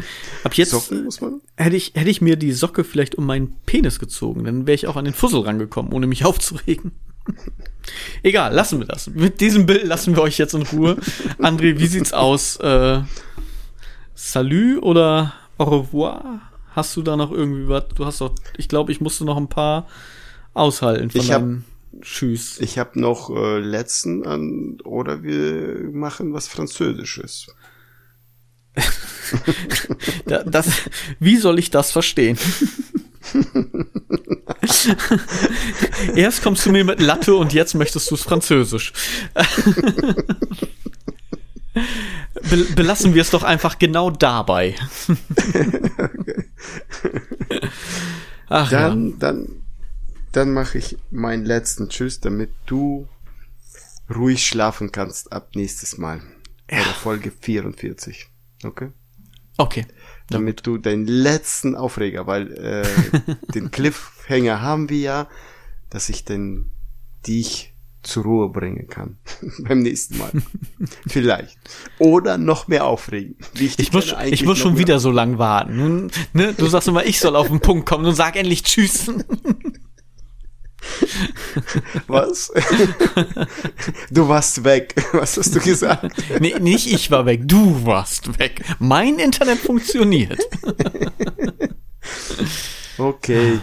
Ab jetzt Socken muss man? Hätte ich, hätte ich mir die Socke vielleicht um meinen Penis gezogen, dann wäre ich auch an den Fussel rangekommen, ohne mich aufzuregen. Egal, lassen wir das. Mit diesem Bild lassen wir euch jetzt in Ruhe. André, wie sieht's aus? Äh, Salut oder au revoir? Hast du da noch irgendwie was? Du hast doch, ich glaube, ich musste noch ein paar aushalten von ich hab, Tschüss. Ich habe noch äh, letzten an oder wir machen was Französisches. (laughs) das, wie soll ich das verstehen? (laughs) Erst kommst du mir mit Latte und jetzt möchtest du es französisch. (laughs) Be belassen wir es doch einfach genau dabei. (laughs) Ach, dann, ja. dann, dann mache ich meinen letzten Tschüss, damit du ruhig schlafen kannst ab nächstes Mal. Ja. Bei der Folge 44. Okay? Okay. Damit du deinen letzten Aufreger, weil äh, (laughs) den Cliffhanger haben wir ja, dass ich den dich zur Ruhe bringen kann. (laughs) Beim nächsten Mal. Vielleicht. Oder noch mehr aufregen. Ich, ich muss, ich muss schon wieder so lang warten. Ne? Du sagst immer, ich soll auf den Punkt kommen und sag endlich Tschüss. (laughs) Was? Du warst weg. Was hast du gesagt? (laughs) Nee, nicht ich war weg. Du warst weg. Mein Internet funktioniert. Okay.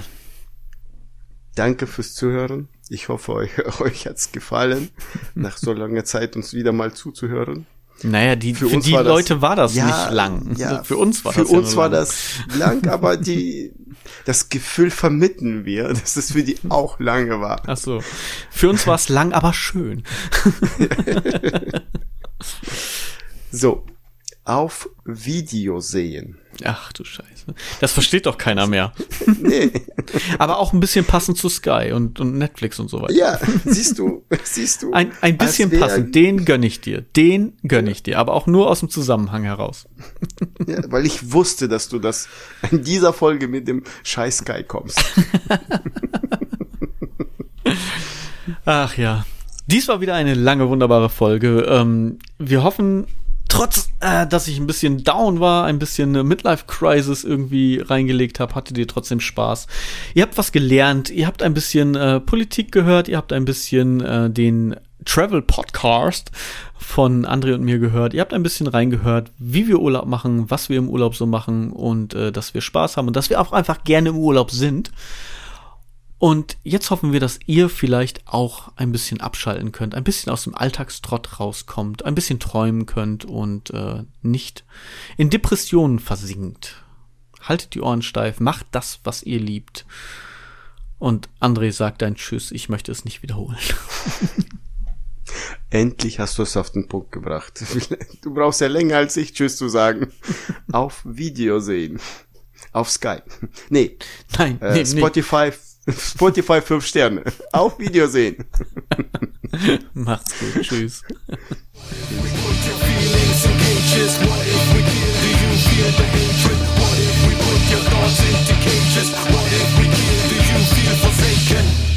Danke fürs Zuhören. Ich hoffe, euch, (laughs) euch hat's gefallen, nach so langer Zeit uns wieder mal zuzuhören. Naja, die, für, für die war Leute das, war das ja, nicht lang. Ja, (laughs) für uns war für das Für uns war lang. das lang, aber die, das Gefühl vermitteln wir, dass es für die auch lange war. Ach so. Für uns war es lang, aber schön. (laughs) so. Auf Video sehen. Ach du Scheiße. Das versteht doch keiner mehr. (laughs) nee. Aber auch ein bisschen passend zu Sky und, und Netflix und so weiter. Ja, siehst du, siehst du. Ein, ein bisschen passend, den gönn ich dir. Den gönn ich dir, aber auch nur aus dem Zusammenhang heraus. (laughs) Ja, weil ich wusste, dass du das in dieser Folge mit dem Scheiß Sky kommst. (laughs) Ach ja. Dies war wieder eine lange, wunderbare Folge. Ähm, wir hoffen, trotz, äh, dass ich ein bisschen down war, ein bisschen eine Midlife-Crisis irgendwie reingelegt habe, hattet ihr trotzdem Spaß. Ihr habt was gelernt, ihr habt ein bisschen äh, Politik gehört, ihr habt ein bisschen äh, den Travel Podcast von André und mir gehört. Ihr habt ein bisschen reingehört, wie wir Urlaub machen, was wir im Urlaub so machen und äh, dass wir Spaß haben und dass wir auch einfach gerne im Urlaub sind. Und jetzt hoffen wir, dass ihr vielleicht auch ein bisschen abschalten könnt, ein bisschen aus dem Alltagstrott rauskommt, ein bisschen träumen könnt und äh, nicht in Depressionen versinkt. Haltet die Ohren steif, macht das, was ihr liebt. Und André sagt ein Tschüss, ich möchte es nicht wiederholen. (laughs) Endlich hast du es auf den Punkt gebracht. (laughs) Du brauchst ja länger als ich Tschüss zu sagen. (laughs) Auf Video sehen. Auf Skype. Nee. Nein, äh, nee, Spotify nee Spotify 5 Sterne. Auf Video sehen. (laughs) Macht's gut. Tschüss. What if we put your thoughts into cages? What if we kill? Do you feel forsaken?